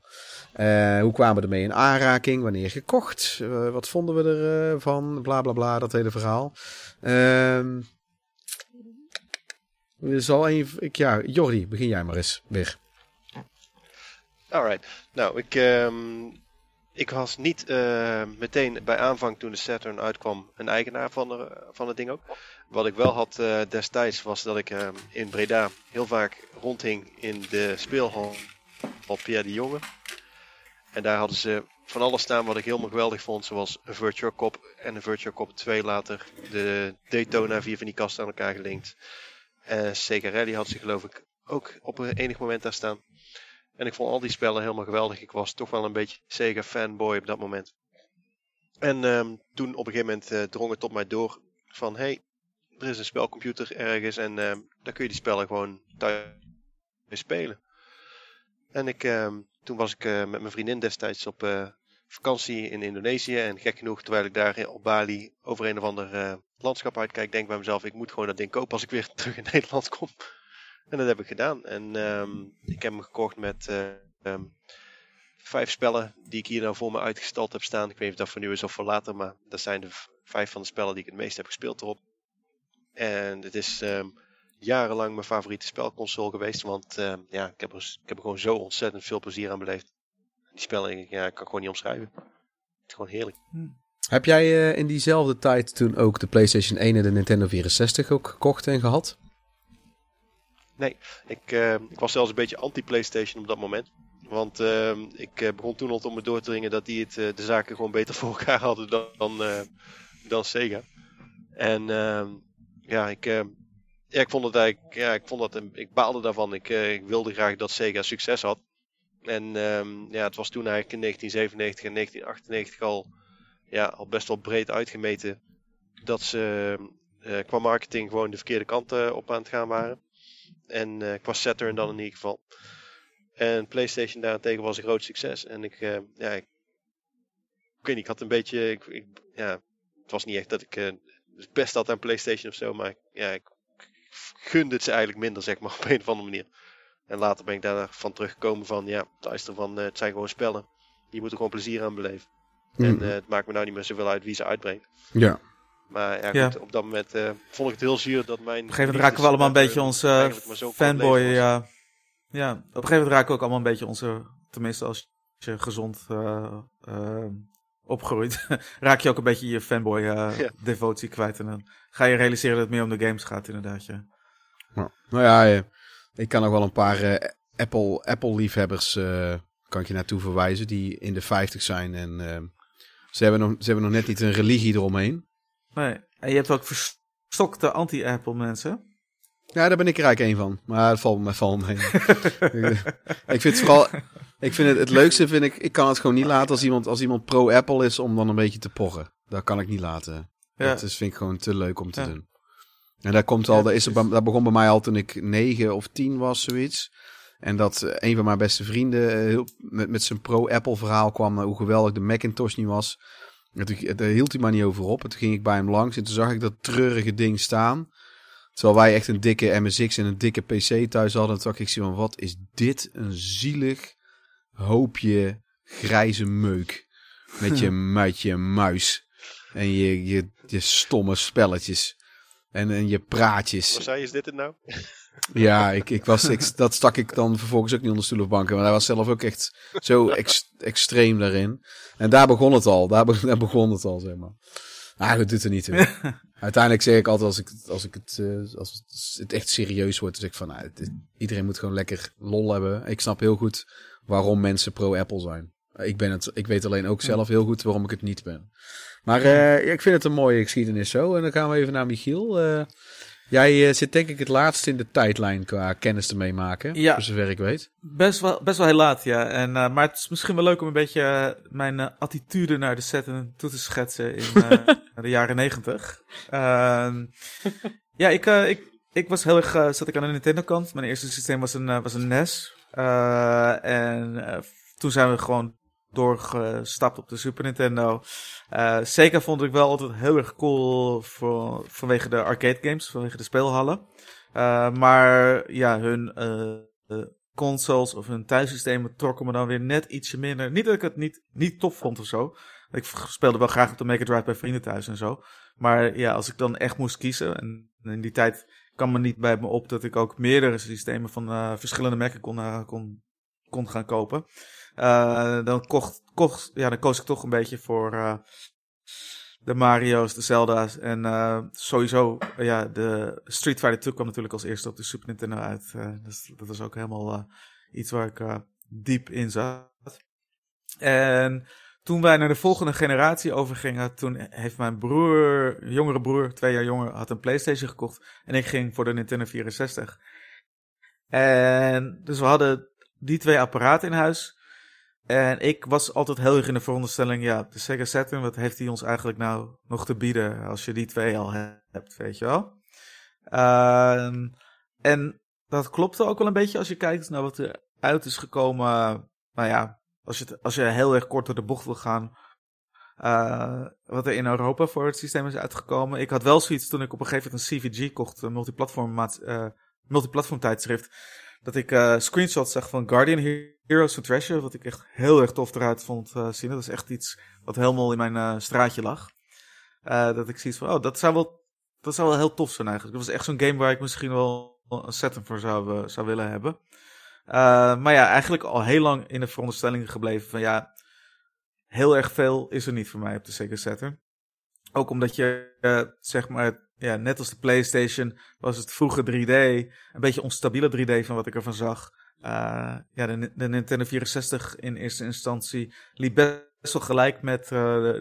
Eh, hoe kwamen we ermee in aanraking? Wanneer gekocht? Wat vonden we ervan? van? bla bla bla, dat hele verhaal. Ehm zal een, ik, ja, Jordi, begin jij maar eens weer. Alright. Nou, ik, ehm, ik was niet eh, meteen bij aanvang toen de Saturn uitkwam een eigenaar van, de, van het ding ook. Wat ik wel had eh, destijds was dat ik ehm, in Breda heel vaak rondhing in de speelhal van Pierre de Jonge. En daar hadden ze van alles staan wat ik helemaal geweldig vond. Zoals een Virtua Cop en een Virtua Cop 2 later. De Daytona, vier van die kasten aan elkaar gelinkt. En Sega Rally had ze geloof ik ook op een enig moment daar staan. En ik vond al die spellen helemaal geweldig. Ik was toch wel een beetje Sega fanboy op dat moment. En ehm, toen op een gegeven moment eh, drong het tot mij door van hey, er is een spelcomputer ergens en ehm, daar kun je die spellen gewoon thuis spelen. En ik, ehm, toen was ik eh, met mijn vriendin destijds op eh, vakantie in Indonesië. En gek genoeg, terwijl ik daar op Bali over een of ander landschap uitkijk, denk ik bij mezelf, ik moet gewoon dat ding kopen als ik weer terug in Nederland kom. En dat heb ik gedaan. En ehm, ik heb hem gekocht met eh, ehm, vijf spellen die ik hier nou voor me uitgestald heb staan. Ik weet niet of dat voor nu is of voor later, maar dat zijn de vijf van de spellen die ik het meest heb gespeeld erop. En het is ehm, jarenlang mijn favoriete spelconsole geweest, want ja, ik heb, er, ik heb er gewoon zo ontzettend veel plezier aan beleefd. Die spellen, ja, ik kan gewoon niet omschrijven. Het is gewoon heerlijk. Heb jij eh, in diezelfde tijd toen ook de PlayStation 1 en de Nintendo 64 ook gekocht en gehad? Ik, eh, ik was zelfs een beetje anti-PlayStation op dat moment. Want ehm, ik eh, begon toen al me door te dringen dat die het, eh, de zaken gewoon beter voor elkaar hadden dan, dan, eh, Sega. En ehm, ja, ik, ik vond het eigenlijk, ja, ik, vond dat, ik baalde daarvan. Ik, eh, ik wilde graag dat Sega succes had. En ehm, ja, het was toen eigenlijk in 1997 en 1998 al, ja, al best wel breed uitgemeten dat ze eh, qua marketing gewoon de verkeerde kant eh, op aan het gaan waren. En eh, qua Saturn dan in ieder geval. En PlayStation daarentegen was een groot succes. En ik, eh, ja, ik, ik weet niet, ik had een beetje, ik, ik- ja, het was niet echt dat ik eh, het best had aan PlayStation of zo, maar ja, ik gunde het ze eigenlijk minder, zeg maar, op een of andere manier. En later ben ik daarvan teruggekomen van, ja, luister van, het zijn gewoon spellen. Je moet er gewoon plezier aan beleven. En eh, het maakt me nou niet meer zoveel uit wie ze uitbrengt. ja. Maar ja, Ja. goed, op dat moment eh, vond ik het heel zuur dat mijn... Op een gegeven moment raken we allemaal een beetje onze eh, kort fanboy. Ja. ja, op een gegeven moment raken we ook allemaal een beetje onze, tenminste als je gezond eh, opgroeit, raak je ook een beetje je fanboy eh, Ja. devotie kwijt. En dan ga je realiseren dat het meer om de games gaat inderdaad. Ja. Ja. Nou ja, ik kan nog wel een paar eh, Apple, Apple liefhebbers eh, kan ik je naartoe verwijzen die in de 50 zijn en ze, hebben nog, ze hebben nog net niet een religie eromheen. Nee. En je hebt ook verstokte anti-Apple mensen. Ja, daar ben ik er eigenlijk één van. Maar het valt me valt me mee. ik vind het vooral. Ik vind het, het leukste vind ik. Ik kan het gewoon niet laten als iemand, als iemand pro-Apple is om dan een beetje te porren. Dat kan ik niet laten. Ja. Dat is, vind ik gewoon te leuk om te Ja. doen. En daar komt al, Ja, dat, is er, dat begon bij mij al toen ik negen of tien was, zoiets. En dat eh, een van mijn beste vrienden eh, heel, met, met zijn pro-Apple verhaal kwam, eh, hoe geweldig de Macintosh niet was. En toen, daar hield hij maar niet over op. En toen ging ik bij hem langs en toen zag ik dat treurige ding staan. Terwijl wij echt een dikke MSX en een dikke PC thuis hadden. Toen dacht ik van, wat is dit een zielig hoopje grijze meuk. Met je, met je muis. En je, je, je stomme spelletjes. En, en je praatjes. Wat zei je, is dit het nou? Ja, ik, ik was, ik, dat stak ik dan vervolgens ook niet onder stoel of banken. Maar hij was zelf ook echt zo ex- extreem daarin. En daar begon het al. Daar, be- daar begon het al, zeg maar. Nou, goed, doet er niet toe. Uiteindelijk zeg ik altijd, als ik, het- als ik het, eh, als het echt serieus wordt, dan zeg ik van, nou, het- iedereen moet gewoon lekker lol hebben. Ik snap heel goed waarom mensen pro-Apple zijn. Ik, ben het, ik weet alleen ook zelf heel goed waarom ik het niet ben. Maar eh, ik vind het een mooie geschiedenis zo. En dan gaan we even naar Michiel. Eh, jij eh, zit denk ik het laatst in de tijdlijn qua kennis te meemaken. Ja. Voor zover ik weet. Best wel, best wel heel laat, ja. En, eh, maar het is misschien wel leuk om een beetje eh, mijn attitude naar de set toe te schetsen in de jaren negentig. Ehm, ja, ik, ik, ik was heel erg, zat ik aan de Nintendo kant. Mijn eerste systeem was een, was een NES. En toen zijn we gewoon doorgestapt op de Super Nintendo. Eh Sega vond ik wel altijd heel erg cool voor, vanwege de arcade games, vanwege de speelhallen. Eh, maar ja, hun eh, consoles of hun thuissystemen trokken me dan weer net ietsje minder. Niet dat ik het niet, niet tof vond of zo. Ik speelde wel graag op de Mega Drive bij vrienden thuis en zo. Maar ja, als ik dan echt moest kiezen, en in die tijd kwam me niet bij me op dat ik ook meerdere systemen van verschillende merken kon, kon, kon gaan kopen. Eh, dan, kocht, kocht, ja, dan koos ik toch een beetje voor eh, de Mario's, de Zelda's. En eh, sowieso, ja, de Street Fighter 2 kwam natuurlijk als eerste op de Super Nintendo uit. Dus dat was ook helemaal iets waar ik diep in zat. En toen wij naar de volgende generatie overgingen, toen heeft mijn broer, jongere broer, twee jaar jonger, had een Playstation gekocht. En ik ging voor de Nintendo 64. En dus we hadden die twee apparaten in huis. En ik was altijd heel erg in de veronderstelling, ja, de Sega Saturn, wat heeft hij ons eigenlijk nou nog te bieden als je die twee al hebt, weet je wel? Ehm, en dat klopte ook wel een beetje als je kijkt naar wat er uit is gekomen. Nou ja, als je, als je heel erg kort door de bocht wil gaan, uh, wat er in Europa voor het systeem is uitgekomen. Ik had wel zoiets toen ik op een gegeven moment een CVG kocht, een multiplatform, uh, multiplatform tijdschrift. Dat ik uh, screenshots zag van Guardian Heroes of Treasure, wat ik echt heel erg tof eruit vond zien. Dat is echt iets wat helemaal in mijn straatje lag. dat ik zoiets van, oh, dat zou wel, dat zou wel heel tof zijn eigenlijk. Dat was echt zo'n game waar ik misschien wel een setting voor zou, zou willen hebben. maar ja, eigenlijk al heel lang in de veronderstelling gebleven van ja, heel erg veel is er niet voor mij op de Sega Saturn. Ook omdat je, uh, zeg maar, ja, net als de PlayStation was het vroeger 3D. Een beetje onstabiele 3D van wat ik ervan zag. Uh, ja, de, de, Nintendo 64 in eerste instantie liep best wel gelijk met uh,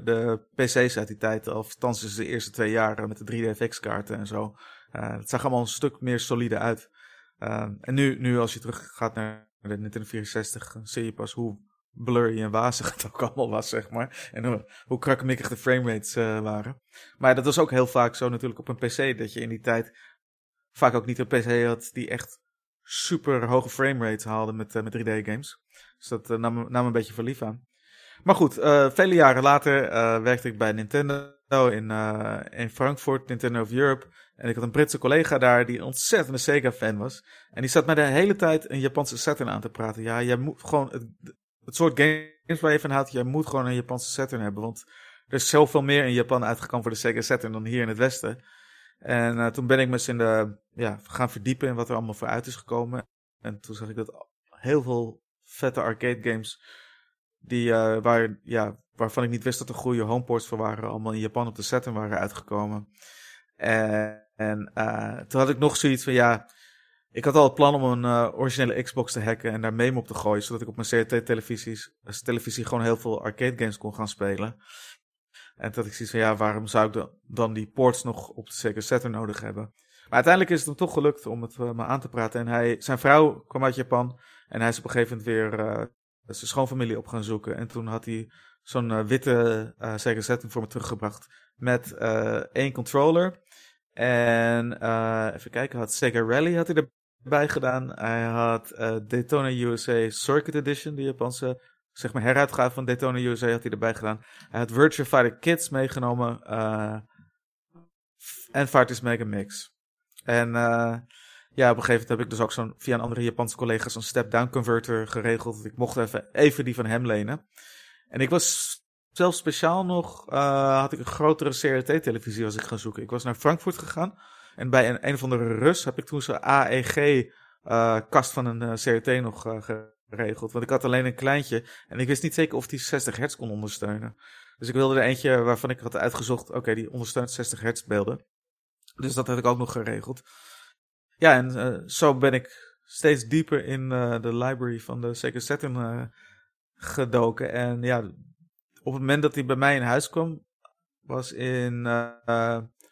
de, PC's uit die tijd. Of althans de eerste twee jaren met de 3D-FX-kaarten en zo. het zag allemaal een stuk meer solide uit. en nu, nu als je terug gaat naar de Nintendo 64, zie je pas hoe blurry en wazig het ook allemaal was, zeg maar. En hoe, hoe krakkemikkig de framerates uh, waren. Maar dat was ook heel vaak zo natuurlijk op een PC, dat je in die tijd vaak ook niet een PC had die echt super hoge framerates haalde met, uh, met 3D-games. Dus dat uh, nam, nam een beetje verlief aan. Maar goed, vele jaren later werkte ik bij Nintendo in, in Frankfurt, Nintendo of Europe. En ik had een Britse collega daar die een ontzettende Sega-fan was. En die zat mij de hele tijd een Japanse Saturn aan te praten. Ja, jij moet gewoon het, het soort games waar je van houdt, je moet gewoon een Japanse Saturn hebben. Want er is zoveel meer in Japan uitgekomen voor de Sega Saturn dan hier in het Westen. En uh, toen ben ik me eens in de, ja, gaan verdiepen in wat er allemaal voor uit is gekomen. En toen zag ik dat heel veel vette arcade games, die, uh, waar, ja, waarvan ik niet wist dat er goede homeports voor waren, allemaal in Japan op de Saturn waren uitgekomen. En, uh, toen had ik nog zoiets van, ja, ik had al het plan om een uh, originele Xbox te hacken en daar meme op te gooien, zodat ik op mijn CRT-televisies televisie gewoon heel veel arcade games kon gaan spelen. En dat ik zoiets van, ja, waarom zou ik dan die ports nog op de Sega Saturn nodig hebben? Maar uiteindelijk is het hem toch gelukt om het uh, me aan te praten. En hij, zijn vrouw kwam uit Japan en hij is op een gegeven moment weer zijn schoonfamilie op gaan zoeken. En toen had hij zo'n witte Sega Saturn voor me teruggebracht met één controller. En even kijken, had Sega Rally had hij bij gedaan. Hij had uh, Daytona USA Circuit Edition, de Japanse zeg maar heruitgave van Daytona USA had hij erbij gedaan. Hij had Virtua Fighter Kids meegenomen uh, en Fighters Mega Mix. En uh, ja, op een gegeven moment heb ik dus ook zo'n via een andere Japanse collega zo'n step-down converter geregeld. Ik mocht even, even die van hem lenen. En ik was zelfs speciaal nog, had ik een grotere CRT-televisie als ik gaan zoeken. Ik was naar Frankfurt gegaan. En bij een, een of andere Rus heb ik toen zo'n AEG-kast uh, van een uh, CRT nog uh, geregeld. Want ik had alleen een kleintje en ik wist niet zeker of die 60 hertz kon ondersteunen. Dus ik wilde er eentje waarvan ik had uitgezocht, oké, die ondersteunt 60 hertz beelden. Dus dat heb ik ook nog geregeld. Ja, en zo ben ik steeds dieper in de library van de Sega Saturn gedoken. En ja, op het moment dat hij bij mij in huis kwam, was in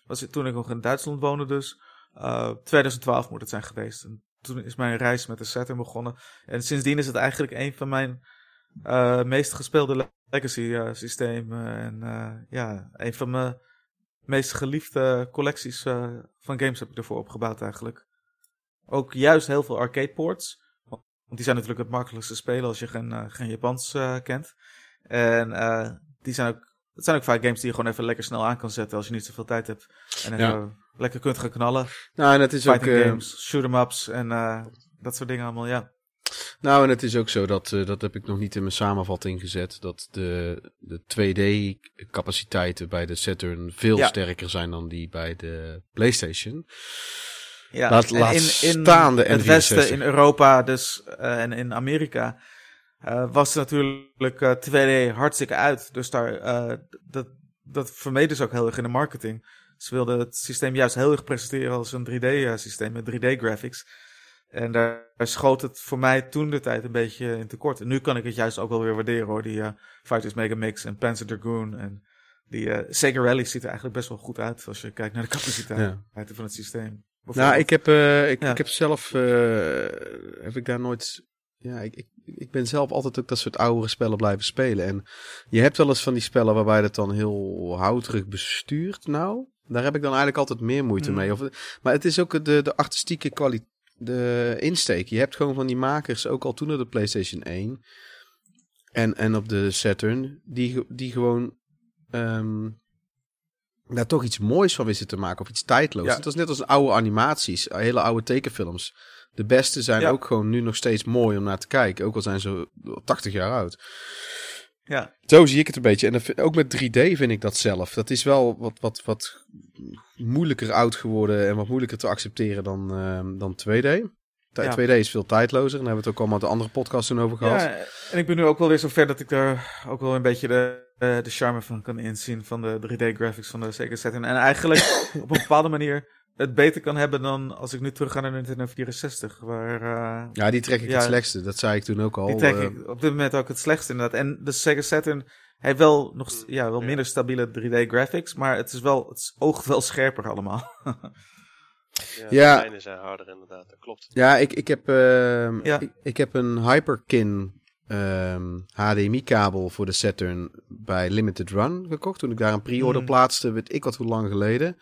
toen ik nog in Duitsland woonde dus. Uh, 2012 moet het zijn geweest. En toen is mijn reis met de Saturn begonnen. En sindsdien is het eigenlijk een van mijn uh, meest gespeelde legacy uh, systemen. En ja, een van mijn meest geliefde collecties van games heb ik ervoor opgebouwd eigenlijk. Ook juist heel veel arcade ports. Want die zijn natuurlijk het makkelijkste spelen als je geen, geen Japans kent. En die zijn ook het zijn ook vaak games die je gewoon even lekker snel aan kan zetten als je niet zoveel tijd hebt. En even lekker kunt gaan knallen. Nou, en het is Fighting ook... games, shoot-em-ups en uh, dat soort dingen allemaal, ja. Nou, en het is ook zo, dat, uh, dat heb ik nog niet in mijn samenvatting gezet, dat de, de 2D-capaciteiten bij de Saturn veel ja. sterker zijn dan die bij de PlayStation. Ja, laat, laat in, in staan de het Westen, in Europa dus, uh, en in Amerika uh, was natuurlijk uh, 2D hartstikke uit. Dus daar, uh, dat, dat vermeden ze ook heel erg in de marketing. Ze wilden het systeem juist heel erg presenteren als een 3D-systeem met 3D-graphics. En daar, schoot het voor mij toen de tijd een beetje in tekort. En nu kan ik het juist ook wel weer waarderen hoor. Die Fighters Mega Mix en Panzer Dragoon en die Sega Rally ziet er eigenlijk best wel goed uit als je kijkt naar de capaciteit ja. van het systeem. Nou, ik heb, ik, ja. ik heb zelf, heb ik daar nooit ja, ik, ik, ik ben zelf altijd ook dat soort oudere spellen blijven spelen. En je hebt wel eens van die spellen waarbij dat dan heel houterig bestuurt. Nou, daar heb ik dan eigenlijk altijd meer moeite Mm. mee. Of, maar het is ook de, de artistieke kwaliteit. De insteek. Je hebt gewoon van die makers, ook al toen op de PlayStation 1 en, en op de Saturn, die, die gewoon ehm, daar toch iets moois van wisten te maken. Of iets tijdloos. Ja. Het was net als oude animaties, hele oude tekenfilms. De beste zijn Ja. ook gewoon nu nog steeds mooi om naar te kijken. Ook al zijn ze 80 jaar oud. Ja, Zo zie ik het een beetje. En ook met 3D vind ik dat zelf. Dat is wel wat, wat, wat moeilijker oud geworden en wat moeilijker te accepteren dan, ehm, dan 2D. T- Ja. 2D is veel tijdlozer. Daar hebben we het ook allemaal de andere podcasts toen over gehad. ja, en ik ben nu ook wel weer zover dat ik daar ook wel een beetje de, eh, de charme van kan inzien van de 3D-graphics van de Sega Saturn. En eigenlijk op een bepaalde manier het beter kan hebben dan als ik nu terug ga naar de Nintendo 64, waar... eh, Ja, die trek ik Ja. het slechtste. Dat zei ik toen ook al. Die trek Eh, ik op dit moment ook het slechtste inderdaad. En de Sega Saturn heeft wel nog ja, wel Ja. minder stabiele 3D graphics, maar het is wel het oogt wel scherper allemaal. Ja, Ja. De lijnen zijn harder inderdaad, dat klopt. Ja, ik, ik, heb, ehm, Ja. ik, ik heb een Hyperkin ehm, HDMI-kabel voor de Saturn bij Limited Run gekocht. Toen ik daar een pre-order Mm. plaatste, weet ik wat hoe lang geleden.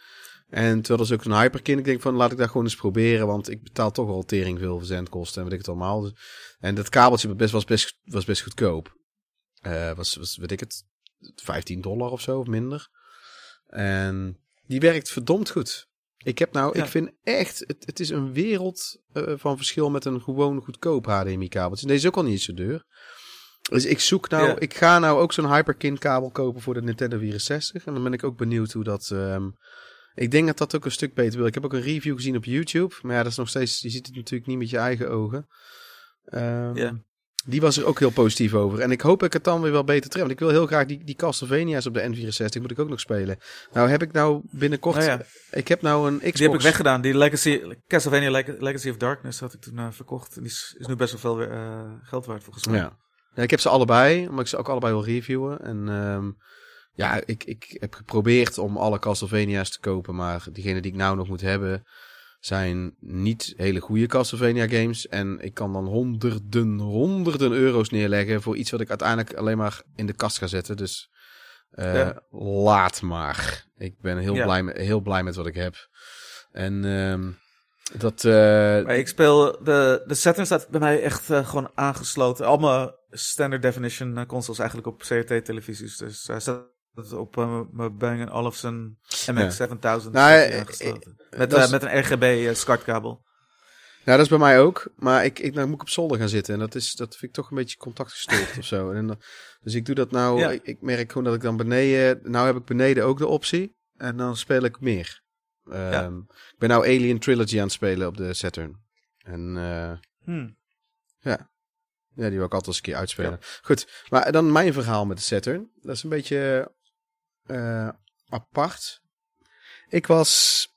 En toen was ook een Hyperkin. Ik denk van, laat ik daar gewoon eens proberen. Want ik betaal toch al tering veel verzendkosten en weet ik het allemaal. Dus- En dat kabeltje was best, was best, was best goedkoop. Eh, was, was, weet ik het, 15 dollar of zo, of minder. En die werkt verdomd goed. Ik heb nou, Ja. ik vind echt, het, het is een wereld eh, van verschil met een gewoon goedkoop HDMI-kabeltje. Deze is ook al niet zo duur. Dus ik zoek nou, Ja. ik ga nou ook zo'n Hyperkin kabel kopen voor de Nintendo 64. En dan ben ik ook benieuwd hoe dat... ehm, ik denk dat dat ook een stuk beter wil. Ik heb ook een review gezien op YouTube. Maar ja, dat is nog steeds... Je ziet het natuurlijk niet met je eigen ogen. Ehm, Ja. Die was er ook heel positief over. En ik hoop dat ik het dan weer wel beter tref. Want ik wil heel graag die, die Castlevania's op de N64. Moet ik ook nog spelen. Nou heb ik nou binnenkort... Nou ja, Ik heb nou een Xbox... die heb ik weggedaan. Die Legacy, Castlevania Leg- Legacy of Darkness had ik toen eh, verkocht. En die is, is nu best wel veel eh, geld waard volgens mij. Ja. ja, ik heb ze allebei, maar ik ze ook allebei wil reviewen. En ehm, ja, ik, ik heb geprobeerd om alle Castlevania's te kopen, maar diegene die ik nou nog moet hebben zijn niet hele goede Castlevania games. En ik kan dan honderden, honderden euro's neerleggen voor iets wat ik uiteindelijk alleen maar in de kast ga zetten. Dus eh, Ja. laat maar. Ik ben heel, Ja. blij met, heel blij met wat ik heb. En ehm, dat... eh, Maar ik speel, de, de Saturn staat bij mij echt eh, gewoon aangesloten. Al mijn standard definition consoles eigenlijk op CRT-televisies. Dus staat op eh, mijn Bang Olufsen MX-7000 Nou, staat hij eh, eh, met, dat met een RGB-SCART-kabel. Nou, dat is bij mij ook. Maar ik, ik, nou moet ik op zolder gaan zitten. En dat, is, dat vind ik toch een beetje contactgestoord of zo. En dan, dus ik doe dat nou. Ja. Ik, ik merk gewoon dat ik dan beneden. Nou heb ik beneden ook de optie. En dan speel ik meer. Ehm, Ik ben nou Alien Trilogy aan het spelen op de Saturn. En eh, Hm. ja, die wil ik altijd eens een keer uitspelen. Goed, maar dan mijn verhaal met de Saturn. Dat is een beetje eh, apart. Ik was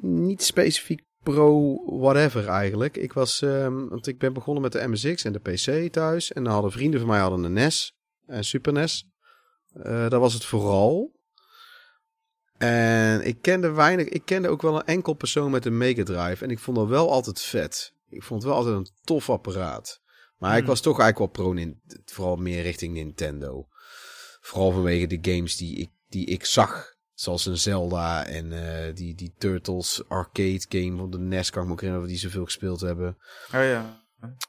niet specifiek pro whatever eigenlijk. Ik was, ehm, want ik ben begonnen met de MSX en de PC thuis. En dan hadden vrienden van mij hadden een NES en Super NES. Eh dat was het vooral. En ik kende weinig, ik kende ook wel een enkel persoon met een Mega Drive. En ik vond dat wel altijd vet. Ik vond het wel altijd een tof apparaat. Maar ik Hmm. was toch eigenlijk wel pro, nin- vooral meer richting Nintendo. Vooral vanwege de games die ik, die ik zag. Zoals een Zelda en eh, die, die Turtles arcade game van de NES kan ik me ook herinneren, die zoveel gespeeld hebben. Oh ja.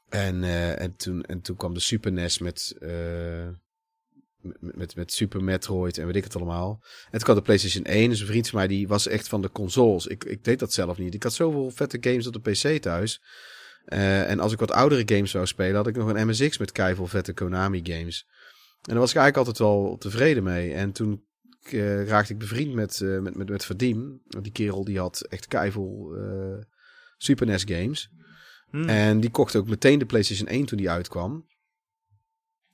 En, eh, en, toen, en toen kwam de Super NES met, eh, met, met, met Super Metroid en weet ik het allemaal. En toen kwam de PlayStation 1. Dus een vriend van mij die was echt van de consoles. Ik, ik deed dat zelf niet. Ik had zoveel vette games op de PC thuis. En als ik wat oudere games zou spelen, had ik nog een MSX met keiveel vette Konami games. En daar was ik eigenlijk altijd wel tevreden mee. En toen eh, raakte ik bevriend met, eh met, met, met Vadim. Die kerel die had echt keiveel eh Super NES games. Hm. En die kocht ook meteen de PlayStation 1 toen die uitkwam.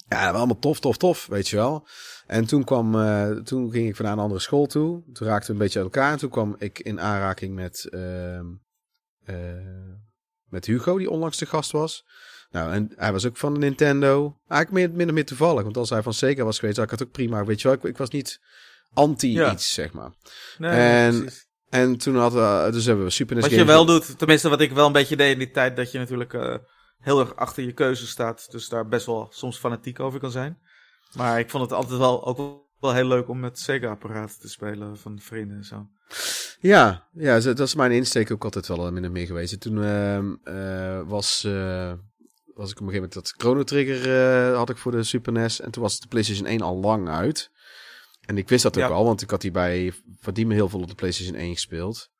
Ja, dat was allemaal tof, tof, tof, weet je wel. En toen, kwam, toen ging ik van naar een andere school toe. Toen raakten we een beetje uit elkaar. En toen kwam ik in aanraking met, ehm, eh, met Hugo, die onlangs de gast was. Nou, en hij was ook van de Nintendo. Eigenlijk meer, minder meer toevallig. Want als hij van Sega was geweest, had ik het ook prima. Weet je wel, ik, ik was niet anti Ja. iets, zeg maar. Nee, en-. En toen hadden we, dus hebben we Super NES Wat je games- wel doet, tenminste wat ik wel een beetje deed in die tijd, dat je natuurlijk... eh, heel erg achter je keuze staat. Dus daar best wel soms fanatiek over kan zijn. Maar ik vond het altijd wel ook wel heel leuk om met Sega-apparaten te spelen van vrienden en zo. Ja, ja, dat is mijn insteek ook altijd wel min of meer geweest. Toen uh, was, uh, was ik op een gegeven moment dat Chrono Trigger uh, had ik voor de Super NES. En toen was de PlayStation 1 al lang uit. En ik wist dat ook al, want ik had die bij Vadim heel veel op de PlayStation 1 gespeeld.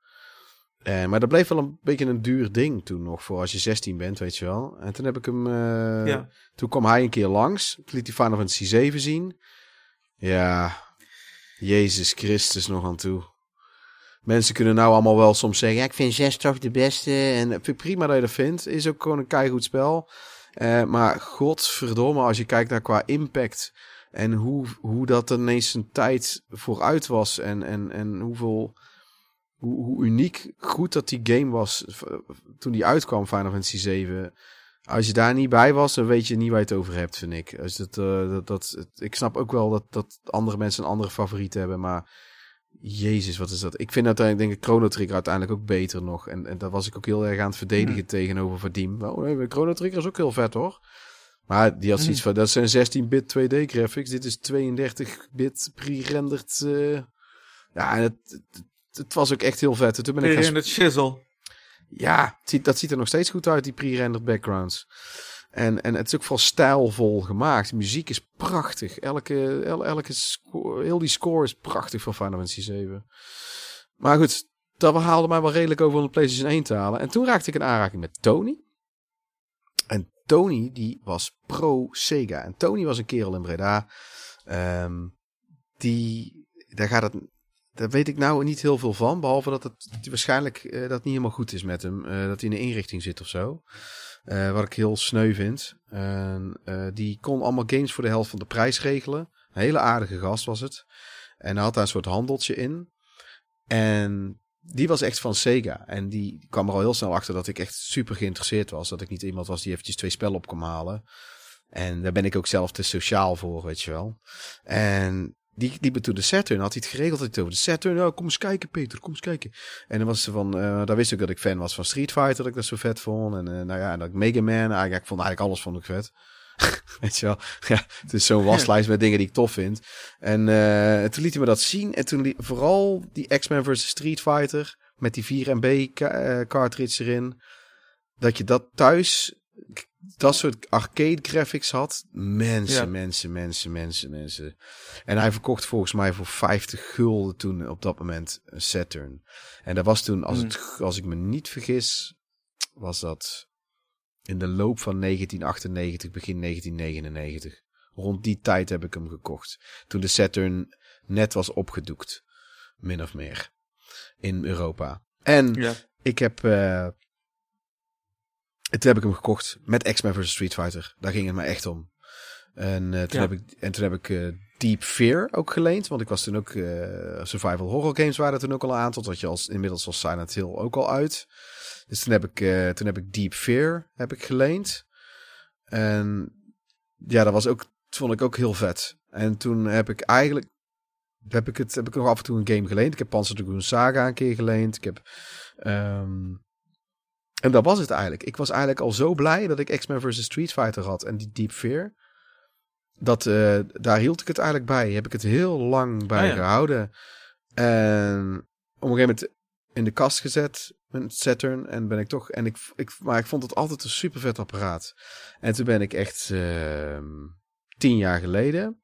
Uh, maar dat bleef wel een beetje een duur ding toen nog, voor als je 16 bent, weet je wel. En toen heb ik hem, uh, ja. toen kwam hij een keer langs, toen liet hij Final Fantasy 7 zien. Ja, Jezus Christus nog aan toe. Mensen kunnen nou allemaal wel soms zeggen, ik vind 6 toch de beste. En ik prima dat je dat vindt, is ook gewoon een keigoed spel. Uh, maar godverdomme, als je kijkt naar qua impact en hoe, hoe dat ineens een tijd vooruit was en, en, en hoeveel hoe, hoe uniek goed dat die game was toen die uitkwam, Final Fantasy 7. Als je daar niet bij was, dan weet je niet waar je het over hebt, vind ik. Als dat, uh, dat, dat, ik snap ook wel dat, dat andere mensen een andere favoriet hebben, maar Jezus, wat is dat? Ik vind uiteindelijk, denk ik, Chrono Trigger uiteindelijk ook beter nog. En, en daar was ik ook heel erg aan het verdedigen mm. tegenover Vadim. Oh, nee, Chrono Trigger is ook heel vet, hoor. Maar die had zoiets mm. van, dat zijn 16-bit 2D graphics. Dit is 32-bit pre-rendered... Uh... Ja, en het, het was ook echt heel vet. Toen ben ik het shizzle. Ja, dat ziet er nog steeds goed uit, die pre-rendered backgrounds. En, en het is ook wel stijlvol gemaakt. De muziek is prachtig. Elke, el, elke heel die score is prachtig van Final Fantasy 7. Maar goed, dat haalde mij wel redelijk over om de PlayStation 1 te halen. En toen raakte ik in aanraking met Tony. En Tony, die was pro Sega. En Tony was een kerel in Breda. Um, die, daar gaat het daar weet ik nou niet heel veel van. Behalve dat het waarschijnlijk uh, dat niet helemaal goed is met hem. Uh, dat hij in een inrichting zit of zo. Uh, wat ik heel sneu vind. die kon allemaal games voor de helft van de prijs regelen. Een hele aardige gast was het. En hij had daar een soort handeltje in. En die was echt van Sega. En die kwam er al heel snel achter dat ik echt super geïnteresseerd was. Dat ik niet iemand was die eventjes twee spellen op kon halen. En daar ben ik ook zelf te sociaal voor, weet je wel. En die liep toen de Saturn, had hij het geregeld had over de Saturn. Nou, kom eens kijken, Peter, kom eens kijken. En dan was ze van, uh, daar wist ik dat ik fan was van Street Fighter, dat ik dat zo vet vond. En uh, nou ja, en dat ik Mega Man, eigenlijk, ik vond eigenlijk alles vond ik vet. Weet je wel, ja, het is zo'n waslijst met dingen die ik tof vind. En uh, toen liet hij me dat zien. En toen vooral die X-Men vs Street Fighter met die 4MB cartridge erin. Dat je dat thuis dat soort arcade graphics had. Mensen, mensen, mensen, mensen, mensen. En hij verkocht volgens mij voor 50 gulden toen op dat moment een Saturn. En dat was toen, als, het, hmm. als ik me niet vergis, was dat in de loop van 1998, begin 1999. Rond die tijd heb ik hem gekocht. Toen de Saturn net was opgedoekt. Min of meer. In Europa. En ja. ik heb uh, toen heb ik hem gekocht met X-Men vs Street Fighter. Daar ging het me echt om. En, uh, toen, heb ik, en toen heb ik uh, Deep Fear ook geleend. Want ik was toen ook... Uh, survival horror games waren er toen ook al een aantal. Dat je als, inmiddels was Silent Hill ook al uit. Dus toen heb ik, toen heb ik Deep Fear heb ik geleend. En ja, dat was ook... vond ik ook heel vet. En toen heb ik eigenlijk... Heb ik, het, heb ik nog af en toe een game geleend. Ik heb Panzer Dragoon Saga een keer geleend. Ik heb... Um, en dat was het eigenlijk. Ik was eigenlijk al zo blij dat ik X-Men vs. Street Fighter had en die Deep Fear. Dat, uh, daar hield ik het eigenlijk bij. Heb ik het heel lang bij oh gehouden. En op een gegeven moment in de kast gezet met Saturn. En ben ik toch. En ik, ik, maar ik vond het altijd een super vet apparaat. En toen ben ik echt uh, tien jaar geleden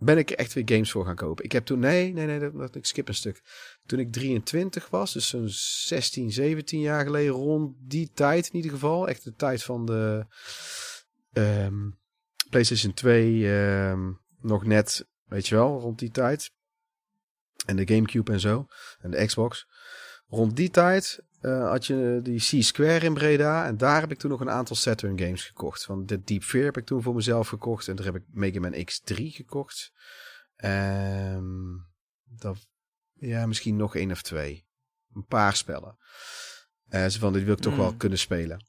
ben ik echt weer games voor gaan kopen. Ik heb toen, nee, nee, nee, dat, ik skip een stuk. Toen ik 23 was, dus zo'n 16, 17 jaar geleden, rond die tijd in ieder geval. Echt de tijd van de um, PlayStation 2, um, ehm, nog net, weet je wel, rond die tijd. En de Gamecube en zo. En de Xbox. Rond die tijd uh, had je die C-Square in Breda. En daar heb ik toen nog een aantal Saturn games gekocht. Van de Deep Fear heb ik toen voor mezelf gekocht. En daar heb ik Mega Man X3 gekocht. Um, dat, ja, misschien nog één of twee. Een paar spellen. Uh, zo van, dit wil ik toch wel mm. kunnen spelen.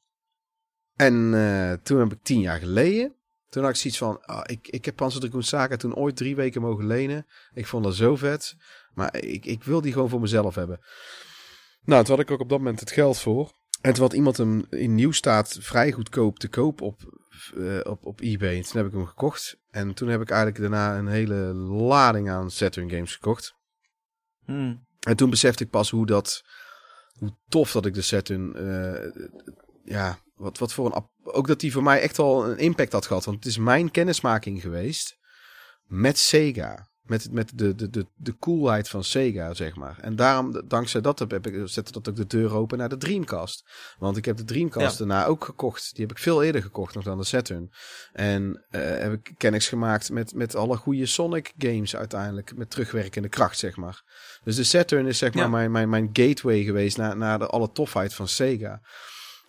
En uh, toen heb ik tien jaar geleden... Toen had ik zoiets van, oh, ik, ik heb Panzer Dragoon Saga toen ooit drie weken mogen lenen. Ik vond dat zo vet. Maar ik, ik wil die gewoon voor mezelf hebben. Nou, toen had ik ook op dat moment het geld voor. En toen had iemand hem in nieuw staat vrij goedkoop te koop op, eh, op, op eBay. En toen heb ik hem gekocht. En toen heb ik eigenlijk daarna een hele lading aan Saturn games gekocht. Hmm. En toen besefte ik pas hoe dat, hoe tof dat ik de Saturn, eh, ja, wat, wat voor een, ook dat die voor mij echt wel een impact had gehad. Want het is mijn kennismaking geweest met Sega. Met, met de, de, de, de coolheid van Sega, zeg maar. En daarom, dankzij dat, heb ik, zette dat ook de deur open naar de Dreamcast. Want ik heb de Dreamcast Ja. daarna ook gekocht. Die heb ik veel eerder gekocht nog dan de Saturn. En eh, heb ik kennis gemaakt met, met alle goede Sonic games uiteindelijk. Met terugwerkende kracht, zeg maar. Dus de Saturn is zeg maar Ja. mijn, mijn, mijn gateway geweest naar, naar de alle tofheid van Sega.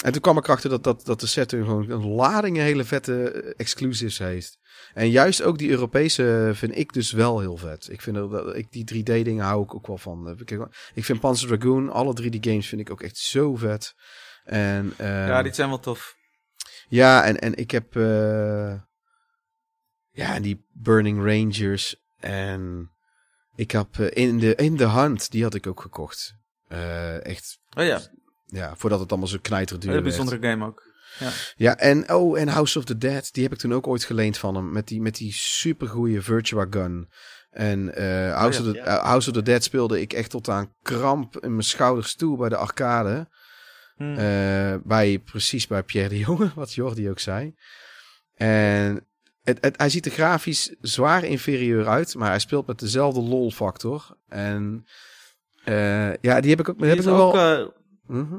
En toen kwam ik achter dat, dat, dat de Saturn gewoon een lading hele vette eh, exclusives heeft. En juist ook die Europese vind ik dus wel heel vet. Ik vind dat- ik die 3D dingen hou ik ook wel van. Eh, Ik, vind Panzer Dragoon, alle 3D games vind ik ook echt zo vet. En, ehm, Ja, die zijn wel tof. ja, en, en ik heb eh, ja, die Burning Rangers en ik heb in, de, in de hand, die had ik ook gekocht. Echt, Oh ja, ja, voordat het allemaal zo knijterduur een hele werd. bijzondere game ook. Ja, en oh, en House of the Dead, die heb ik toen ook ooit geleend van hem. Met die, met die supergoeie Virtua Gun. En eh, House, Oh of ja, the, ja. eh, House of the Dead speelde ik echt tot aan kramp in mijn schouders toe bij de arcade. Hmm. Eh, bij, precies bij Pierre de Jonge, wat Jordi ook zei. En het, het, hij ziet er grafisch zwaar inferieur uit, maar hij speelt met dezelfde lol-factor. En eh, ja, die heb ik ook, Die heb ik nog ook, wel... Mhm.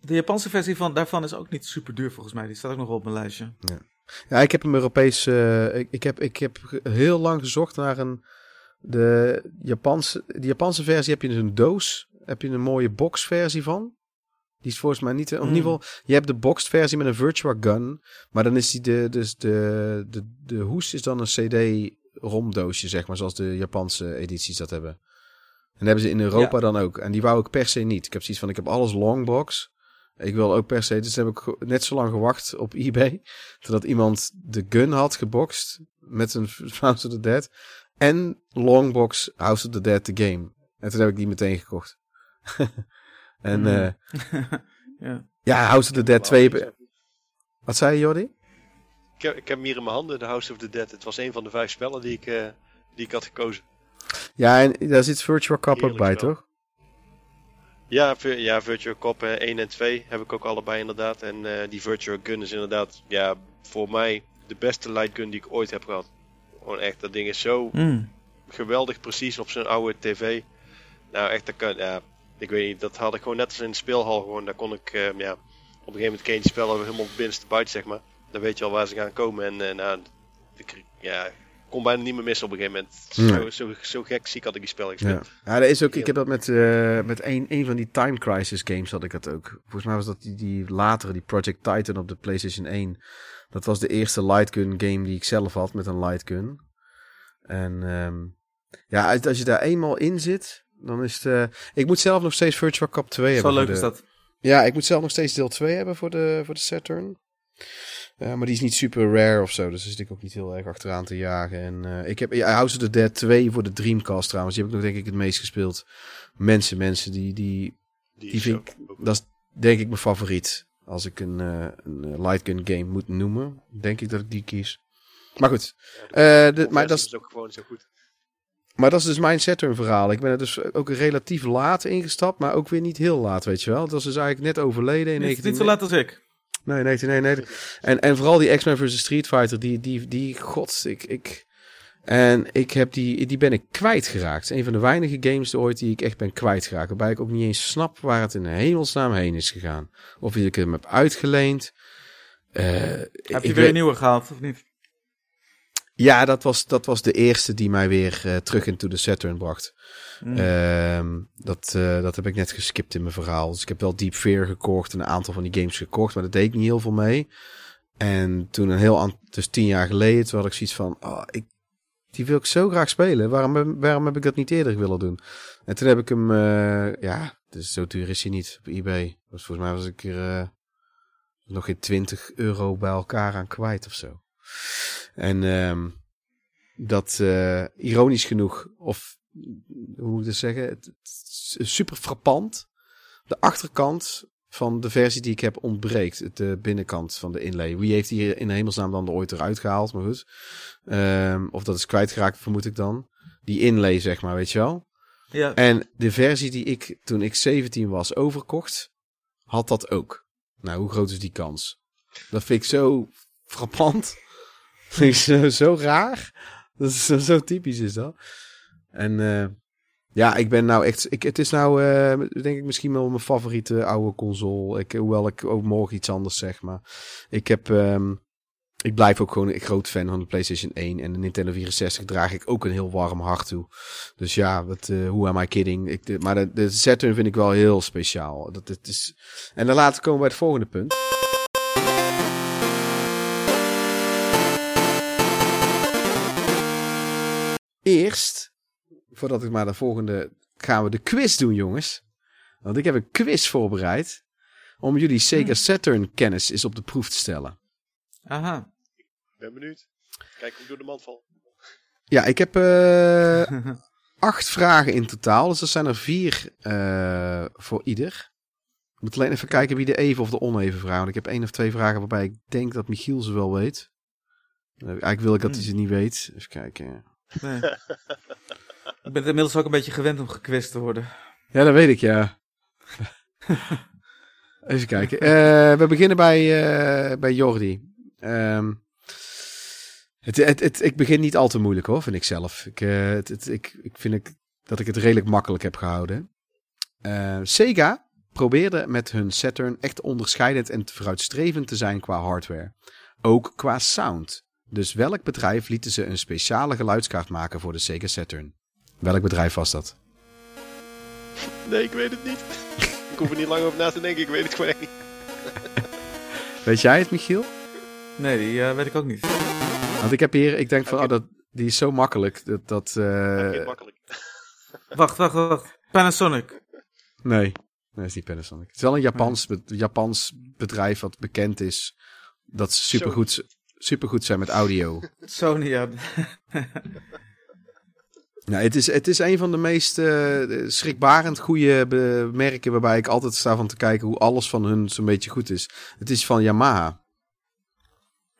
de Japanse versie van, daarvan is ook niet super duur volgens mij. Die staat ook nog wel op mijn lijstje. Ja, ik heb hem Europees. eh, ik, ik, heb, ik heb heel lang gezocht naar een. De Japanse, de Japanse versie heb je dus een doos. Heb je een mooie boxversie van. Die is volgens mij niet. In Hmm. ieder geval, je hebt de boxed versie met een Virtua Gun. Maar dan is die de, dus de, de, de hoes is dan een CD-ROM-doosje, zeg maar. Zoals de Japanse edities dat hebben. En hebben ze in Europa Ja. dan ook. En die wou ik per se niet. Ik heb zoiets van: ik heb alles longbox. Ik wil ook per se. Dus heb ik net zo lang gewacht op eBay. Totdat iemand de gun had geboxt met een House of the Dead. En Longbox House of the Dead the game. En toen heb ik die meteen gekocht. en Mm. eh, ja. ja, House of the Dead 2. Wat zei je Jordi? Ik heb, ik heb hem hier in mijn handen, The House of the Dead. Het was een van de vijf spellen die ik, eh, die ik had gekozen. Ja, en daar zit Virtual Cop ook bij, toch? Ja, ja Virtual Cop eh, 1 en 2 heb ik ook allebei inderdaad. En eh, die Virtual Gun is inderdaad, ja, voor mij de beste light gun die ik ooit heb gehad. Gewoon echt, dat ding is zo Hmm. geweldig precies op zo'n oude tv. Nou, echt, dat kan, ja, ik weet niet, dat had ik gewoon net als in de speelhal gewoon. Daar kon ik, eh, ja, op een gegeven moment ken je die spellen helemaal binnenste buiten, zeg maar. Dan weet je al waar ze gaan komen. En eh, nou, ik, ja, kon bijna niet meer missen op een gegeven moment. Nee. Zo, zo, zo gek ziek had ik die spellen Ja. gespeeld. ja, er is ook, ik heb dat met, eh, met een, een van die Time Crisis games had ik dat ook. Volgens mij was dat die, die latere, die Project Titan op de PlayStation 1. Dat was de eerste light gun game die ik zelf had met een light gun. En ehm, ja, als- als je daar eenmaal in zit, dan is het... eh, ik moet zelf nog steeds Virtual Cop 2 Zo hebben. leuk voor is dat. Ja, ik moet zelf nog steeds deel 2 hebben voor de, voor de Saturn. Ja, maar die is niet super rare of zo. Dus daar zit ik ook niet heel erg achteraan te jagen. En eh, ik heb ja, House of the Dead 2 voor de Dreamcast trouwens. Die heb ik nog denk ik het meest gespeeld. Mensen, mensen, die, die, Die, die is vind ik, dat is denk ik mijn favoriet. Als ik een, eh, een eh, light gun game moet noemen, denk ik dat ik die kies. Maar goed, ja, de eh, de- maar, dat is, is ook gewoon zo goed. maar dat is dus mijn Saturn verhaal. Ik ben er dus ook relatief laat ingestapt, maar ook weer niet heel laat, weet je wel. Dat was dus eigenlijk net overleden in Niet, 19... niet zo laat als ik. Nee, 1991. En, en vooral die X-Men vs. Street Fighter, die, die, die, god, ik, ik... En ik heb die, die ben ik kwijtgeraakt. Een van de weinige games ooit die ik echt ben kwijtgeraakt. Waarbij ik ook niet eens snap waar het in de hemelsnaam heen is gegaan. Of ik hem heb uitgeleend. Eh, Heb je weer weet- een nieuwe gehaald, of niet? Ja, dat was, dat was de eerste die mij weer eh, terug into de Saturn bracht. Hmm. Ehm, dat, eh, dat heb ik net geskipt in mijn verhaal. Dus ik heb wel Deep Fear gekocht en een aantal van die games gekocht, maar dat deed ik niet heel veel mee. En toen een heel aan, dus tien jaar geleden, toen had ik zoiets van, oh, ik, die wil ik zo graag spelen. Waarom, heb- waarom heb ik dat niet eerder willen doen? En toen heb ik hem, eh, ja, dus zo duur is hij niet op eBay. Dus volgens mij was ik er nog geen 20 euro bij elkaar aan kwijt of zo. En ehm, dat, eh, ironisch genoeg, of hoe moet ik dat zeggen, het, het is super frappant. De achterkant van de versie die ik heb ontbreekt. De binnenkant van de inlay. Wie heeft hier in de hemelsnaam dan ooit eruit gehaald? Maar goed. Ehm, of dat is kwijtgeraakt, vermoed ik dan. Die inlay, zeg maar, weet je wel. Ja, En de versie die ik toen ik 17 was overkocht, had dat ook. Nou, hoe groot is die kans? Dat vind ik zo frappant. Ik zo, zo raar. Dat is zo, typisch is dat. En eh, ja, ik ben nou echt... Ik, het is nou, eh, denk ik, misschien wel mijn favoriete oude console. Ik, hoewel ik ook morgen iets anders zeg, maar... Ik heb... ehm, ik blijf ook gewoon een groot fan van de PlayStation 1. En de Nintendo 64 draag ik ook een heel warm hart toe. Dus ja, wat, eh hoe am I kidding? Ik, maar de, de Saturn vind ik wel heel speciaal. Dat, het is... En dan laten we komen bij het volgende punt. Eerst, voordat ik maar de volgende... Gaan we de quiz doen, jongens. Want ik heb een quiz voorbereid. Om jullie Sega Saturn kennis eens op de proef te stellen. aha. ben benieuwd. Kijk hoe ik door de mand val. Ja, ik heb eh, acht vragen in totaal. Dus er zijn er vier eh, voor ieder. Ik moet alleen even kijken wie de even of de oneven vragen. Want ik heb één of twee vragen waarbij ik denk dat Michiel ze wel weet. Eh, Eigenlijk wil ik dat hij ze niet weet. Even kijken. Nee. ik ben inmiddels ook een beetje gewend om gekwist te worden. Ja, dat weet ik, ja. even kijken. Eh, we beginnen bij, eh, bij Jordi. Ehm, het, het, het, ik begin niet al te moeilijk hoor, vind ik zelf. Ik, eh, het, het- ik, ik vind ik, dat ik het redelijk makkelijk heb gehouden. Eh, Sega probeerde met hun Saturn echt onderscheidend en vooruitstrevend te zijn qua hardware. Ook qua sound. Dus welk bedrijf lieten ze een speciale geluidskaart maken voor de Sega Saturn? Welk bedrijf was dat? Nee, ik weet het niet. ik hoef er niet lang over na te denken, ik weet het gewoon niet. Weet jij het, Michiel? Nee, die eh, weet ik ook niet. Want ik heb hier, ik denk van, oh, dat, die is zo makkelijk. Dat, dat eh, makkelijk. Wacht, wacht, wacht. Panasonic. nee, nee, dat is niet Panasonic. Het is wel een Japans, be- Japans bedrijf wat bekend is dat ze supergoed, supergoed zijn met audio. Sony, ja. Nou, het, is, het is een van de meest eh, schrikbarend goede merken waarbij ik altijd sta van te kijken hoe alles van hun zo'n beetje goed is. Het is van Yamaha.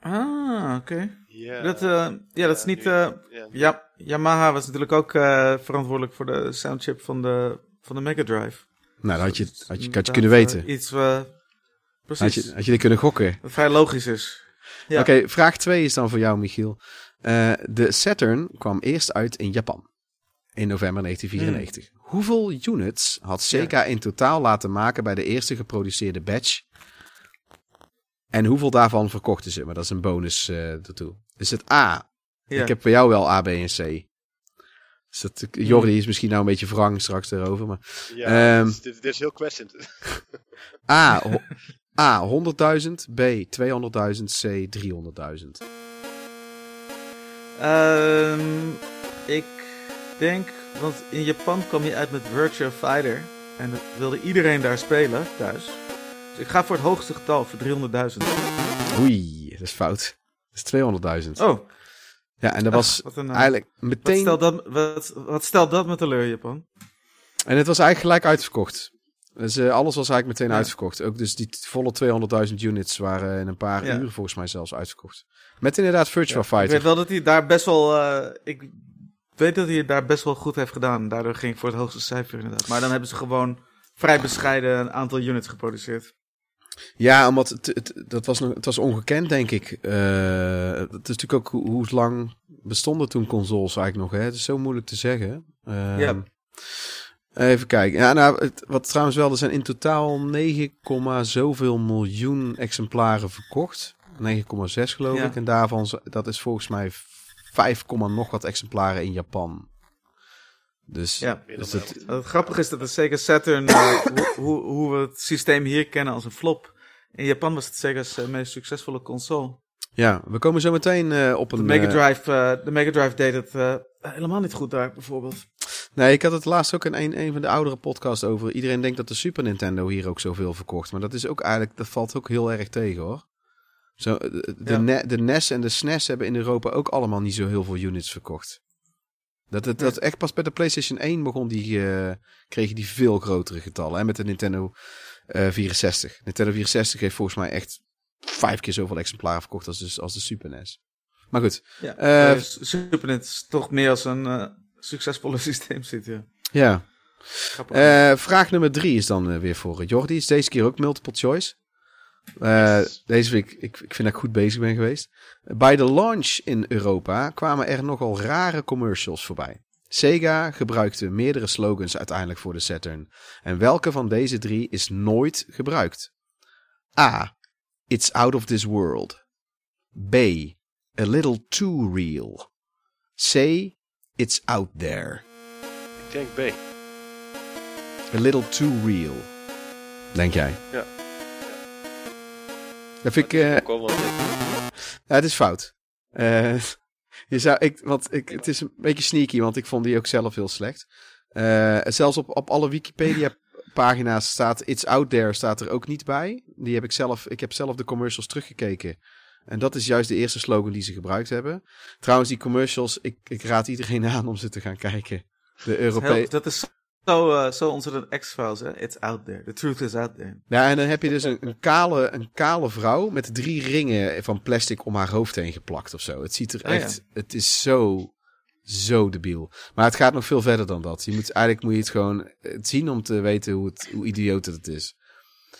Ah, oké. Ja, Dat, eh, ja, dat is niet... eh, ja. Yamaha was natuurlijk ook eh, verantwoordelijk voor de soundchip van de, van de Mega Drive. Nou, dat had je, had je, had je kunnen weten. iets, eh, Had precies. je, had je dit kunnen gokken. Wat vrij logisch is. Ja. Oké, vraag 2 is dan voor jou, Michiel. Eh, de Saturn kwam eerst uit in Japan. In november 1994. Hoeveel units had Sega in totaal laten maken bij de eerste geproduceerde batch? En hoeveel daarvan verkochten ze? Maar dat is een bonus eh ertoe. Is het A? Ja. Ik heb voor jou wel A, B en C. Dus dat, Jordi is misschien nou een beetje wrang straks daarover. Maar Ja, Ehm, dit, is- dit, is heel questioned. A, A 100.000. B 200.000. C 300.000. Ehm, ik denk, want in Japan kwam je uit met Virtua Fighter. En dat wilde iedereen daar spelen, thuis. Dus ik ga voor het hoogste getal, voor 300.000. Oei, dat is fout. Dat is 200.000. Oh, Ja, en dat was wat, een, eh, eigenlijk wat, meteen... stelt dat, wat, wat stelt dat met teleur, Japan? En het was eigenlijk gelijk uitverkocht. Dus eh, alles was eigenlijk meteen Ja. uitverkocht. Ook dus die volle 200.000 units waren in een paar Ja. uur volgens mij zelfs uitverkocht. Met inderdaad Virtua Ik Fighter. weet wel dat hij daar best wel... eh, ik weet dat hij het daar best wel goed heeft gedaan. Daardoor ging ik voor het hoogste cijfer inderdaad. Maar dan hebben ze gewoon vrij bescheiden een aantal units geproduceerd. Ja, omdat het, het, dat was nog, het was ongekend, denk ik. Eh, het is natuurlijk ook hoe, hoe lang bestonden toen consoles eigenlijk nog. Hè? Het is zo moeilijk te zeggen. Ehm, Ja. Even kijken. Ja, nou, het, wat trouwens wel, er zijn in totaal 9, zoveel miljoen exemplaren verkocht. 9,6 geloof Ja. ik. En daarvan, dat is volgens mij 5, nog wat exemplaren in Japan. Dus, Ja. dus het, Het grappige is dat de Sega Saturn, eh, hoe, hoe, hoe we het systeem hier kennen als een flop. In Japan was het Sega's eh, meest succesvolle console. ja, we komen zo meteen eh, op De een... Mega eh, Drive, eh, de Mega Drive deed het eh, helemaal niet goed daar, bijvoorbeeld. Nee, ik had het laatst ook in een, een van de oudere podcasts over. Iedereen denkt dat de Super Nintendo hier ook zoveel verkocht. Maar dat is ook eigenlijk, dat valt ook heel erg tegen hoor. Zo, de, de, Ja. Ne- de NES en de SNES hebben in Europa ook allemaal niet zo heel veel units verkocht. Dat, het, dat echt pas bij de PlayStation 1 begon die, eh, kregen die veel grotere getallen. En met de Nintendo eh, 64. Nintendo 64 heeft volgens mij echt vijf keer zoveel exemplaren verkocht als de, als de Super NES. Maar goed, Ja. Eh, Eh, Super NES is toch meer als een eh, succesvolle systeem zit, ja. ja. Eh, vraag nummer drie is dan eh, weer voor eh, Jordi. Is deze keer ook multiple choice. Deze week, ik, ik vind dat ik goed bezig ben geweest. Bij de launch in Europa kwamen er nogal rare commercials voorbij. Sega gebruikte meerdere slogans uiteindelijk voor de Saturn. En welke van deze drie is nooit gebruikt? A. It's out of this world. B. A little too real. C. It's out there. Ik denk B. A little too real. Denk jij? Ja. Dat vind ik... eh, ja, het is fout. Eh, je zou, ik, want ik, het is een beetje sneaky, want ik vond die ook zelf heel slecht. Eh, zelfs op, op alle Wikipedia-pagina's staat It's Out There staat er ook niet bij. Die heb ik zelf, ik heb zelf de commercials teruggekeken. En dat is juist de eerste slogan die ze gebruikt hebben. Trouwens, die commercials, ik, ik raad iedereen aan om ze te gaan kijken. De Europese... dat is zo, eh, zo ontzettend X-Files, hè. It's out there. The truth is out there. Ja, en dan heb je dus een, een, kale, een kale vrouw met drie ringen van plastic om haar hoofd heen geplakt of zo. Het ziet er Oh ja. echt, het is zo, zo debiel. Maar het gaat nog veel verder dan dat. Je moet, eigenlijk moet je het gewoon het zien om te weten hoe, het, hoe idioot het is.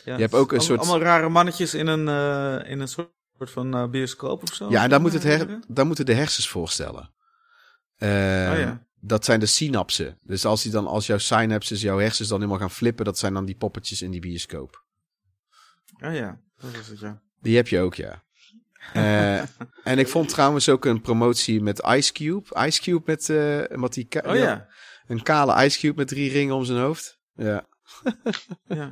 Ja, Je hebt ook een Allemaal- soort- Allemaal rare mannetjes in een, eh, in een soort van eh, bioscoop of zo. Ja, en daar, moet het her, herinneren? daar moeten de hersens voorstellen. Eh, Oh ja. Dat zijn de synapsen. Dus als, die dan, als jouw synapses, jouw hersens dan helemaal gaan flippen, dat zijn dan die poppetjes in die bioscoop. Oh ja, dat is het, ja. Die heb je ook, ja. Eh, en ik vond trouwens ook een promotie met Ice Cube. Ice Cube met, eh met die Oh ja, een kale Ice Cube met drie ringen om zijn hoofd. Ja. ja.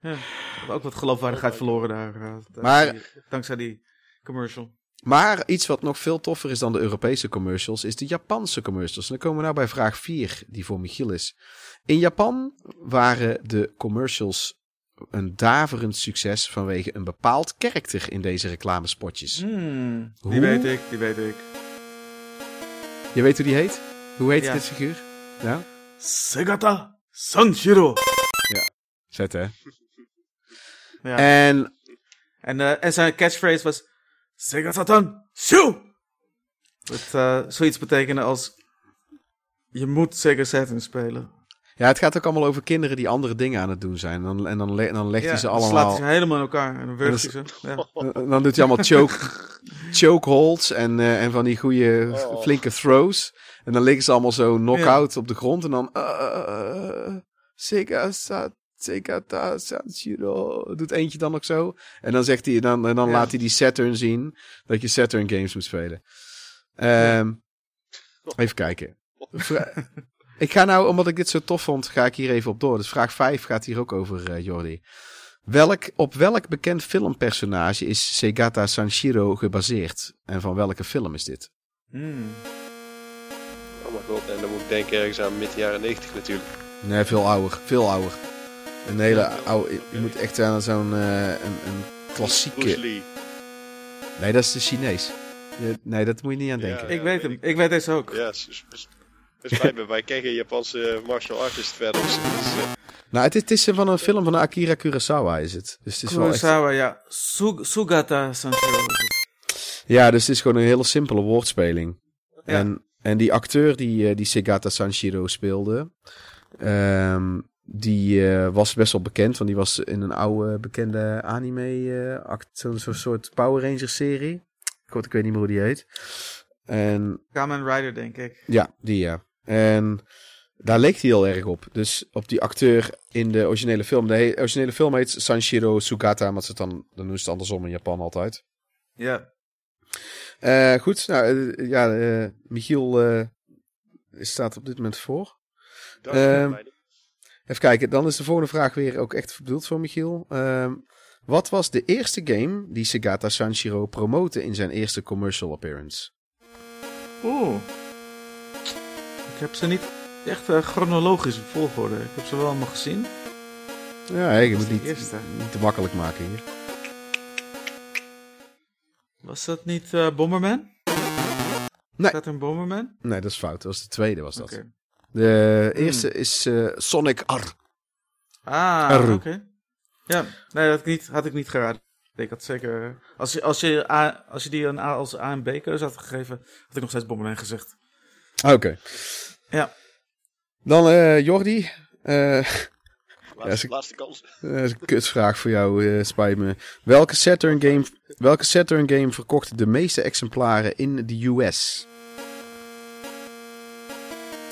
Ja. We hebben ook wat geloofwaardigheid verloren daar. eh, dankzij Maar- die- dankzij die commercial. Maar iets wat nog veel toffer is dan de Europese commercials, is de Japanse commercials. En dan komen we nou bij vraag 4, die voor Michiel is. In Japan waren de commercials een daverend succes vanwege een bepaald karakter in deze reclamespotjes. Hmm, die Hoe? weet ik, die weet ik. Je weet hoe die heet? Hoe heet Ja. dit figuur? Ja? Segata Sanshiro. Zet hè? Ja. En En, eh, en zijn catchphrase was Sega Satan Shoo! Wat eh, zoiets betekende als je moet Sega Saturn spelen. ja, het gaat ook allemaal over kinderen die andere dingen aan het doen zijn. En dan, en dan, le- en dan legt hij ze dan slaat allemaal... hij ze helemaal in elkaar en dan wurgt hij ze. Ja. Dan dan doet hij allemaal choke, chokeholds en, eh, en van die goede Oh. flinke throws. En dan liggen ze allemaal zo knock-out op de grond. En dan... Uh, Sega Sega ta, Sanshiro. Doet eentje dan ook zo. En dan, zegt hij, dan, en dan Ja. laat hij die Saturn zien. Dat je Saturn games moet spelen. Ehm, Even kijken. Vra- ik ga nou, omdat ik dit zo tof vond, ga ik hier even op door. Dus vraag 5 gaat hier ook over, eh, Jordi. Welk, op welk bekend filmpersonage is Segata Sanshiro gebaseerd? En van welke film is dit? Hmm. Oh mijn god, en dan moet ik denken ergens aan midden jaren 90 natuurlijk. Nee, veel ouder. Veel ouder. Een hele oude... Je moet echt aan zo'n eh, een, een klassieke... Nee, dat is de Chinees. Nee, dat moet je niet aan Ja. denken. Ik weet hem, ik weet deze ook. Ja, het spijt me, wij kennen geen Japanse martial artist verder. Dus, eh, Nou, het is, het is van een film van Akira Kurosawa is het. Dus het is wel echt... Kurosawa, ja. Su- Sugata Sanshiro is het. Ja, dus het is gewoon een hele simpele woordspeling. Ja. En, en die acteur die, eh, die Segata Sanshiro speelde, ehm, die eh, was best wel bekend, want die was in een oude bekende anime, act- zo'n soort Power Rangers serie. God, ik weet niet meer hoe die heet. En Kamen Rider, denk ik. ja, die ja. En daar leek hij heel erg op. Dus op die acteur in de originele film. De he- originele film heet Sanshiro Sugata, maar ze het dan, dan doen ze het andersom in Japan altijd. Ja. Eh, goed, nou ja, Michiel staat op dit moment voor. dat. Even kijken, dan is de volgende vraag weer ook echt bedoeld voor Michiel. Ehm, wat was de eerste game die Segata Sanshiro promote in zijn eerste commercial appearance? Oeh. Ik heb ze niet echt eh, chronologisch volgorde. Ik heb ze wel allemaal gezien. Ja, je was moet de niet, te makkelijk maken hier. Was dat niet eh, Bomberman? Nee. Is dat een Bomberman? Nee, dat is fout. Dat was de tweede, was dat. Oké. De eerste is eh, Sonic R. Ah, oké. Ja, nee, dat had ik niet, had ik niet geraden. Ik had zeker... Als je, als je, A, als je die een A als A en B keuze had gegeven, had ik nog steeds Bomberman gezegd. Oké. Ja. Dan eh Jordi. Eh, Laatste, kans. Dat is een kutvraag voor jou, eh spijt me. Welke Saturn, game, welke Saturn game verkocht de meeste exemplaren in de US?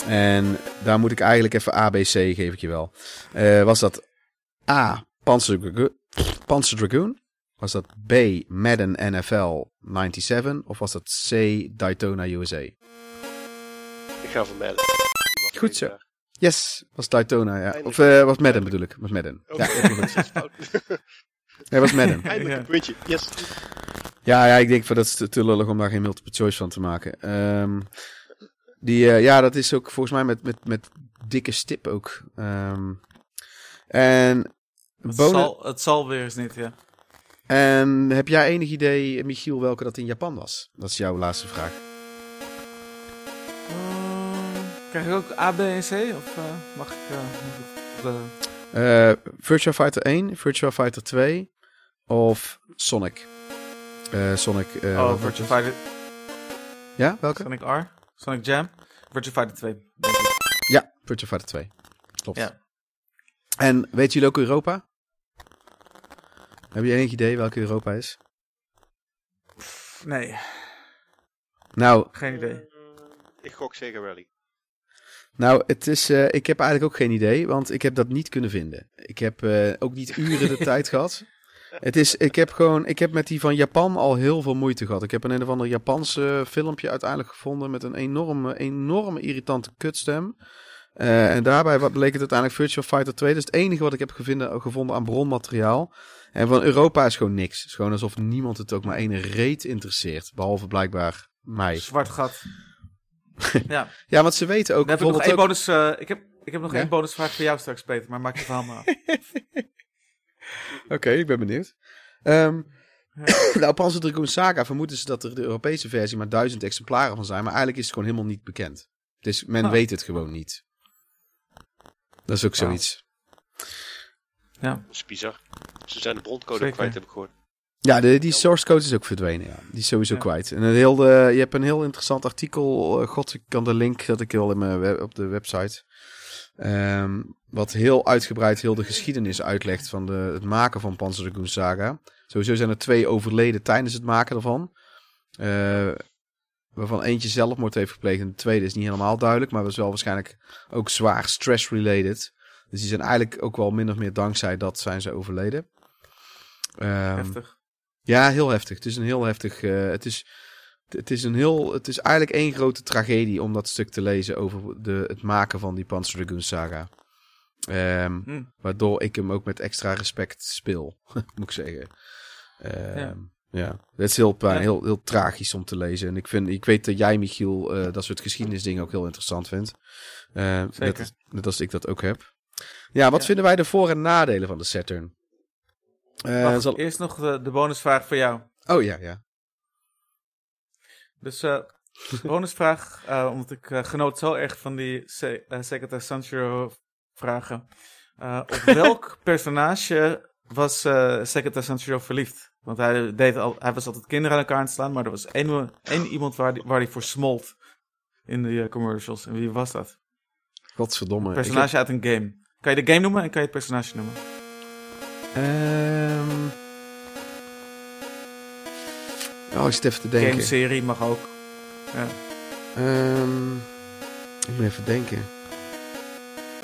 En daar moet ik eigenlijk even ABC geef ik je wel. Eh, was dat A. Panzer Dragoon, Panzer Dragoon? Was dat B. Madden NFL 97? Of was dat C. Daytona USA? Ik ga voor Madden. Goed zo. daar? Yes, was Daytona, ja. Eindelijk. Of eh, was Madden bedoel ik. Was Madden. Oh, Ja, dat is fout. ja, was Madden. Eindelijk Ja. een puntje. Yes. Ja, ja, ik denk dat is te, lullig om daar geen multiple choice van te maken. Ehm, die, eh, ja, dat is ook volgens mij met, met, met dikke stip ook. Ehm, en, Het, zal, het zal weer eens niet, ja. en heb jij enig idee, Michiel, welke dat in Japan was? Dat is jouw laatste vraag. Ehm, krijg ik ook A, B en C? Of eh, mag ik... eh, moet ik de- Eh Virtua Fighter 1, Virtua Fighter 2 of Sonic? Eh, Sonic. eh, oh, wat Virtua was- Fighter... Ja, welke? Sonic R? Sonic Jam? Virtua Fighter 2, denk ik. Ja, Virtua Fighter 2. Klopt. Ja. En weet jullie ook Europa? Heb je enig idee welke Europa is? Nee, Nou, geen idee. Ik gok Sega Rally. nou het is, eh, ik heb eigenlijk ook geen idee, want ik heb dat niet kunnen vinden. Ik heb eh, ook niet uren de tijd gehad. Het is, ik heb gewoon, ik heb met die van Japan al heel veel moeite gehad. Ik heb een een of ander Japanse filmpje uiteindelijk gevonden met een enorme, enorme irritante kutstem. Eh, en daarbij wat bleek het uiteindelijk Virtua Fighter 2. Dat is het enige wat ik heb gevonden, gevonden aan bronmateriaal. En van Europa is gewoon niks. Het is gewoon alsof niemand het ook maar ene reet interesseert. Behalve blijkbaar mij. Zwart gat. ja, Ja, want ze weten ook heb ik nog één ook... bonus... eh, ik, heb, ik heb nog Ja? één bonusvraag voor jou straks, Peter, maar maak je verhaal maar af. Oké, ik ben benieuwd. Ehm Ja. nou, Panzer Dragoon Saga vermoeden ze dat er de Europese versie maar duizend exemplaren van zijn. Maar eigenlijk is het gewoon helemaal niet bekend. Dus men Ah. weet het gewoon niet. Dat is ook Wauw. zoiets. Ja, Dat is bizar. Ze zijn de broncode Zeker. kwijt, heb ik gehoord. Ja, de, die source code is ook verdwenen. Ja. Die is sowieso Ja. kwijt. En een heel de, je hebt een heel interessant artikel. eh, God, ik kan de link dat ik wel in mijn web- op de website. Ehm, wat heel uitgebreid heel de geschiedenis uitlegt van de, het maken van Panzer Dragoon Saga. Sowieso zijn er twee overleden tijdens het maken ervan. Eh, waarvan eentje zelfmoord heeft gepleegd. En de tweede is niet helemaal duidelijk. Maar was wel waarschijnlijk ook zwaar stress-related. Dus die zijn eigenlijk ook wel min of meer dankzij dat zijn ze overleden. Ehm, heftig. ja, heel heftig. Het is een heel heftig. eh, het, is, het, is een heel, het is eigenlijk één grote tragedie om dat stuk te lezen over de, het maken van die Panzer Dragoon saga. Ehm, Hm. Waardoor ik hem ook met extra respect speel, moet ik zeggen. Ehm, Ja. het is heel, pijn, heel, heel tragisch om te lezen. En ik, vind, ik weet dat jij, Michiel, eh, dat soort geschiedenisdingen ook heel interessant vindt. Zeker. Net, net als ik dat ook heb. Ja, wat vinden wij de voor- en nadelen van de Saturn? Wacht, zal- Eerst nog de, de bonusvraag voor jou. Oh ja, ja. Dus eh bonusvraag, omdat ik genoot zo erg van die Se Secretary Sanchiro vragen. Eh, op welk personage was eh Secretary verliefd? Want hij, deed al, hij was altijd kinderen aan elkaar aan het slaan, maar er was één, één iemand waar die, waar die voor smolt in de eh, commercials. En wie was dat? Godverdomme. Personage uit een game. Kan je de game noemen en kan je het personage noemen? Ehm. Oh, ik even te denken. Game-serie mag ook. Ja. Ehm, ik moet even denken.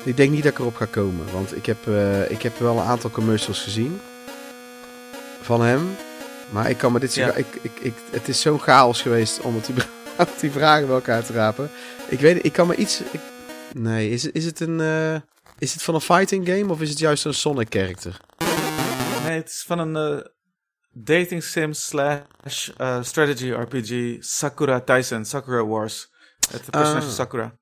Ik denk niet dat ik erop ga komen. Want ik heb, eh, ik heb wel een aantal commercials gezien. Van hem. Maar ik kan me dit... Ja. Ik, ik, ik, het is zo'n chaos geweest om het die vragen bij elkaar te rapen. Ik weet ik kan me iets... Ik, nee, is het, is het een... eh, is het van een fighting game of is het juist een Sonic character? Nee, het is van een eh, dating sim slash strategy RPG Sakura Tyson, Sakura Wars. Het personage Ah. Sakura.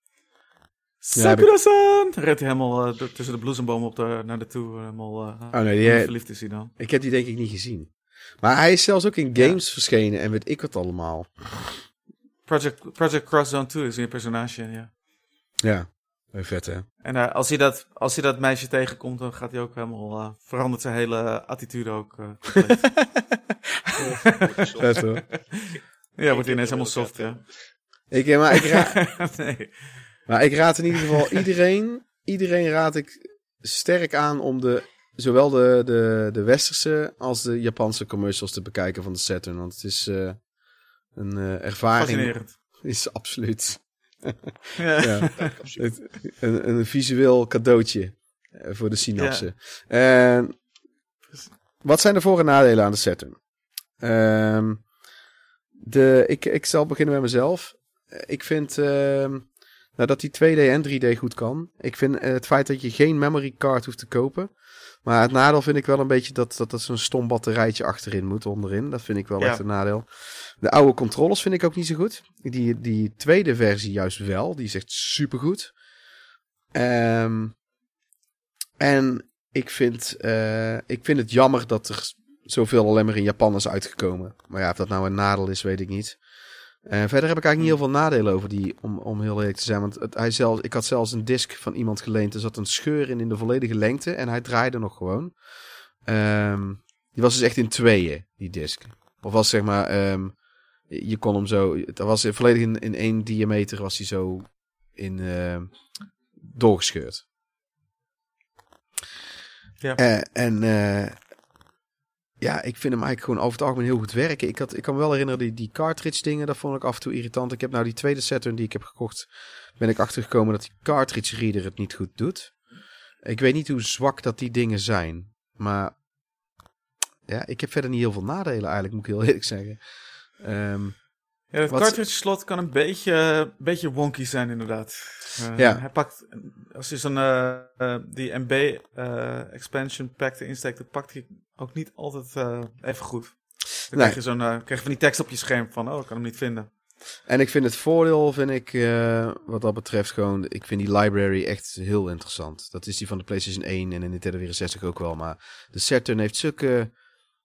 Sakura-san! Redt hij helemaal eh, tussen de bloesembomen op de, naar de toe. eh, Helemaal, eh, Oh nee, die, verliefd is hij dan. ik heb die denk ik niet gezien. Maar hij is zelfs ook in games verschenen en weet ik wat allemaal. Project, Project Cross Zone 2 is een personage, ja. Ja. Heel vet, hè? En als, hij dat, als hij dat meisje tegenkomt, dan gaat hij ook helemaal... verandert zijn hele attitude ook. compleet. Vet, hoor. ja, wordt hij ineens helemaal soft, ja. Ik, maar, ik nee. Maar ik raad in ieder geval iedereen, iedereen raad ik sterk aan om de, zowel de, de, de westerse als de Japanse commercials te bekijken van de Saturn. Want het is eh, een eh, ervaring. Fascinerend. Is absoluut. Ja. Ja. Het- een, een visueel cadeautje eh, voor de synapsen. En wat zijn de voor- en nadelen aan de Saturn? Ehm, de, ik, ik zal beginnen met mezelf. Ik vind ehm, nou, dat die 2D en 3D goed kan. Ik vind eh, het feit dat je geen memory card hoeft te kopen. Maar het nadeel vind ik wel een beetje dat dat, dat zo'n stom batterijtje achterin moet, onderin. Dat vind ik wel Ja. echt een nadeel. De oude controllers vind ik ook niet zo goed. Die, die tweede versie juist wel. Die is echt supergoed. Ehm en ik vind, eh, ik vind het jammer dat er zoveel alleen maar in Japan is uitgekomen. Maar ja, of dat nou een nadeel is, weet ik niet. Eh, verder heb ik eigenlijk niet heel veel nadelen over die, om, om heel eerlijk te zijn. Want het, hij zelf, ik had zelfs een disc van iemand geleend. Er zat een scheur in in de volledige lengte. En hij draaide nog gewoon. Ehm, die was dus echt in tweeën, die disc. Of was zeg maar, ehm, je kon hem zo, het was volledig in, in één diameter was hij zo in ehm, doorgescheurd. Ja. Eh, en eh, ja, ik vind hem eigenlijk gewoon over het algemeen heel goed werken. Ik, had, ik kan me wel herinneren, die, die cartridge dingen, dat vond ik af en toe irritant. Ik heb nou die tweede Saturn die ik heb gekocht, ben ik achtergekomen dat die cartridge reader het niet goed doet. Ik weet niet hoe zwak dat die dingen zijn. Maar ja, ik heb verder niet heel veel nadelen eigenlijk, moet ik heel eerlijk zeggen. Ehm, Ja, het Wat- cartridge slot kan een beetje, een beetje wonky zijn inderdaad. Eh, Ja. Hij pakt, als je zo'n eh, eh, die MB expansion pack erin steekt, dan pakt hij ook niet altijd even goed. Dan Nee. krijg je zo'n, krijg je van die tekst op je scherm van, oh, ik kan hem niet vinden. En ik vind het voordeel, vind ik, wat dat betreft gewoon, ik vind die library echt heel interessant. Dat is die van de PlayStation 1 en de Nintendo 64 ook wel. Maar de Saturn heeft zulke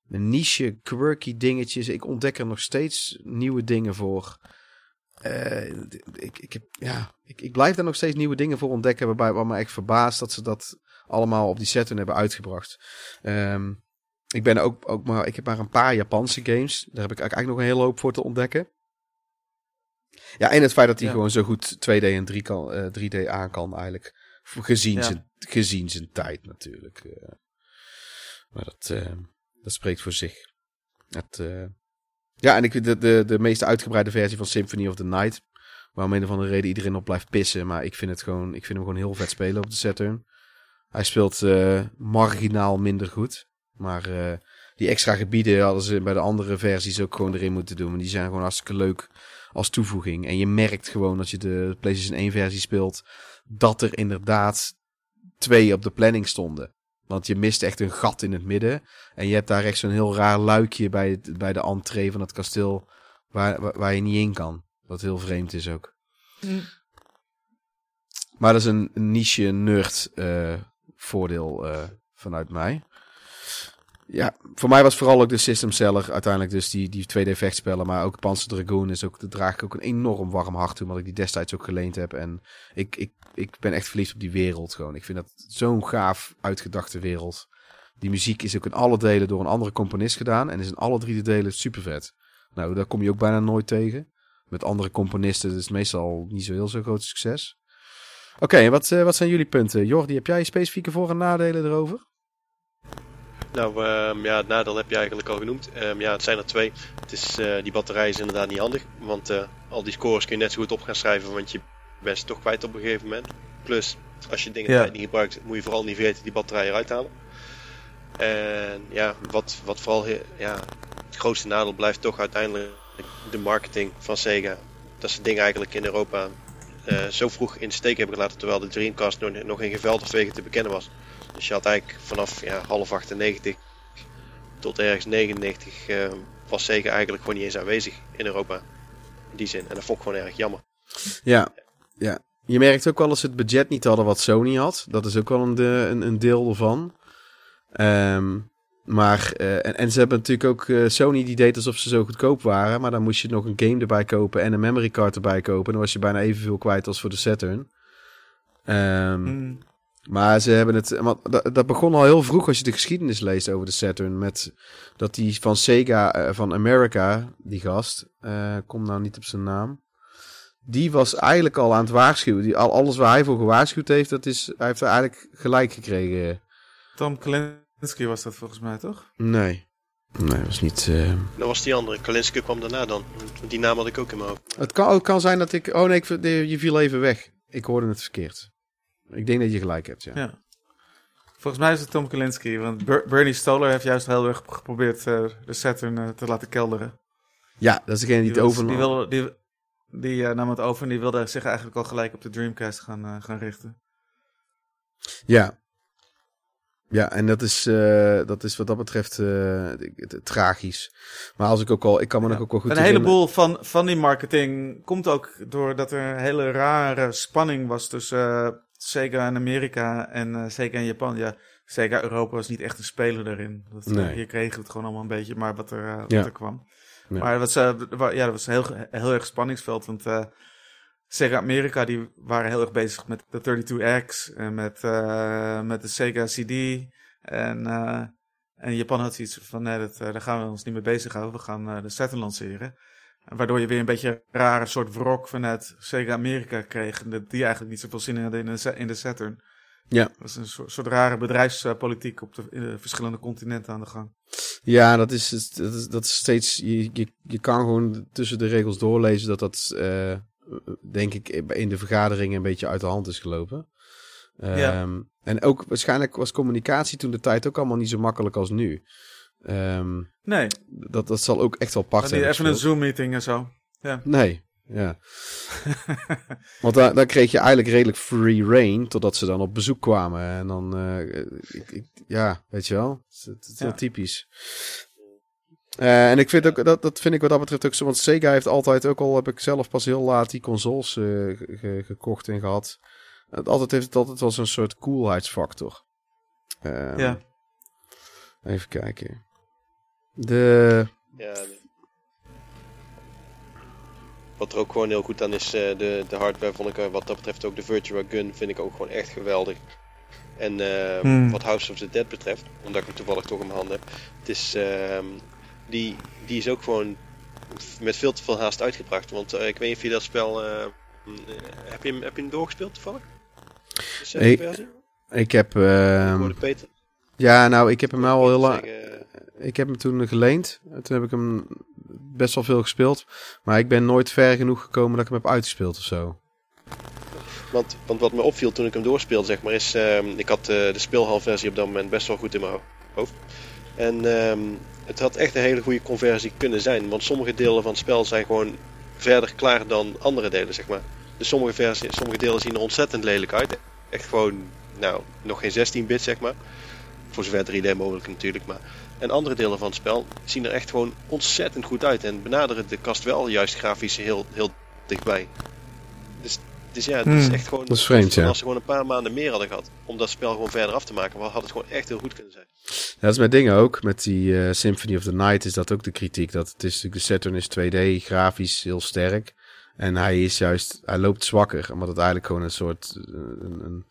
niche, quirky dingetjes. Ik ontdek er nog steeds nieuwe dingen voor. Eh, ik, ik, heb, ja, ik, ik blijf daar nog steeds nieuwe dingen voor ontdekken. Waarbij wat me echt verbaast dat ze dat allemaal op die Saturn hebben uitgebracht. Ehm, ik ben ook, ook maar, ik heb maar een paar Japanse games. Daar heb ik eigenlijk nog een hele hoop voor te ontdekken. Ja, en het feit dat hij Ja. gewoon zo goed 2D en 3 kan, eh, 3D aan kan eigenlijk. Gezien, Ja. zijn, gezien zijn tijd natuurlijk. eh. maar dat, eh, dat spreekt voor zich. Eh, ja, en ik de, de, de meest uitgebreide versie van Symphony of the Night. Waar om een of andere reden iedereen op blijft pissen. Maar ik vind, het gewoon, ik vind hem gewoon heel vet spelen op de Saturn. Hij speelt eh, marginaal minder goed. Maar eh, die extra gebieden hadden ze bij de andere versies ook gewoon erin moeten doen. Maar die zijn gewoon hartstikke leuk als toevoeging. En je merkt gewoon als je de PlayStation 1 versie speelt, dat er inderdaad twee op de planning stonden. Want je mist echt een gat in het midden. En je hebt daar echt zo'n heel raar luikje bij, het- bij de entree van het kasteel, waar, waar, waar je niet in kan. Wat heel vreemd is ook. Maar dat is een niche nerd eh, voordeel eh, vanuit mij. Ja, voor mij was vooral ook de system seller uiteindelijk dus die, die 2D vechtspellen. Maar ook Panzer Dragoon is ook, daar draag ik ook een enorm warm hart toe. Omdat ik die destijds ook geleend heb. En ik, ik, ik ben echt verliefd op die wereld gewoon. Ik vind dat zo'n gaaf uitgedachte wereld. Die muziek is ook in alle delen door een andere componist gedaan. En is in alle drie de delen super vet. Nou, daar kom je ook bijna nooit tegen. Met andere componisten is het meestal niet zo heel zo groot succes. Oké, wat, eh, wat zijn jullie punten? Jordi, heb jij specifieke voor- en nadelen erover? Nou, ehm, ja, het nadeel heb je eigenlijk al genoemd. Ehm, ja, het zijn er twee. Het is, eh, die batterij is inderdaad niet handig. Want eh, al die scores kun je net zo goed op gaan schrijven, want je bent ze toch kwijt op een gegeven moment. Plus, als je dingen Ja. tijd niet gebruikt, moet je vooral niet vergeten die batterij eruit te halen. En ja, wat, wat vooral ja, het grootste nadeel blijft toch uiteindelijk de marketing van Sega. Dat ze dingen eigenlijk in Europa eh, zo vroeg in de steek hebben gelaten, terwijl de Dreamcast nog, nog in geveld of wegen te bekennen was. Dus je had eigenlijk vanaf ja, half 98 tot ergens 99 eh, was Sega eigenlijk gewoon niet eens aanwezig in Europa. In die zin. En dat vond ik gewoon erg jammer. Ja, ja. Je merkt ook wel dat ze het budget niet hadden wat Sony had. Dat is ook wel een, de, een, een deel ervan. Ehm, maar, eh, en, en ze hebben natuurlijk ook, eh, Sony die deed alsof ze zo goedkoop waren. Maar dan moest je nog een game erbij kopen en een memory card erbij kopen. En dan was je bijna evenveel kwijt als voor de Saturn. Ehm, Hmm. Maar ze hebben het. Want dat, dat begon al heel vroeg als je de geschiedenis leest over de Saturn. Met dat die van Sega eh, van America, die gast. eh kom nou niet op zijn naam. Die was eigenlijk al aan het waarschuwen. Die, al, alles waar hij voor gewaarschuwd heeft, dat is, hij heeft er eigenlijk gelijk gekregen. Tom Kalinske was dat volgens mij, toch? Nee. Nee, dat was niet. eh, Dat was die andere. Kalinske kwam daarna dan. Die naam had ik ook in mijn hoofd. Het, kan, het kan zijn dat ik. Oh nee, ik, je viel even weg. Ik hoorde het verkeerd. Ik denk dat je gelijk hebt, ja. Ja. Volgens mij is het Tom Kalinske, want Ber- Bernie Stoller heeft juist heel erg geprobeerd eh, de Saturn eh, te laten kelderen. Ja, dat is degene die het was- over. Die, wilde, die, eh, nam het over en die wilde zich eigenlijk al gelijk op de Dreamcast gaan, eh, gaan richten. Ja. Ja, en dat is, eh, dat is wat dat betreft tragisch. Maar als ik ook al, ik kan me nog ook wel goed Een herinneren- heleboel van, van die marketing komt ook doordat er een hele rare spanning was tussen Sega en Amerika en Sega en Japan. Ja, Sega Europa was niet echt een speler daarin. Dat, Nee. Hier kregen we het gewoon allemaal een beetje, maar wat er, wat Ja. er kwam. Maar was, eh, wa- ja, dat was een heel, heel erg spanningsveld, want eh, Sega Amerika die waren heel erg bezig met de 32X en met, eh, met de Sega CD. En, en Japan had zoiets van, nee, dat, daar gaan we ons niet mee bezighouden. We gaan de Saturn lanceren. En Waardoor je weer een beetje een rare soort wrok vanuit Sega Amerika kreeg. Dat die eigenlijk niet zoveel zin in hadden in de, in de Saturn. Ja. Dat was een soort, soort rare bedrijfspolitiek op de, verschillende continenten aan de gang. Ja, dat is, dat is, dat is steeds. Je, je, je kan gewoon tussen de regels doorlezen dat dat, eh, denk ik, in de vergaderingen een beetje uit de hand is gelopen. Ja. Ehm, En ook waarschijnlijk was communicatie toen de tijd ook allemaal niet zo makkelijk als nu. Ehm, Nee, dat, dat zal ook echt wel zijn. even een Zoom-meeting en zo. Nee, ja. Want daar, daar kreeg je eigenlijk redelijk free reign totdat ze dan op bezoek kwamen. En dan, eh, ik, ik, ja, weet je wel. Het is, heel Ja. typisch. Eh, en ik vind ook, dat, dat vind ik wat dat betreft ook zo. Want Sega heeft altijd, ook al heb ik zelf pas heel laat die consoles eh, ge- ge- gekocht en gehad. Het altijd heeft het altijd wel zo'n soort coolheidsfactor. Ehm, Ja. Even kijken. De, Ja. Wat er ook gewoon heel goed aan is, eh, de, de hardware vond ik eh, wat dat betreft ook de Virtua Gun vind ik ook gewoon echt geweldig. En eh, Hmm. wat House of the Dead betreft, omdat ik hem toevallig toch in mijn handen heb, het is, ehm, die, die is ook gewoon met veel te veel haast uitgebracht. Want eh, ik weet niet of je dat spel, heb, je hem, heb je hem doorgespeeld toevallig? Ik- ik heb, ehm, Peter. ja, nou, ik heb hem al heel lang. Ik heb hem toen geleend. En Toen heb ik hem best wel veel gespeeld. Maar ik ben nooit ver genoeg gekomen dat ik hem heb uitgespeeld of zo. Want, want wat me opviel toen ik hem doorspeelde, zeg maar, is... ehm, ik had eh, de speelhalversie op dat moment best wel goed in mijn ho- hoofd. En ehm, het had echt een hele goede conversie kunnen zijn. Want sommige delen van het spel zijn gewoon verder klaar dan andere delen, zeg maar. Dus sommige, versie, sommige delen zien er ontzettend lelijk uit. Echt gewoon, nou, nog geen 16-bit, zeg maar. Voor zover 3D mogelijk natuurlijk, maar... En andere delen van het spel zien er echt gewoon ontzettend goed uit. En benaderen de kast wel juist grafisch heel, heel dichtbij. Dus, dus ja, het is Hmm. echt gewoon... Dat is vreemd, ja. Als ze gewoon een paar maanden meer hadden gehad om dat spel gewoon verder af te maken, had het gewoon echt heel goed kunnen zijn. Dat is met dingen ook. Met die eh, Symphony of the Night is dat ook de kritiek. Dat het is de Saturn is 2D, grafisch heel sterk. En hij is juist, hij loopt zwakker. Omdat het eigenlijk gewoon een soort, eh, een, een,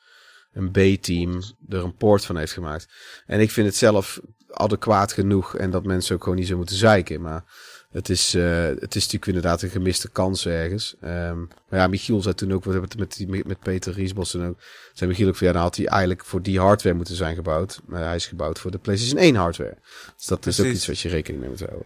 een B-team er een poort van heeft gemaakt. En ik vind het zelf adequaat genoeg. En dat mensen ook gewoon niet zo moeten zeiken. Maar het is, eh, het is natuurlijk inderdaad een gemiste kans ergens. Ehm, maar ja, Michiel zei toen ook, we hebben het met, die- met Peter Riesbos en ook, zei Michiel ook van ja, dan had hij eigenlijk voor die hardware moeten zijn gebouwd. Maar hij is gebouwd voor de PlayStation 1 hardware. Dus dat is ook iets wat je rekening mee moet houden.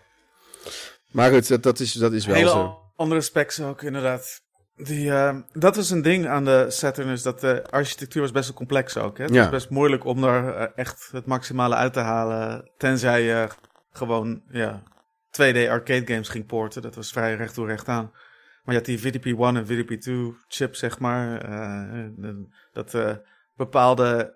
Maar goed, dat, dat, is, dat is wel Hele zo. andere specs ook, inderdaad. Die, eh, dat was een ding aan de Saturn, is dat de architectuur was best wel complex ook. Hè? Het Ja. was best moeilijk om daar eh, echt het maximale uit te halen, tenzij je gewoon ja, 2D arcade games ging porten. Dat was vrij recht toe recht aan. Maar je had die VDP-1 en VDP-2 chip, zeg maar. en dat eh, bepaalde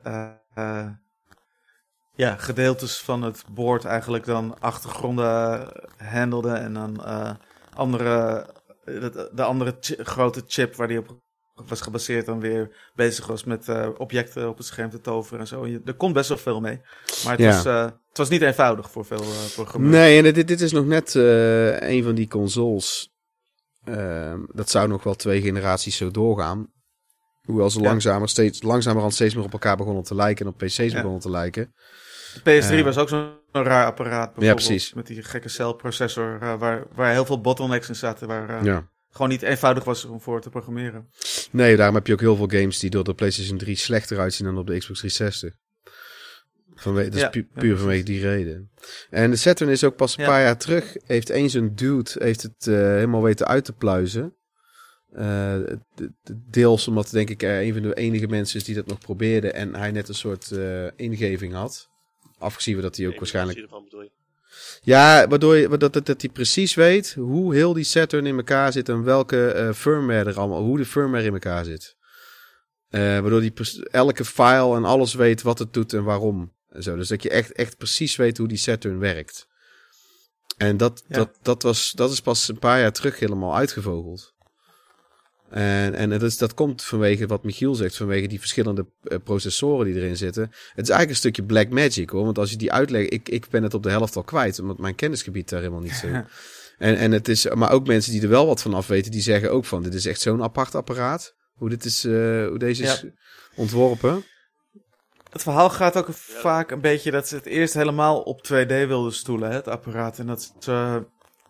ja, gedeeltes van het boord eigenlijk dan achtergronden handelden. En dan andere, de, de andere grote chip waar die op was gebaseerd dan weer bezig was met eh, objecten op het scherm te toveren en zo. En je, er kon best wel veel mee. Maar het, Ja. was, eh, het was niet eenvoudig voor veel programmeurs. Nee, en dit, dit is nog net een van die consoles. Ehm, dat zou nog wel twee generaties zo doorgaan. Hoewel ze Ja. langzamer steeds, langzamerhand steeds meer op elkaar begonnen te lijken en op PC's begonnen te lijken. De PS3 Eh. was ook zo'n raar apparaat. bijvoorbeeld, precies. Met die gekke celprocessor, eh, waar, waar heel veel bottlenecks in zaten. Waar eh, Ja. gewoon niet eenvoudig was om voor te programmeren. Nee, daarom heb je ook heel veel games die door de PlayStation 3 slechter uitzien dan op de Xbox 360. Vanwege, dat is Ja, pu- ja, puur vanwege die reden. En de Saturn is ook pas een Ja. paar jaar terug. Heeft eens een dude heeft het helemaal weten uit te pluizen. Deels omdat denk ik er een van de enige mensen is die dat nog probeerde. En hij net een soort ingeving had. Afgezien van dat hij ook waarschijnlijk Ervan bedoel je? ja, waardoor je, dat, dat, dat hij precies weet hoe heel die Saturn in elkaar zit en welke eh, firmware er allemaal, hoe de firmware in elkaar zit. Eh, waardoor hij elke file en alles weet wat het doet en waarom. En zo. Dus dat je echt, echt precies weet hoe die Saturn werkt. En dat, Ja. dat, dat, was, dat is pas een paar jaar terug helemaal uitgevogeld. En, en dat, is, dat komt vanwege wat Michiel zegt, vanwege die verschillende eh, processoren die erin zitten. Het is eigenlijk een stukje black magic hoor. Want als je die uitlegt, ik, ik ben het op de helft al kwijt, omdat mijn kennisgebied daar helemaal niet zo. en, en het is, maar ook mensen die er wel wat van af weten, die zeggen ook van: dit is echt zo'n apart apparaat. Hoe, dit is, eh, hoe deze is ontworpen. Het verhaal gaat ook vaak een beetje dat ze het eerst helemaal op 2D wilden stoelen, hè, het apparaat. En dat ze,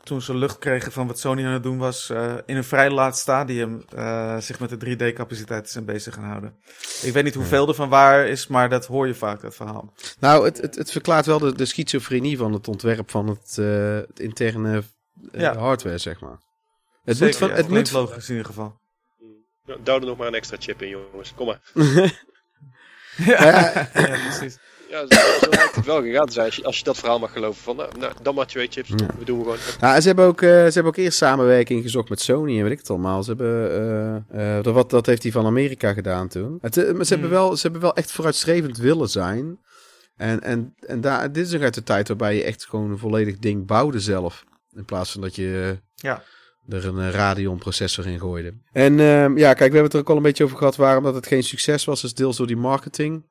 toen ze lucht kregen van wat Sony aan het doen was, eh, in een vrij laat stadium eh, zich met de 3D-capaciteit zijn bezig gaan houden. Ik weet niet hoeveel ervan waar is, maar dat hoor je vaak, dat verhaal. Nou, het, het, het verklaart wel de, de schizofrenie van het ontwerp van het, eh, het interne Ja. hardware, zeg maar. Het Zeker, moet van, ja, het moet, logisch in ieder geval. Nou, Douw er nog maar een extra chip in, jongens. Kom maar. ja, ja, precies. Ja, zo, zo lijkt het wel gegaan zijn. Als je, als je dat verhaal mag geloven. Van, nou, nou, dan maar twee chips. Ja. We doen gewoon. Ja, ze hebben, ook, eh, ze hebben ook eerst samenwerking gezocht met Sony en weet ik het allemaal. Ze hebben, eh, eh, dat, wat, dat heeft hij van Amerika gedaan toen. Het, eh, maar ze, hebben Hmm. wel, ze hebben wel echt vooruitstrevend willen zijn. En, en, en daar, dit is ook uit de tijd waarbij je echt gewoon een volledig ding bouwde zelf. In plaats van dat je eh, Ja. er een eh, Radeon processor in gooide. En ehm, ja, kijk, we hebben het er ook al een beetje over gehad waarom dat het geen succes was. is deels door die marketing.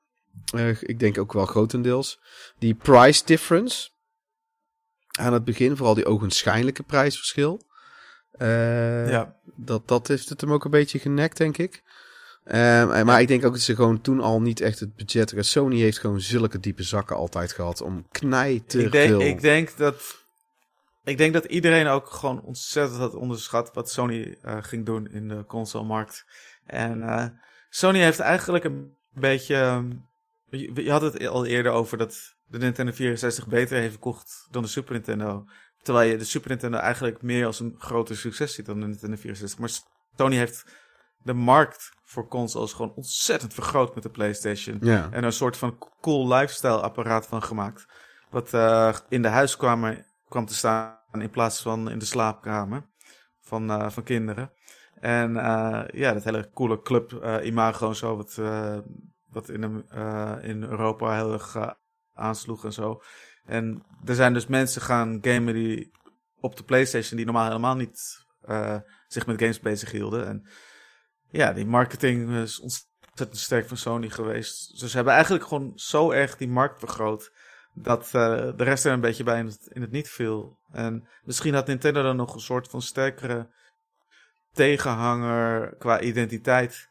Eh, ik denk ook wel grotendeels. Die price difference. Aan het begin, vooral die ogenschijnlijke prijsverschil. Eh, ja. dat, dat heeft het hem ook een beetje genekt, denk ik. Ehm, maar ik denk ook dat ze gewoon toen al niet echt het budget... Sony heeft gewoon zulke diepe zakken altijd gehad om knijter Ik denk, veel... ik denk dat. Ik denk dat iedereen ook gewoon ontzettend had onderschat wat Sony eh, ging doen in de consolemarkt. En Sony heeft eigenlijk een beetje. ehm, je, je had het al eerder over dat de Nintendo 64 beter heeft verkocht dan de Super Nintendo. Terwijl je de Super Nintendo eigenlijk meer als een groter succes ziet dan de Nintendo 64. Maar Sony heeft de markt voor consoles gewoon ontzettend vergroot met de PlayStation. Ja. En een soort van cool lifestyle apparaat van gemaakt. Wat eh, in de huiskamer kwam te staan in plaats van in de slaapkamer van, eh, van kinderen. En eh, ja, dat hele coole club imago en zo, wat, wat in, de, eh, in Europa heel erg eh, aansloeg en zo. En er zijn dus mensen gaan gamen die op de PlayStation die normaal helemaal niet eh, zich met games bezig hielden. En ja, die marketing is ontzettend sterk van Sony geweest. Dus ze hebben eigenlijk gewoon zo erg die markt vergroot. Dat de rest er een beetje bij in het, in het niet viel. En misschien had Nintendo dan nog een soort van sterkere tegenhanger qua identiteit.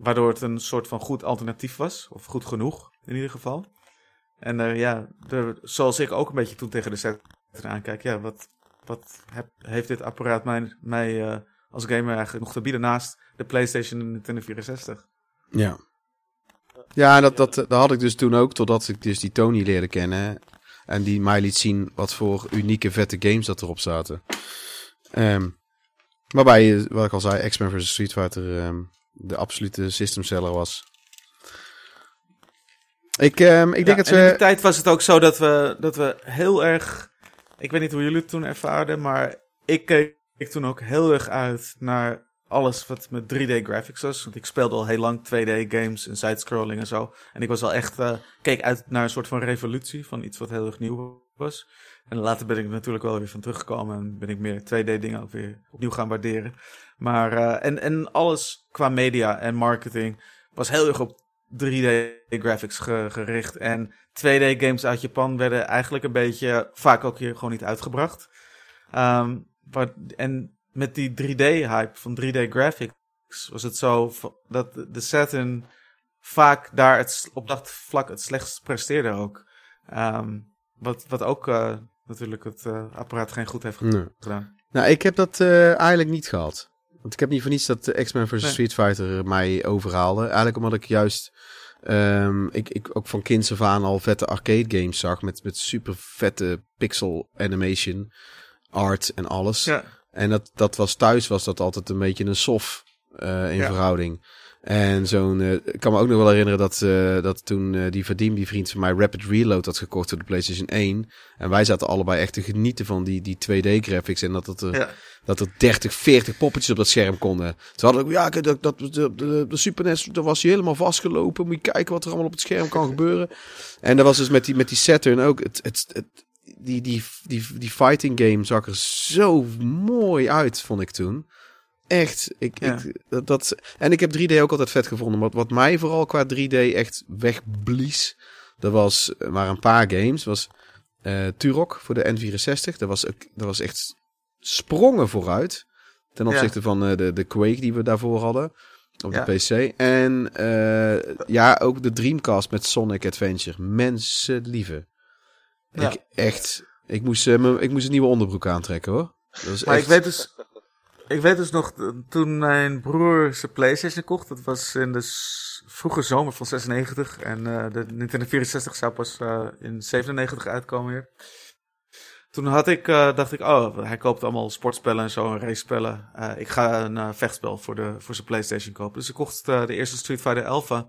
Waardoor het een soort van goed alternatief was. Of goed genoeg, in ieder geval. En eh, ja, zoals ik ook een beetje toen tegen de set aankijk. Ja, wat, wat heb, heeft dit apparaat mij, mij eh, als gamer eigenlijk nog te bieden naast de PlayStation en Nintendo 64? Ja. Ja, dat, dat, dat had ik dus toen ook, totdat ik dus die Tony leerde kennen. En die mij liet zien wat voor unieke vette games dat erop zaten. Ehm, waarbij, wat ik al zei, X-Men vs. Street Fighter ehm, de absolute systemseller was. Ik, ehm, ik denk Ja, dat en in die we... tijd was het ook zo dat we, dat we heel erg... Ik weet niet hoe jullie het toen ervaarden, maar ik keek toen ook heel erg uit naar alles wat met 3D graphics was. Want ik speelde al heel lang 2D games en sidescrolling en zo. En ik was al echt... eh, keek uit naar een soort van revolutie van iets wat heel erg nieuw was. En later ben ik er natuurlijk wel weer van teruggekomen en ben ik meer 2D dingen ook weer opnieuw gaan waarderen. Maar, eh, en, en alles qua media en marketing was heel erg op 3D graphics ge- gericht. En 2D games uit Japan werden eigenlijk een beetje vaak ook hier gewoon niet uitgebracht. Ehm, en met die 3D hype van 3D graphics was het zo dat de Saturn vaak daar het, op dat vlak het slechtst presteerde ook. Ehm, wat, wat ook eh, natuurlijk het eh, apparaat geen goed heeft Nee. gedaan. Nou, ik heb dat eigenlijk niet gehad. Want ik heb niet voor niets dat X-Men vs. Nee. Street Fighter mij overhaalde. Eigenlijk omdat ik juist... ehm, ik, ik ook van kinds af aan al vette arcade games zag. Met, met super vette pixel animation, art en alles. Ja, En dat, dat was thuis was dat altijd een beetje een soft eh, in Ja. verhouding. En zo'n, eh, ik kan me ook nog wel herinneren dat, eh, dat toen eh, die Vadim, die vriend van mij, Rapid Reload had gekocht voor de PlayStation 1. En wij zaten allebei echt te genieten van die, die 2D-graphics. En dat, het er, ja. dat er 30, 40 poppetjes op dat scherm konden. Ze hadden ook, ja, dat, dat, de, de, de Super NES, daar was hij helemaal vastgelopen. Moet je kijken wat er allemaal op het scherm kan gebeuren. En dat was dus met die, met die Saturn ook. Het, het, het, die, die, die, die fighting game zag er zo mooi uit, vond ik toen. Echt. Ik, Ja. ik, dat, dat, en ik heb 3D ook altijd vet gevonden. Wat, wat mij vooral qua 3D echt wegblies. Dat was maar een paar games. was eh Turok voor de N64. Dat was, dat was echt sprongen vooruit. Ten Ja. opzichte van eh, de, de Quake die we daarvoor hadden. Op Ja. de PC. En eh, ja, ook de Dreamcast met Sonic Adventure. Mensen lieve. Ik echt. Ik moest, ik moest een nieuwe onderbroek aantrekken hoor. Dat was Maar echt... ik weet dus, ik weet dus nog, toen mijn broer zijn Playstation kocht, dat was in de vroege zomer van 96. En eh, de Nintendo 64 zou pas eh, in 97 uitkomen weer. Toen had ik, eh, dacht ik, oh, hij koopt allemaal sportspellen en zo, en race-spellen. Ik ga een vechtspel voor, de, voor zijn Playstation kopen. Dus ik kocht de eerste Street Fighter Alpha.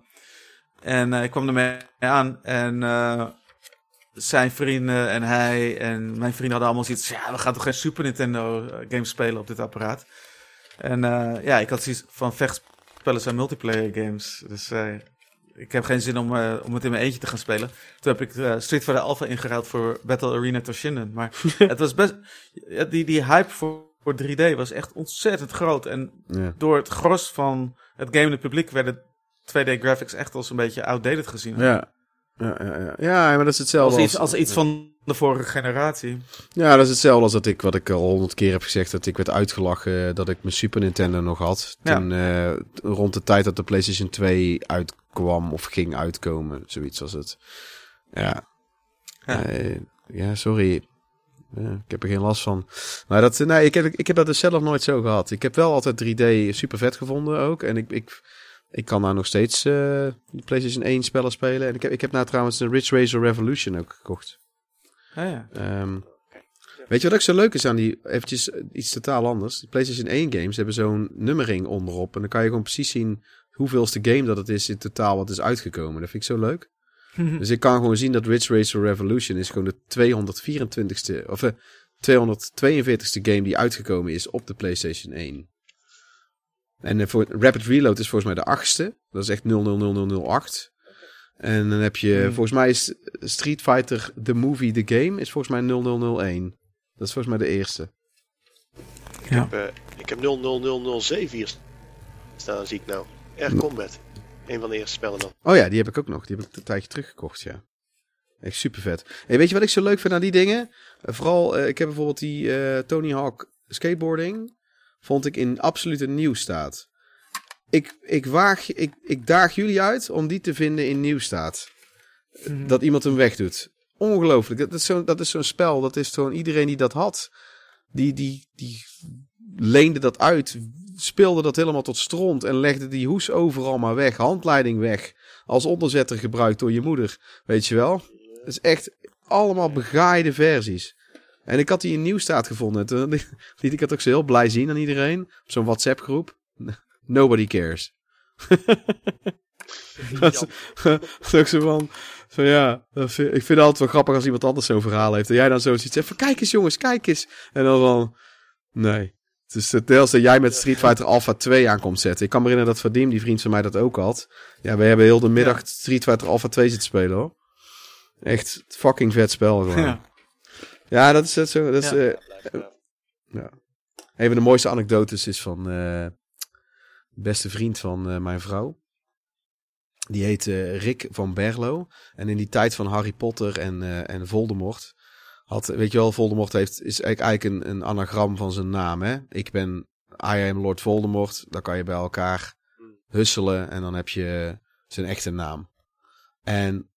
En ik kwam ermee aan en... zijn vrienden en hij en mijn vrienden hadden allemaal zoiets. Ja, we gaan toch geen Super Nintendo eh, games spelen op dit apparaat. En eh, ja, ik had zoiets van vechtspellen zijn multiplayer games. Dus eh, ik heb geen zin om, om het in mijn eentje te gaan spelen. Toen heb ik Street Fighter Alpha ingeruild voor Battle Arena Toshinden. Maar het was best. Die, die hype voor, voor 3D was echt ontzettend groot. En Ja. door het gros van het gamende publiek werden 2D graphics echt als een beetje outdated gezien. Ja. Ja, ja, ja. ja, maar dat is hetzelfde Als iets, als iets van de vorige generatie. Ja, dat is hetzelfde als dat ik, wat ik al honderd keer heb gezegd, dat ik werd uitgelachen eh, dat ik mijn Super Nintendo nog had. Ja. Toen, eh, rond de tijd dat de PlayStation 2 uitkwam of ging uitkomen, zoiets was het. Ja. Ja. Eh, ja, sorry. Ik heb er geen last van. Maar dat, nee, ik heb, ik heb dat dus zelf nooit zo gehad. Ik heb wel altijd 3D super vet gevonden ook. En ik, ik, ik kan nou nog steeds eh de PlayStation 1 spellen spelen. En ik heb, ik heb nou trouwens een Ridge Racer Revolution ook gekocht. Ah, ja. Ehm, weet je wat ook zo leuk is aan die, eventjes eh, iets totaal anders. Die PlayStation 1 games hebben zo'n nummering onderop. En dan kan je gewoon precies zien hoeveelste game dat het is in totaal wat is uitgekomen. Dat vind ik zo leuk. Dus ik kan gewoon zien dat Ridge Racer Revolution is gewoon de 224ste, of eh, 242ste game die uitgekomen is op de PlayStation 1. En eh, voor Rapid Reload is volgens mij de achtste. Dat is echt 000008. En dan heb je, Hmm. volgens mij is Street Fighter The Movie The Game is volgens mij 0001. Dat is volgens mij de eerste. Ja. Eh, ik heb 00007 hier staan, zie ik nou. Air Combat. Een van de eerste spellen dan. Oh ja, die heb ik ook nog. Die heb ik een tijdje teruggekocht, ja. Echt super vet. Hey, weet je wat ik zo leuk vind aan die dingen? Vooral, eh, ik heb bijvoorbeeld die eh, Tony Hawk skateboarding. Vond ik in absolute nieuwstaat. Ik, ik, waag, ik, ik daag jullie uit om die te vinden in nieuwstaat. Dat iemand hem wegdoet. Ongelooflijk. Dat is zo'n dat is zo'n spel. Dat is gewoon iedereen die dat had. Die, die, die leende dat uit. Speelde dat helemaal tot stront. En legde die hoes overal maar weg. Handleiding weg. Als onderzetter gebruikt door je moeder. Weet je wel? Het is echt allemaal begaaide versies. En ik had die in Nieuwstaat gevonden. En toen liet ik het ook zo heel blij zien aan iedereen. Op zo'n WhatsApp groep. Nobody cares. dat, is, ook zo van... Van ja, ik vind het altijd wel grappig als iemand anders zo'n verhaal heeft. En jij dan zoiets zegt van kijk eens jongens, kijk eens. En dan van... Nee. Het is het deels dat jij met Street Fighter Alpha 2 aankomt zetten. Ik kan me herinneren dat Vadim, die vriend van mij, dat ook had. Ja, we hebben heel de middag. Street Fighter Alpha 2 zitten spelen hoor. Echt fucking vet spel gewoon. Ja, Ja. dat is het zo. Dat is, Ja. eh, ja. Een van de mooiste anekdotes is van eh, de beste vriend van eh, mijn vrouw. Die heet eh, Rick van Berlo. En in die tijd van Harry Potter en, eh, en Voldemort. Had, weet je wel, Voldemort heeft, is eigenlijk eigenlijk een, een anagram van zijn naam. Hè? Ik ben I am Lord Voldemort. Dan kan je bij elkaar husselen en dan heb je zijn echte naam. En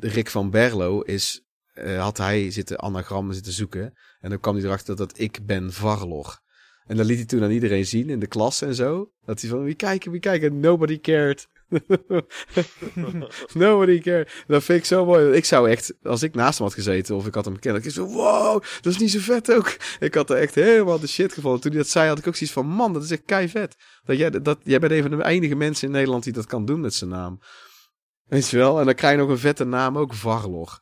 Rick van Berlo is, eh, had hij zitten anagrammen zitten zoeken. En dan kwam hij erachter dat ik ben Varlor. En dat liet hij toen aan iedereen zien in de klas en zo. Dat hij van, wie kijken, wie kijken, nobody cared. nobody cared. Dat vind ik zo mooi. Ik zou echt, als ik naast hem had gezeten of ik had hem gekend, ik zo, wow, dat is niet zo vet ook. Ik had er echt helemaal de shit gevonden. Toen hij dat zei, had ik ook zoiets van, man, dat is echt kei vet. Dat jij, dat, jij bent een van de enige mensen in Nederland die dat kan doen met zijn naam. Weet je wel? En dan krijg je nog een vette naam ook, Varlog.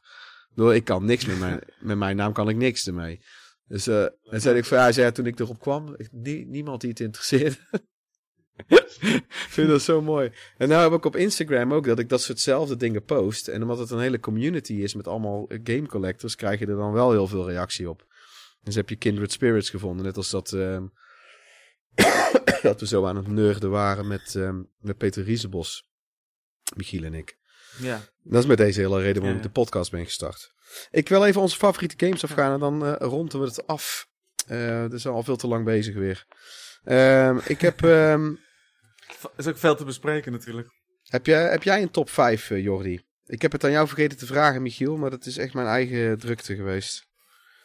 Door, ik kan niks met mijn, met mijn naam, kan ik niks ermee. Dus uh, en zei ik van, ja, hij zei, toen ik erop kwam, ik, nie, niemand die het interesseerde. ik vind dat zo mooi. En nou heb ik op Instagram ook dat ik dat soortzelfde dingen post. En omdat het een hele community is met allemaal game collectors, krijg je er dan wel heel veel reactie op. Dus heb je Kindred Spirits gevonden. Net als dat, um, dat we zo aan het nerden waren met, um, met Peter Riesebos. Michiel en ik. Ja. Dat is met deze hele reden waarom ik de podcast ben gestart. Ik wil even onze favoriete games afgaan en dan uh, ronden we het af. Uh, we zijn al veel te lang bezig weer. Uh, ik heb... Um, is ook veel te bespreken natuurlijk. Heb jij, heb jij een top 5, uh, Jordi? Ik heb het aan jou vergeten te vragen, Michiel, maar dat is echt mijn eigen drukte geweest.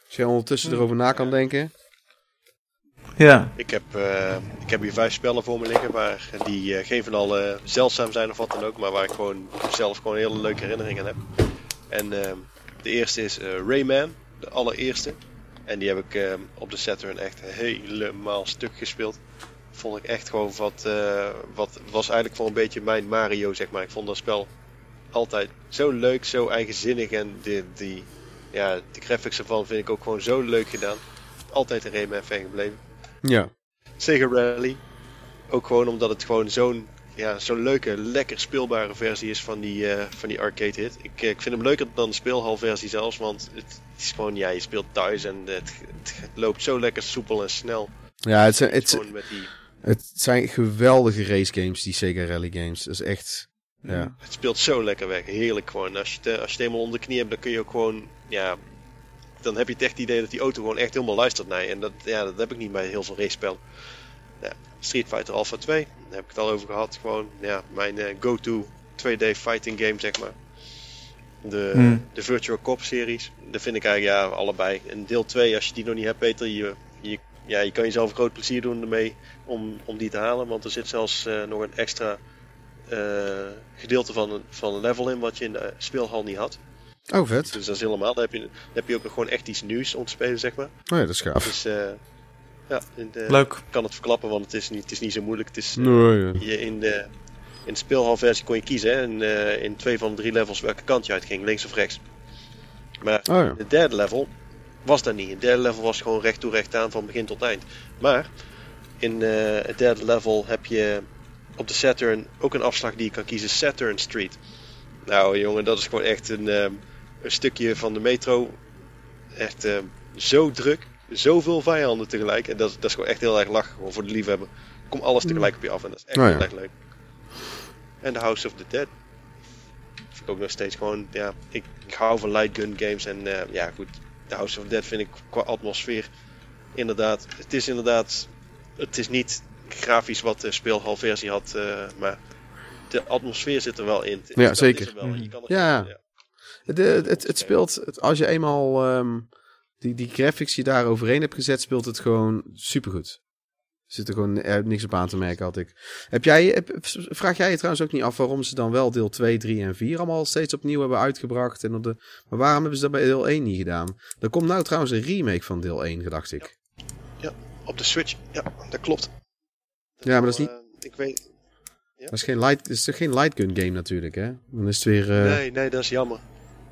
Als jij ondertussen erover na kan denken. Ja. Ik heb, uh, ik heb hier vijf spellen voor me liggen, waar die uh, geen van alle zeldzaam zijn of wat dan ook, maar waar ik gewoon zelf gewoon hele leuke herinneringen heb. En uh, de eerste is Rayman, de allereerste. En die heb ik op de Saturn echt helemaal stuk gespeeld. Vond ik echt gewoon wat, wat was eigenlijk voor een beetje mijn Mario, zeg maar. Ik vond dat spel altijd zo leuk, zo eigenzinnig en die, die, ja, de graphics ervan vind ik ook gewoon zo leuk gedaan. Altijd een Rayman fan gebleven. Ja. Sega Rally. Ook gewoon omdat het gewoon zo'n ja, zo'n leuke, lekker speelbare versie is van die, uh, van die arcade hit. Ik, ik vind hem leuker dan de speelhalversie zelfs, want het is gewoon, ja, je speelt thuis en het, het loopt zo lekker soepel en snel. Ja, het zijn, het, die, het zijn geweldige race games, die Sega Rally games. Dat is echt, ja. het speelt zo lekker weg, heerlijk gewoon. Als je, het, als je het eenmaal onder de knie hebt, dan kun je ook gewoon, ja, dan heb je het echt idee dat die auto gewoon echt helemaal luistert naar je. En dat, ja, dat heb ik niet bij heel veel race Ja, Street Fighter Alpha 2, daar heb ik het al over gehad. Gewoon ja, mijn uh, go-to 2D fighting game, zeg maar. De, Hmm. de Virtual Cop series, dat vind ik eigenlijk ja, allebei. En deel 2, als je die nog niet hebt, Peter, je, je, ja, je kan jezelf een groot plezier doen ermee om, om die te halen. Want er zit zelfs uh, nog een extra uh, gedeelte van een, van een level in wat je in de speelhal niet had. Oh, vet. Dus dat is helemaal. Dan heb je, dan heb je ook nog gewoon echt iets nieuws om te spelen, zeg maar. Oh ja, dat is gaaf. Dus uh, ja, in de, Leuk. ik kan het verklappen, want het is niet, het is niet zo moeilijk. Het is, uh, Nee, ja. je in, de, in de speelhalversie kon je kiezen hè, in, uh, in twee van de drie levels welke kant je uitging, links of rechts. Maar Oh ja. de derde level was dat niet. Het derde level was gewoon recht toe recht aan van begin tot eind. Maar in uh, het derde level heb je op de Saturn ook een afslag die je kan kiezen, Saturn Street. Nou jongen, dat is gewoon echt een, uh, een stukje van de metro. Echt uh, zo druk, zoveel vijanden tegelijk. En dat, dat is gewoon echt heel erg lachen gewoon voor de liefhebber. Kom alles tegelijk op je af en dat is echt Oh ja. heel erg leuk. En The House of the Dead. Vind ik ook nog steeds gewoon, ja, ik, ik hou van light gun games en uh, ja goed, The House of the Dead vind ik qua atmosfeer inderdaad, het is inderdaad, het is niet grafisch wat de speelhalversie had, uh, maar de atmosfeer zit er wel in. Ja, Dat zeker. is er wel. Je kan er ja. Het, het, het, speelt, als je eenmaal ehm, die, die graphics die daar overheen hebt gezet, speelt het gewoon supergoed. Er zit er gewoon er niks op aan te merken, had ik. Heb jij, heb- vraag jij je trouwens ook niet af waarom ze dan wel deel 2, 3 en 4 allemaal steeds opnieuw hebben uitgebracht? En op de, maar waarom hebben ze dat bij deel 1 niet gedaan? Er komt nou trouwens een remake van deel 1, gedacht ik. Op de Switch, ja, dat klopt. Ja, maar dat is niet- Eh, ik weet, Dat is geen light, is toch geen light gun game natuurlijk, hè? Dan is het weer... eh, Nee, nee, dat is jammer.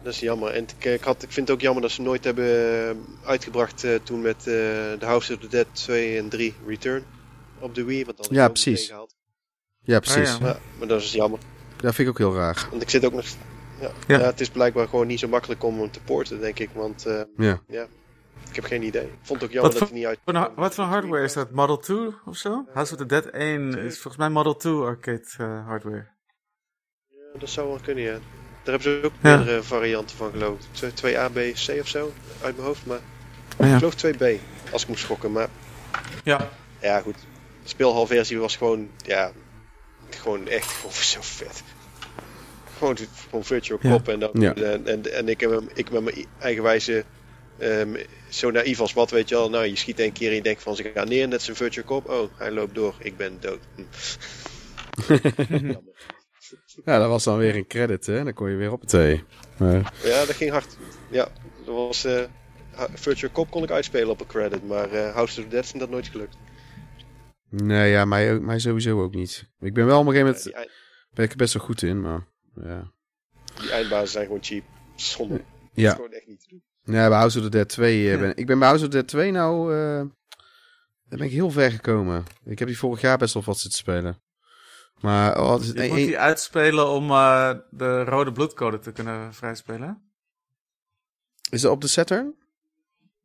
Dat is jammer. En ik, ik, had, ik vind het ook jammer dat ze nooit hebben eh, uitgebracht eh, toen met eh The House of the Dead 2 en 3 Return op de Wii. Want dan Ja, precies. Ja, precies. Ah, ja. Ja, maar dat is jammer. Dat vind ik ook heel raar. Want ik zit ook nog... Ja, Ja. ja. het is blijkbaar gewoon niet zo makkelijk om hem te porten, denk ik. Want eh, Ja. ik heb geen idee. Ik vond het ook jammer Wat dat hij niet uit... Wat voor, wat voor hardware is dat? Model 2 of zo? House of the Dead 1 is volgens mij Model 2 arcade uh, hardware. Ja, dat zou wel kunnen, ja. Daar hebben ze ook Ja. meerdere varianten van geloof ik. Twee- 2A, B, C of zo, uit mijn hoofd. Maar ik geloof 2B, als ik moet schokken. Maar ja. ja, goed. speelhalversie was gewoon, ja, gewoon echt gewoon zo vet. Gewoon, gewoon Virtual Ja. Cop en, dan, Ja. en, en, en ik, heb hem- ik met mijn eigenwijze ehm zo naïef als wat, weet je wel. Nou, je schiet één keer en je denkt van, ze gaan neer, net zijn Virtual Cop. Oh, hij loopt door, ik ben dood. Hm. Ja, dat was dan weer een credit, hè. Dan kon je weer op het thee. Maar, Ja, dat ging hard. Ja, dat was... eh, Virtual Cop kon ik uitspelen op een credit, maar eh House of the Dead is dat nooit gelukt. nee, ja, mij, mij sowieso ook niet. Ik ben wel op een gegeven Ja, moment... eind- Ben ik er best wel goed in, maar... Ja. die eindbazen zijn gewoon cheap. Zonde. Dat is Ja. gewoon echt niet te doen. Nee, bij House of the Dead 2 eh, Ja. ben ik ben bij House of the Dead 2 nou... daar ben ik heel ver gekomen. Ik heb die vorig jaar best wel wat zitten spelen. Maar... Oh, het is Je een- moet die uitspelen om eh, de rode bloedcode te kunnen vrijspelen. is dat op de Saturn?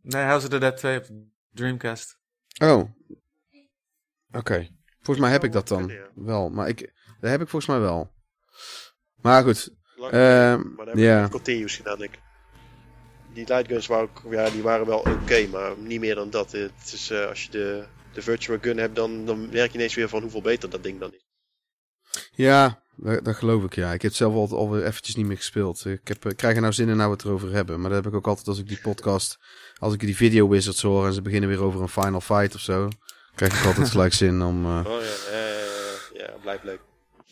Nee, House of the Dead 2 op Dreamcast. Oh. Oké. Volgens mij heb ik dat dan wel. Maar ik... Dat heb ik volgens mij wel. Maar goed. Lang Ehm, geleden, maar dan heb ja. ik continuous gedaan. Ik. Die lightguns waren, ook, ja, die waren wel oké, maar niet meer dan dat. Het is, eh, als je de, de virtual gun hebt, dan, dan merk je ineens weer van hoeveel beter dat ding dan is. Ja, dat, dat geloof ik ja. Ik heb het zelf al, alweer eventjes niet meer gespeeld. Ik, heb, ik krijg er nou zin in nou we het erover hebben. Maar dat heb ik ook altijd als ik die podcast... Als ik die video wizards hoor en ze beginnen weer over een final fight of zo... Krijg ik altijd gelijk zin om... eh, Oh ja, eh, ja, blijft leuk.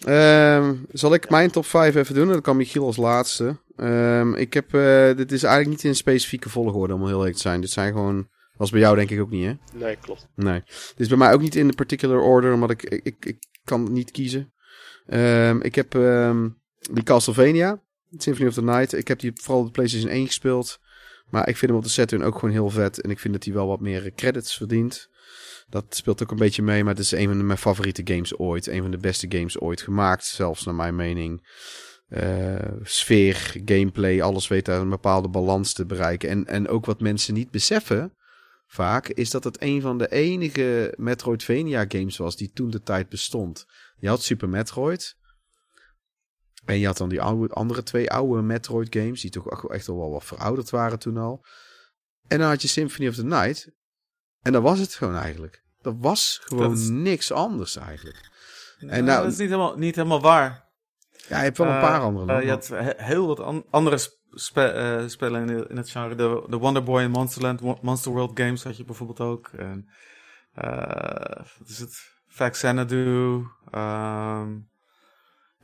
Ehm, zal ik mijn top 5 even doen? Dan kan Michiel als laatste. Ehm, ik heb, eh, dit is eigenlijk niet in een specifieke volgorde om heel eerlijk te zijn. Dit zijn gewoon, was bij jou denk ik ook niet hè? Nee, klopt. Nee. Dit is bij mij ook niet in de particular order, omdat ik, ik, ik, ik kan niet kiezen. Ehm, ik heb ehm, die Castlevania, Symphony of the Night. Ik heb die vooral op de PlayStation 1 gespeeld. Maar ik vind hem op de Saturn ook gewoon heel vet. En ik vind dat hij wel wat meer credits verdient. Dat speelt ook een beetje mee, maar het is een van mijn favoriete games ooit. Een van de beste games ooit gemaakt, zelfs naar mijn mening. Eh, sfeer, gameplay, alles weet daar een bepaalde balans te bereiken. En, en ook wat mensen niet beseffen, vaak, is dat het een van de enige Metroidvania games was die toen de tijd bestond. Je had Super Metroid. En je had dan die oude, andere twee oude Metroid games, die toch echt- al wel wat verouderd waren toen al. En dan had je Symphony of the Night. En dat was het gewoon eigenlijk. Dat was gewoon Dat is- niks anders eigenlijk. En nou- dat is niet helemaal, niet helemaal waar. Ja, je hebt wel een paar andere. eh, nog. je had he- heel wat an- andere sp- spe- eh, spellen in, in het genre. De, de Wonder Boy en Monsterland, Monster World games had je bijvoorbeeld ook. En, wat is het? Xanadu. ehm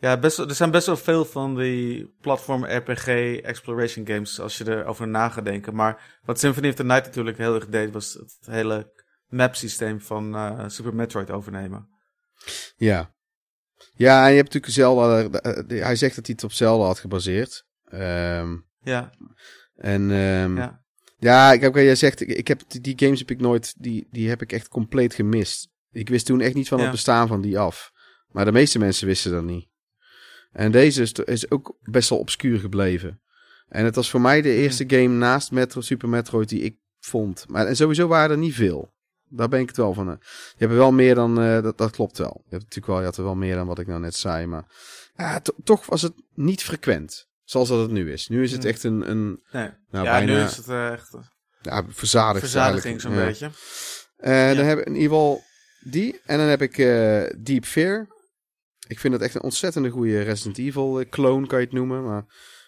ja, best, er zijn best wel veel van die platform RPG exploration games als je erover na gaat denken. Maar wat Symphony of the Night natuurlijk heel erg deed, was het hele map systeem van eh, Super Metroid overnemen. Ja. Ja, en je hebt natuurlijk Zelda. eh, eh, hij zegt dat hij het op Zelda had gebaseerd. Ehm, Ja, en ehm, ja. ja. ik heb, jij zegt, ik, ik heb die, die games heb ik nooit, die, die heb ik echt compleet gemist. Ik wist toen echt niet van het Ja. bestaan van die af. Maar de meeste mensen wisten dat niet. En deze is, is ook best wel obscuur gebleven. En het was voor mij de eerste game naast Metro, Super Metroid die ik vond. Maar en sowieso waren er niet veel. Daar ben ik het wel van. eh. Je hebt er wel meer dan, eh, dat, dat klopt wel. Je hebt natuurlijk wel, je had er wel meer dan wat ik nou net zei. Maar ja, to- toch was het niet frequent. Zoals dat het nu is. Nu is het echt een, een Nee. nou, ja, bijna nu is het eh, echt... ja, verzadigd. verzadiging zo'n. Ja. beetje. Ja. Dan heb ik in ieder geval die. En dan heb ik eh, Deep Fear. Ik vind het echt een ontzettende goede Resident Evil eh, clone, kan je het noemen. Maar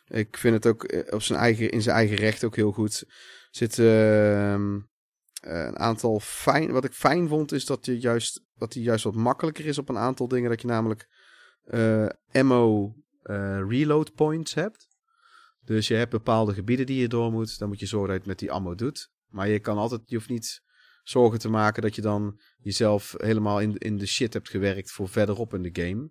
ik vind het ook eh, op zijn eigen, in zijn eigen recht ook heel goed. Er zitten ehm, eh, een aantal fijn... Wat ik fijn vond, is dat, je juist, dat hij juist wat makkelijker is op een aantal dingen. Dat je namelijk ammo reload points hebt. Dus je hebt bepaalde gebieden die je door moet. Dan moet je zorgen dat je het met die ammo doet. Maar je kan altijd, je hoeft niet zorgen te maken dat je dan jezelf helemaal in, in de shit hebt gewerkt voor verderop in de game.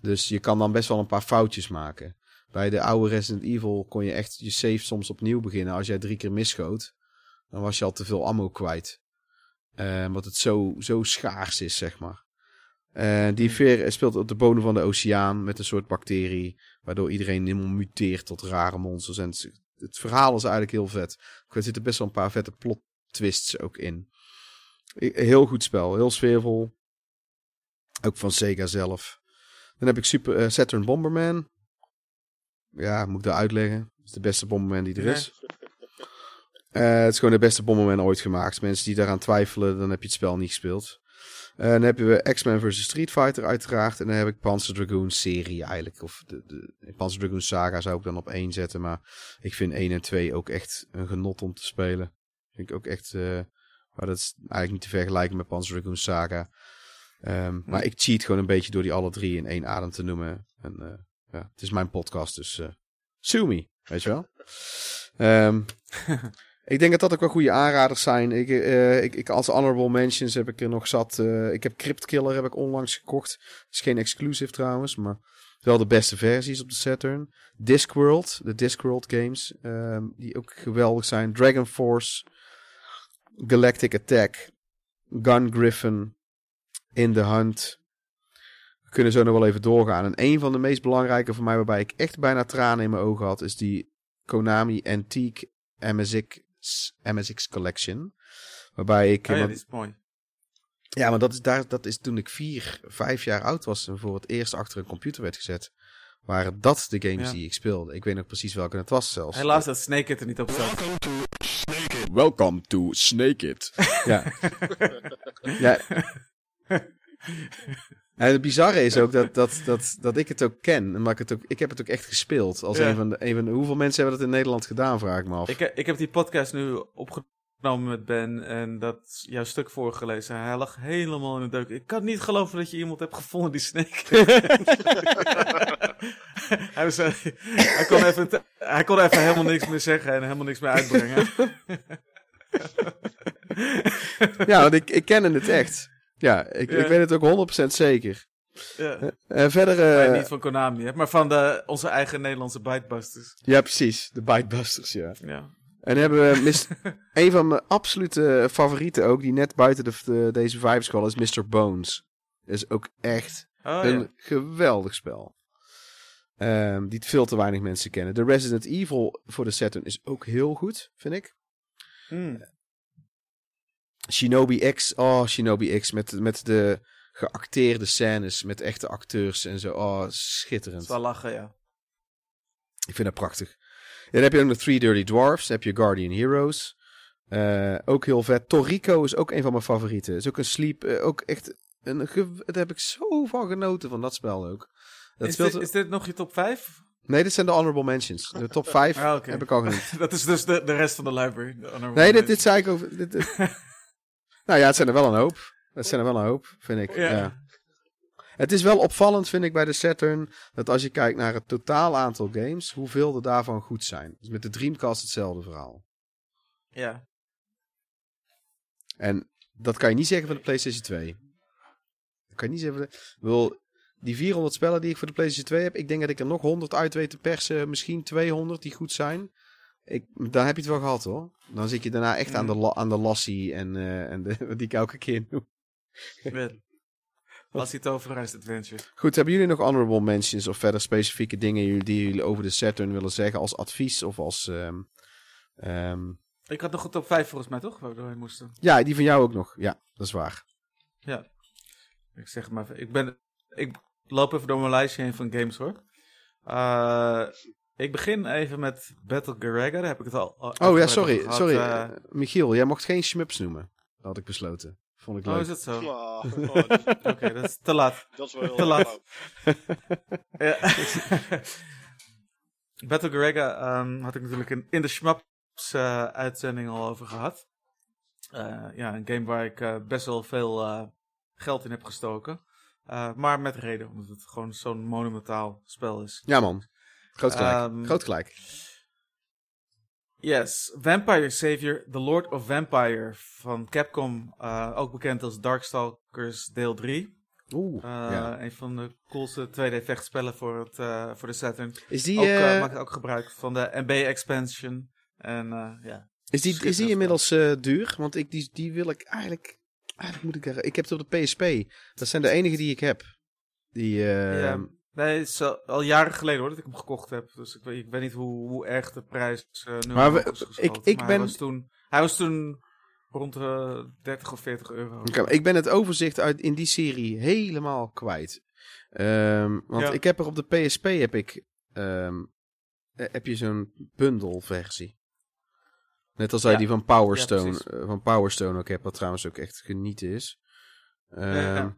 Dus je kan dan best wel een paar foutjes maken. Bij de oude Resident Evil kon je echt je save soms opnieuw beginnen. Als jij drie keer misschoot, dan was je al te veel ammo kwijt. Eh, omdat het zo, zo schaars is, zeg maar. Eh, die veer speelt op de bodem van de oceaan met een soort bacterie. Waardoor iedereen helemaal muteert tot rare monsters. En het, het verhaal is eigenlijk heel vet. Er zitten best wel een paar vette plot twists ook in. Heel goed spel, heel sfeervol. Ook van Sega zelf. Dan heb ik Super eh, Saturn Bomberman. Ja, moet ik dat uitleggen? Dat is de beste Bomberman die er Nee. is. Eh, het is gewoon de beste Bomberman ooit gemaakt. Mensen die daaraan twijfelen, dan heb je het spel niet gespeeld. En dan hebben we X-Men vs. Street Fighter uiteraard. En dan heb ik Panzer Dragoon serie eigenlijk. Of de, de Panzer Dragoon saga zou ik dan op één zetten. Maar ik vind 1 en 2 ook echt een genot om te spelen. Vind ik ook echt... eh, maar dat is eigenlijk niet te vergelijken met Panzer Dragoon saga. Ehm, Maar ik cheat gewoon een beetje door die alle drie in één adem te noemen. En eh, ja, het is mijn podcast, dus sue me, weet je wel. Ehm, ik denk dat dat ook wel goede aanraders zijn. Ik, ik, ik, als honorable mentions heb ik er nog zat. ik heb Crypt Killer heb ik onlangs gekocht. Het is geen exclusive trouwens, maar wel de beste versies op de Saturn. Discworld, de Discworld games, ehm, die ook geweldig zijn. Dragon Force, Galactic Attack, Gun Griffin, In the Hunt. We kunnen zo nog wel even doorgaan. En een van de meest belangrijke voor mij, waarbij ik echt bijna tranen in mijn ogen had, is die Konami Antique MSX, MSX Collection. Waarbij ik... Oh ja, is mooi. ja, maar dat is, daar, dat is toen ik vier, vijf jaar oud was en voor het eerst achter een computer werd gezet. Waren dat de games Ja. die ik speelde. Ik weet nog precies welke het was zelfs. Helaas dat Snake It er niet op staat. Welcome to Snake It. ja. ja. En het bizarre is ook dat, dat, dat, dat ik het ook ken. Maar ik, het ook, ik heb het ook echt gespeeld. Als Ja. een, van de, een van de... Hoeveel mensen hebben dat in Nederland gedaan, vraag ik me af. Ik, he- ik heb die podcast nu opgenomen met Ben en dat jouw stuk voorgelezen. Hij lag helemaal in de deuk. Ik kan niet geloven dat je iemand hebt gevonden die Snake. hij, was, eh, hij, kon even, hij kon even helemaal niks meer zeggen en helemaal niks meer uitbrengen. Ja, want ik, ik ken het echt. Ja, ik, Ja. ik weet het ook 100% zeker. ja. Eh, verder... Maar eh, niet van Konami, hè, maar van de, onze eigen Nederlandse Bitebusters. Ja, precies. De Bitebusters, ja. Ja. En hebben we mis, een van mijn absolute favorieten ook, die net buiten de, de- deze vijf school is Mr. Bones. Dat is ook echt Oh, een ja. geweldig spel. Ehm, die veel te weinig mensen kennen. De Resident Evil voor de Saturn is ook heel goed, vind ik. Hmm. Shinobi X, oh Shinobi X, met, met de geacteerde scènes, met echte acteurs en zo. Oh, schitterend. Het is wel lachen, ja. Ik vind dat prachtig. Dan heb je ook nog Three Dirty Dwarfs. Dan heb je Guardian Heroes. Eh, ook heel vet. Torrico is ook een van mijn favorieten. Is ook een sleep. eh, ook echt. Een, daar heb ik zo van genoten van dat spel ook. Dat Is speelt... dit, is dit nog je top 5? Nee, dit zijn de honorable mentions. De top 5 Ah, heb ik al genoemd. Dat is dus de, de rest van de library. de Nee, dit, dit zei ik over. Dit, dit- nou ja, het zijn er wel een hoop. Het zijn er wel een hoop, vind ik. Ja. Ja. Het is wel opvallend, vind ik, bij de Saturn. Dat als je kijkt naar het totaal aantal games. hoeveel er daarvan goed zijn. Dus met de Dreamcast hetzelfde verhaal. Ja. En dat kan je niet zeggen van de PlayStation 2. Dat kan je niet zeggen van de... Bedoel, die 400 spellen die ik voor de PlayStation 2 heb, ik denk dat ik er nog 100 uit weet te persen, misschien 200 die goed zijn. Ik, dan heb je het wel gehad hoor. Dan zit je daarna echt aan de, la- aan de lassie en, eh, en de, wat die ik elke keer noem. Was het over Adventure? Goed, hebben jullie nog honorable mentions of verder specifieke dingen die jullie over de Saturn willen zeggen als advies of als... ehm, ehm, Ik had nog een top 5 volgens mij, toch? Waar we doorheen moesten. ja, die van jou ook nog. Ja, dat is waar. Ja. Ik zeg maar even. Ik, ben, ik loop even door mijn lijstje heen van games hoor. Eh, ik begin even met Battle Garaga. Daar heb ik het al. al Oh ja, sorry. sorry. Eh, Michiel, jij mocht geen schmups noemen. Dat had ik besloten. Vond ik oh, leuk. is het zo? Oké, oh, dat, dat is te laat. dat is wel heel Te laat. Battle Garaga ehm, had ik natuurlijk in, in de Schmaps eh, uitzending al over gehad. Eh, ja, een game waar ik eh, best wel veel eh, geld in heb gestoken. Eh, maar met reden, omdat het gewoon zo'n monumentaal spel is. Ja, man. Groot gelijk. Ehm, Groot gelijk. Yes, Vampire Savior, The Lord of Vampire van Capcom, eh, ook bekend als Darkstalkers deel 3. Oeh. Eh, ja. Een van de coolste 2D-vechtspellen voor, het, eh, voor de Saturn. Is die, ook, maakt ook gebruik van de MB-expansion. En ja, is die, is die inmiddels duur? Want ik, die, die wil ik eigenlijk... Eigenlijk moet ik... er- Ik heb het op de PSP. Dat zijn de enige die ik heb. Die... Ja. Nee, het is al, al jaren geleden hoor dat ik hem gekocht heb. Dus ik weet, ik weet niet hoe, hoe erg de prijs eh, nu Maar we- is geschoten. ik- ik Maar ben- Hij was toen, hij was toen rond de 30 of 40 euro. Ik ben het overzicht uit in die serie helemaal kwijt. Ehm, want Ja. ik heb er op de PSP heb ik ehm, eh, heb je zo'n bundle versie. Net als Ja. die van Power Ja, eh, van Power Stone ook heb, wat trouwens ook echt genieten is. Ehm,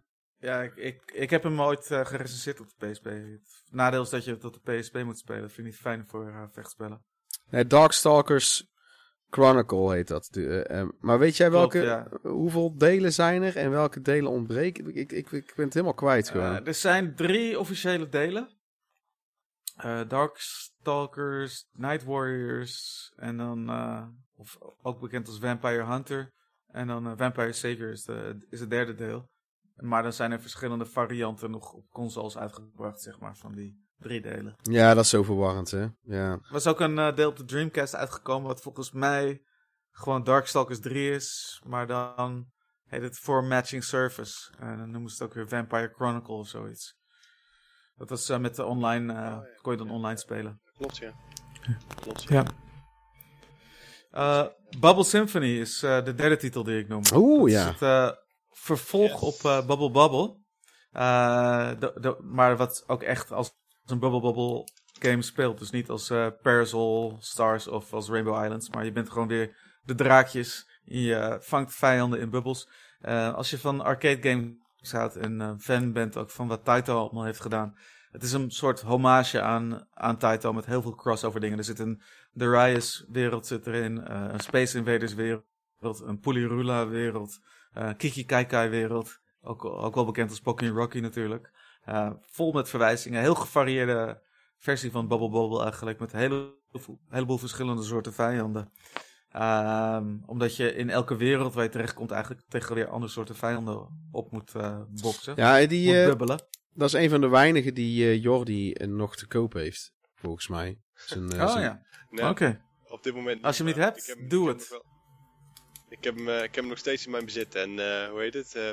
Ja. Ik, ik, ik heb hem ooit gerecenseerd op de PSP. Het nadeel is dat je het op de PSP moet spelen. Dat vind ik niet fijn voor eh, vechtspellen. Nee, Darkstalkers Chronicle heet dat. De, eh, maar weet jij Klopt, welke, ja. hoeveel delen zijn er en welke delen ontbreken? Ik, ik, ik ben het helemaal kwijt gewoon. Er zijn drie officiële delen. Darkstalkers, Night Warriors en dan, of ook bekend als Vampire Hunter. En dan Vampire Savior is, de, is het derde deel. Maar dan zijn er verschillende varianten nog op consoles uitgebracht, zeg maar, van die drie delen. ja, dat is zo verwarrend, hè? Ja. Er was ook een eh, deel op de Dreamcast uitgekomen, wat volgens mij gewoon Darkstalkers 3 is, maar dan heet het For Matching Service. En dan noemen ze het ook weer Vampire Chronicle of zoiets. Dat was eh, met de online, eh, Oh, ja. kon je dan online spelen. Klopt, ja. Klopt, ja. Ja. Eh, Bubble Symphony is eh, de derde titel die ik noem. Oeh, Dat is ja. het eh, vervolg Yes. op eh, Bubble Bubble. Eh, de, de, maar wat ook echt als een Bubble Bubble game speelt. Dus niet als eh, Parasol Stars of als Rainbow Islands. Maar je bent gewoon weer de draakjes. Je vangt vijanden in bubbels. Als je van arcade games houdt en fan bent ook van wat Taito allemaal heeft gedaan. Het is een soort hommage aan, aan Taito met heel veel crossover dingen. Er zit een Darius wereld zit erin, een Space Invaders wereld, een Polyrula wereld, eh Kiki Kaikai wereld. Ook, ook wel bekend als Pokémon Rocky natuurlijk. Eh, vol met verwijzingen. Heel gevarieerde versie van Bubble Bobble eigenlijk. Met een heleboel, heleboel verschillende soorten vijanden. Ehm, omdat je in elke wereld waar je terechtkomt eigenlijk tegen weer andere soorten vijanden op moet eh boksen. Ja, die, moet eh, bubbelen. dat is een van de weinigen die eh, Jordi nog te koop heeft, volgens mij. Zijn, eh, oh zijn- ja, Nee, oké. Op dit moment Als je hem niet hebt, doe het. Ik heb, hem, eh, ik heb hem nog steeds in mijn bezit. En eh, hoe heet het? Eh,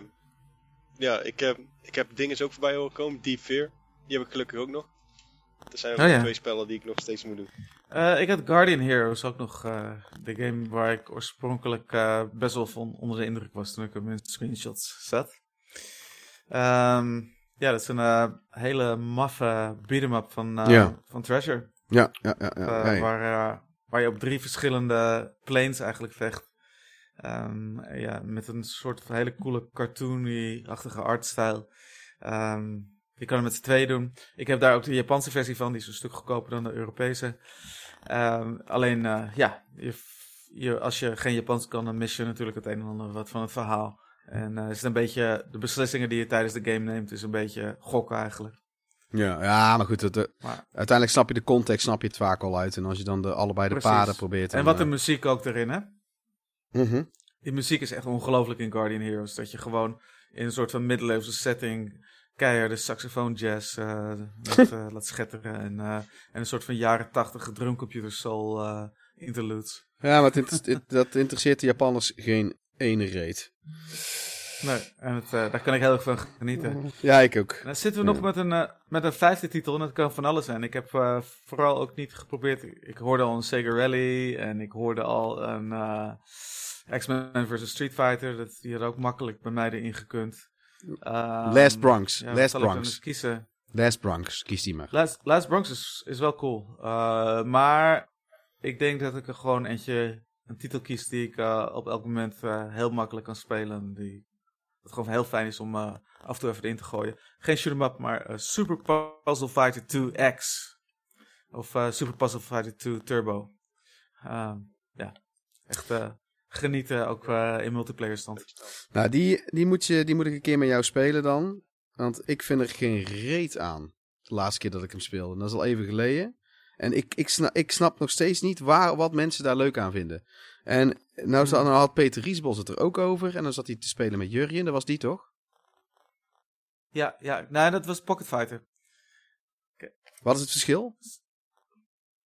ja, ik heb, ik heb dingen ook voorbij horen komen. Deep Fear. Die heb ik gelukkig ook nog. Er zijn nog Oh, ja. twee spellen die ik nog steeds moet doen. Eh, ik had Guardian Heroes ook nog. eh, de game waar ik oorspronkelijk eh, best wel van onder de indruk was toen ik hem in screenshots zat. Ehm, ja, dat is een eh, hele maffe beat-em-up van, eh, Ja. van Treasure. Ja, ja, ja. ja, Eh, ja, ja. waar, eh, waar je op drie verschillende planes eigenlijk vecht. Ehm, ja, met een soort van hele coole cartoony-achtige artstyle. Ehm, je kan het met z'n tweeën doen. Ik heb daar ook de Japanse versie van, die is een stuk goedkoper dan de Europese. Ehm, alleen, eh, ja, je, je, als je geen Japans kan, dan mis je natuurlijk het een en ander wat van het verhaal. En eh, is het een beetje, de beslissingen die je tijdens de game neemt, is een beetje gokken eigenlijk. Ja, ja, maar goed, het, eh, Maar, uiteindelijk snap je de context, snap je het vaak al uit. En als je dan de, allebei de Precies. paden probeert... en wat de muziek ook erin, hè? Mhm. Die muziek is echt ongelooflijk in Guardian Heroes. Dat je gewoon in een soort van middeleeuwse setting keiharde saxofoon jazz eh, laat, eh, laat schetteren. En, eh, en een soort van jaren tachtige drumcomputer soul interludes. Ja, maar het inter- het- dat interesseert de Japanners geen ene reet. Nee, en het, eh, daar kan ik heel erg van genieten. Ja, ik ook. En dan zitten we nog met een, eh, met een vijfde titel en dat kan van alles zijn. Ik heb eh, vooral ook niet geprobeerd. Ik, hoorde al een Sega Rally en ik hoorde al een X-Men vs Street Fighter. Dat, die had ook makkelijk bij mij erin gekund. Ehm, Last Bronx. ja, Last Bronx. kiezen? Last Bronx, kies die maar. Last, Last Bronx is, is wel cool. Maar ik denk dat ik er gewoon eentje, een titel kies die ik op elk moment heel makkelijk kan spelen. Die, dat gewoon heel fijn is om eh, af en toe even erin te gooien. Geen shoot 'em up, maar eh, Super Puzzle Fighter 2 X. Of eh, Super Puzzle Fighter 2 Turbo. Ehm, ja, echt genieten ook in multiplayer stand. Nou, die, die, moet je, die moet ik een keer met jou spelen dan. Want ik vind er geen reet aan. De laatste keer dat ik hem speelde. Dat is al even geleden. En ik, ik, snap, ik snap nog steeds niet waar, wat mensen daar leuk aan vinden. En nou, zat, nou had Peter Riesbos het er ook over. En dan zat hij te spelen met Jurjen. Dat was die toch? Ja, ja, nee, dat was Pocket Fighter. Wat is het verschil?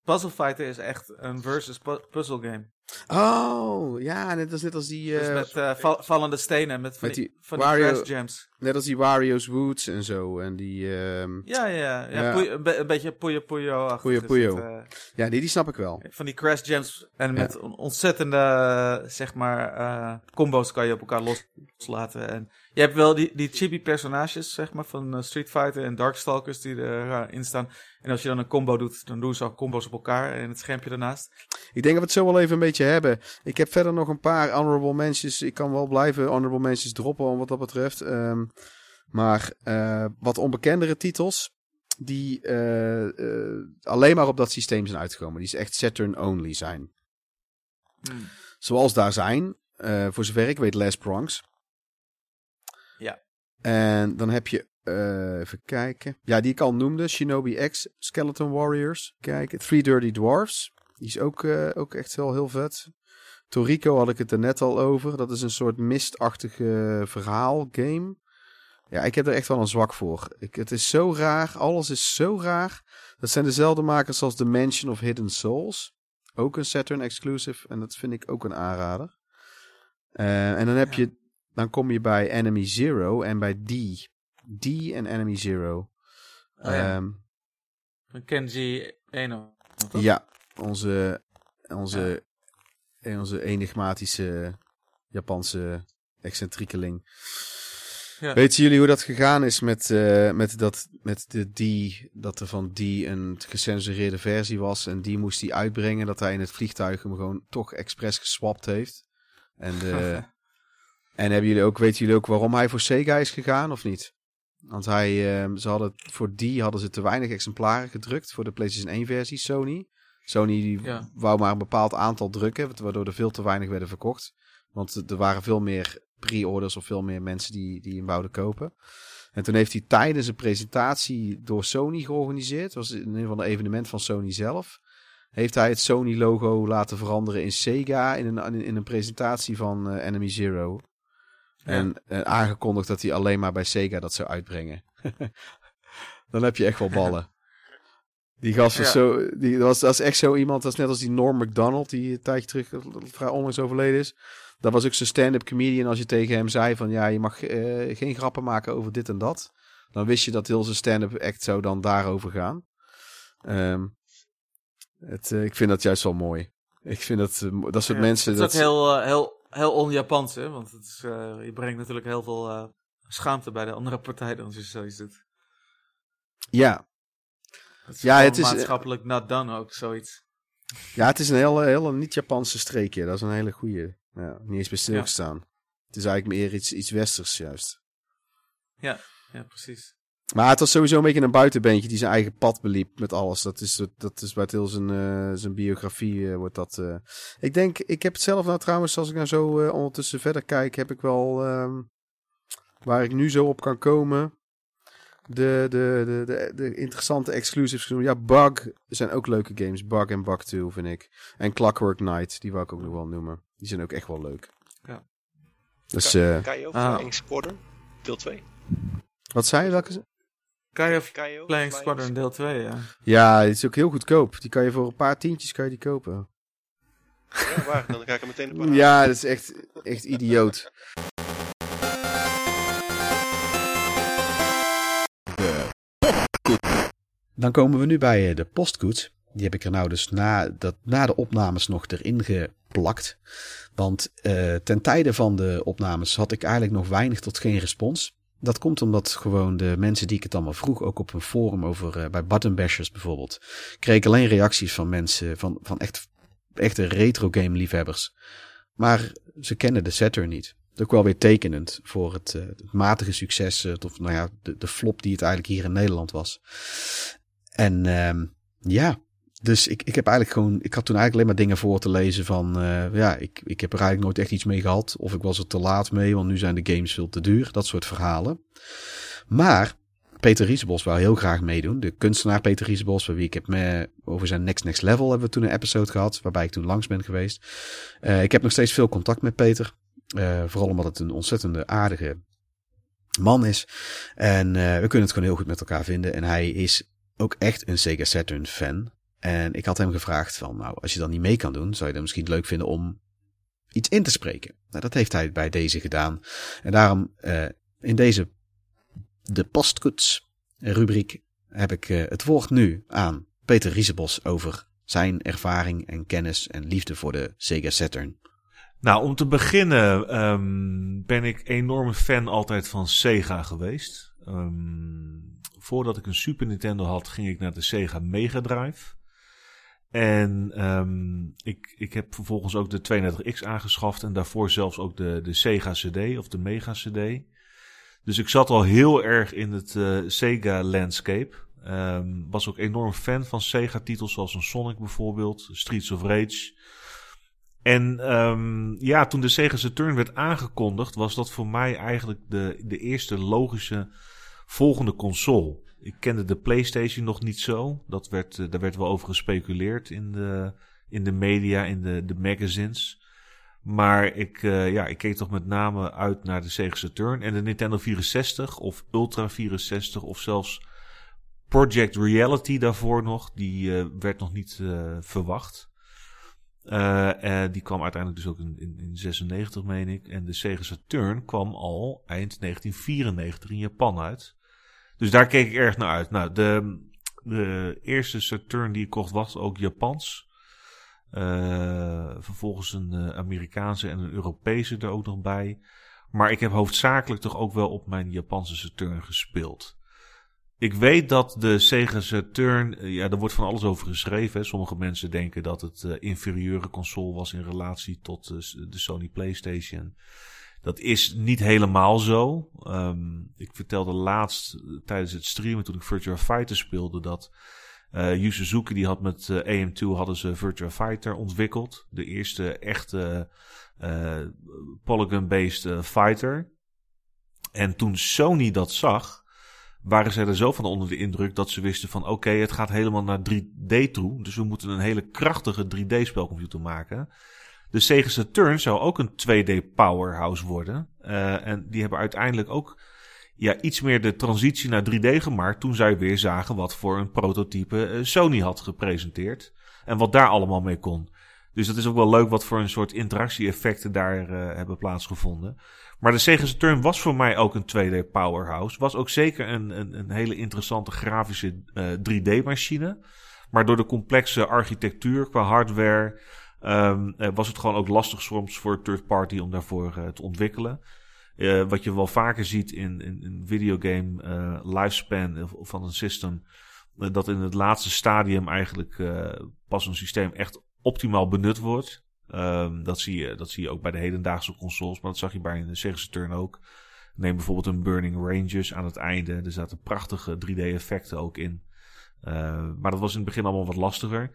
Puzzle Fighter is echt een versus pu- puzzle game. Oh, ja, net als, net als die... Dus eh, met eh, val- vallende stenen, met van met die, die van die Wario- crash gems. net als die Wario's Woods en zo. En die... ehm, Ja, ja, ja. Ja. Een, be- een beetje Puyo. Puyo het, Puyo. eh, ja, die, die snap ik wel. van die crash gems. En met on- ontzettende, eh, zeg maar, combo's kan je op elkaar loslaten. En je hebt wel die, die chibi personages, zeg maar, van Street Fighter en Darkstalkers die erin staan. En als je dan een combo doet, dan doen ze al combo's op elkaar en het schermpje ernaast. Ik denk dat we het zo wel even een beetje beetje hebben. Ik heb verder nog een paar honorable mentions. Ik kan wel blijven honorable mentions droppen wat dat betreft. Ehm, maar uh, wat onbekendere titels die uh, uh, alleen maar op dat systeem zijn uitgekomen. Die is echt Saturn-only zijn. Hmm. Zoals daar zijn, voor zover ik weet, Les Bronx. Ja. En dan heb je uh, even kijken. Ja, die ik al noemde. Shinobi X, Skeleton Warriors. Kijk, Three Dirty Dwarfs. Die is ook, uh, ook echt wel heel vet. Toriko had ik het er net al over. Dat is een soort mistachtige verhaal game. Ja, ik heb er echt wel een zwak voor. Ik, het is zo raar. Alles is zo raar. Dat zijn dezelfde makers als The Mansion of Hidden Souls. Ook een Saturn exclusive. En dat vind ik ook een aanrader. Uh, en dan heb ja. je... Dan kom je bij Enemy Zero en bij D. D en Enemy Zero. Oh, ja. um, Kenji Eno. Ja, onze, onze, ja. onze enigmatische Japanse excentriekeling. Ja. Weten jullie hoe dat gegaan is met, uh, met, dat, met de D, dat er van D een gecensureerde versie was en die moest hij uitbrengen, dat hij in het vliegtuig hem gewoon toch expres geswapt heeft? En, de, en hebben jullie ook, weten jullie ook waarom hij voor Sega is gegaan of niet? Want hij, uh, ze hadden, voor die hadden ze te weinig exemplaren gedrukt voor de PlayStation 1 versie, Sony. Sony die ja. wou maar een bepaald aantal drukken, waardoor er veel te weinig werden verkocht. Want er waren veel meer pre-orders of veel meer mensen die, die hem wouden kopen. En toen heeft hij tijdens een presentatie door Sony georganiseerd, was in een van de evenement van Sony zelf, heeft hij het Sony-logo laten veranderen in Sega in een, in een presentatie van uh, Enemy Zero. En uh, aangekondigd dat hij alleen maar bij Sega dat zou uitbrengen. Dan heb je echt wel ballen. Die gast was ja. zo. Die was, dat is echt zo iemand. Dat is net als die Norm McDonald. Die een tijdje terug vrij onlangs overleden is. Dat was ook zijn stand-up comedian. Als je tegen hem zei: van ja, je mag uh, geen grappen maken over dit en dat. Dan wist je dat heel zijn stand-up act zou dan daarover gaan. Um, het, uh, ik vind dat juist wel mooi. Ik vind dat dat soort ja, mensen. Het is dat... heel, heel heel on-Japans, hè? Want het is, je brengt natuurlijk heel veel schaamte bij de andere partij als je zoiets doet. Ja. Het ja, het is maatschappelijk uh, not done ook, zoiets. Ja, het is een hele, hele niet-Japanse streekje. Dat is een hele goede. Ja, niet eens bij stilgestaan. Ja. Het is eigenlijk meer iets, iets westers juist. Ja, ja, precies. Maar het was sowieso een beetje een buitenbeentje die zijn eigen pad beliep met alles. Dat is, dat is bij heel zijn, uh, zijn biografie uh, wordt dat... Uh... Ik denk, ik heb het zelf nou trouwens, als ik nou zo ondertussen verder kijk, heb ik wel... Um, waar ik nu zo op kan komen... De, de, de, de, de interessante exclusives genoemd. Ja, Bug zijn ook leuke games. Bug en Bug 2 vind ik. En Clockwork Knight, die wou ik ook nog wel noemen. Die zijn ook echt wel leuk. Ja. Dus, je ook ah. Flying Squadron, deel 2? Wat zei je? Welke? Kai of Kaio, Flying Squadron deel 2, ja. Ja, die is ook heel goedkoop. Die kan je voor een paar tientjes kan je die kopen. Ja, waar? Dan ga ik hem meteen op Ja, dat is echt, echt idioot. Dan komen we nu bij de postkoets. Die heb ik er nou dus na, dat, na de opnames nog erin geplakt. Want uh, ten tijde van de opnames had ik eigenlijk nog weinig tot geen respons. Dat komt omdat gewoon de mensen die ik het allemaal vroeg, ook op een forum over, uh, bij Button Bashers bijvoorbeeld, kreeg ik alleen reacties van mensen, van, van echt, echte retro game liefhebbers. Maar ze kennen de Saturn niet. Dat ook wel weer tekenend voor het, het matige succes, of nou ja, de, de flop die het eigenlijk hier in Nederland was. En uh, ja, dus ik, ik heb eigenlijk gewoon, ik had toen eigenlijk alleen maar dingen voor te lezen van, uh, ja, ik, ik heb er eigenlijk nooit echt iets mee gehad. Of ik was er te laat mee, want nu zijn de games veel te duur. Dat soort verhalen. Maar Peter Riesebos wou heel graag meedoen. De kunstenaar Peter Riesebos, waar wie ik heb me, over zijn Next Next Level hebben we toen een episode gehad, waarbij ik toen langs ben geweest. Uh, ik heb nog steeds veel contact met Peter. Uh, vooral omdat het een ontzettende aardige man is. En we kunnen het gewoon heel goed met elkaar vinden. En hij is ook echt een Sega Saturn fan. En ik had hem gevraagd van, nou, als je dan niet mee kan doen, zou je dan misschien leuk vinden om iets in te spreken. Nou, dat heeft hij bij deze gedaan. En daarom uh, in deze de postkoets rubriek heb ik uh, het woord nu aan Peter Riesebos over zijn ervaring en kennis en liefde voor de Sega Saturn. Nou, om te beginnen um, ben ik enorme fan altijd van Sega geweest. Um, voordat ik een Super Nintendo had, ging ik naar de Sega Mega Drive. En ehm, ik, ik heb vervolgens ook de 32X aangeschaft en daarvoor zelfs ook de, de Sega CD of de Mega CD. Dus ik zat al heel erg in het uh, Sega landscape. Um, was ook enorm fan van Sega titels zoals een Sonic bijvoorbeeld, Streets of Rage. En um, ja, toen de Sega Saturn werd aangekondigd, was dat voor mij eigenlijk de, de eerste logische volgende console. Ik kende de PlayStation nog niet zo. Dat werd, uh, daar werd wel over gespeculeerd in de, in de media, in de, de magazines. Maar ik, uh, ja, ik keek toch met name uit naar de Sega Saturn en de Nintendo 64 of Ultra 64 of zelfs Project Reality daarvoor nog. Die uh, werd nog niet verwacht. die kwam uiteindelijk dus ook in, in, in 96, meen ik. En de Sega Saturn kwam al eind 1994 in Japan uit. Dus daar keek ik erg naar uit. Nou, de, de eerste Saturn die ik kocht was ook Japans. Uh, vervolgens een uh, Amerikaanse en een Europese er ook nog bij. Maar ik heb hoofdzakelijk toch ook wel op mijn Japanse Saturn gespeeld. Ik weet dat de Sega Saturn, uh, ja, er wordt van alles over geschreven. Sommige mensen denken dat het uh, inferieure console was in relatie tot de Sony PlayStation. Dat is niet helemaal zo. Um, ik vertelde laatst uh, tijdens het streamen toen ik Virtua Fighter speelde dat uh, Yu Suzuki die had met uh, AM2 hadden ze Virtua Fighter ontwikkeld. De eerste echte polygon-based fighter. En toen Sony dat zag, waren zij er zo van onder de indruk dat ze wisten van oké, het gaat helemaal naar 3D toe. Dus we moeten een hele krachtige 3D-spelcomputer maken. De Sega Saturn zou ook een 2D powerhouse worden. Uh, en die hebben uiteindelijk ook ja, iets meer de transitie naar 3D gemaakt. Toen zij weer zagen wat voor een prototype uh, Sony had gepresenteerd. En wat daar allemaal mee kon. Dus dat is ook wel leuk wat voor een soort interactie-effecten daar uh, hebben plaatsgevonden. Maar de Sega Saturn was voor mij ook een 2D powerhouse. Was ook zeker een, een, een hele interessante grafische 3D-machine. Maar door de complexe architectuur qua hardware Um, was het gewoon ook lastig soms voor third party om daarvoor uh, te ontwikkelen. Uh, wat je wel vaker ziet in, in, videogame lifespan van een system. dat in het laatste stadium eigenlijk pas een systeem echt optimaal benut wordt. Um, dat, zie je, dat zie je ook bij de hedendaagse consoles. Maar dat zag je bij een Sega Saturn ook. Neem bijvoorbeeld een Burning Rangers aan het einde. Er zaten prachtige 3D effecten ook in. maar dat was in het begin allemaal wat lastiger.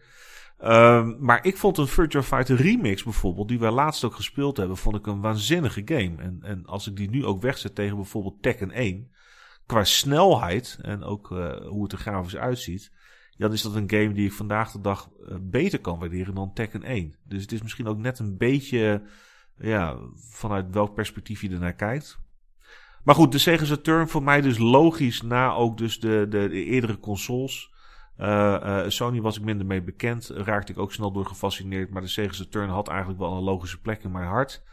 Um, maar ik vond een Virtua Fighter remix bijvoorbeeld, die wij laatst ook gespeeld hebben, vond ik een waanzinnige game. En, en als ik die nu ook wegzet tegen bijvoorbeeld Tekken 1, qua snelheid en ook uh, hoe het er grafisch uitziet, dan is dat een game die ik vandaag de dag uh, beter kan waarderen dan Tekken 1. Dus het is misschien ook net een beetje, ja, vanuit welk perspectief je ernaar kijkt. Maar goed, de Sega Saturn voor mij dus logisch na ook dus de, de eerdere consoles. Uh, uh, Sony was ik minder mee bekend. Raakte ik ook snel door gefascineerd. Maar de Sega Saturn had eigenlijk wel een logische plek in mijn hart.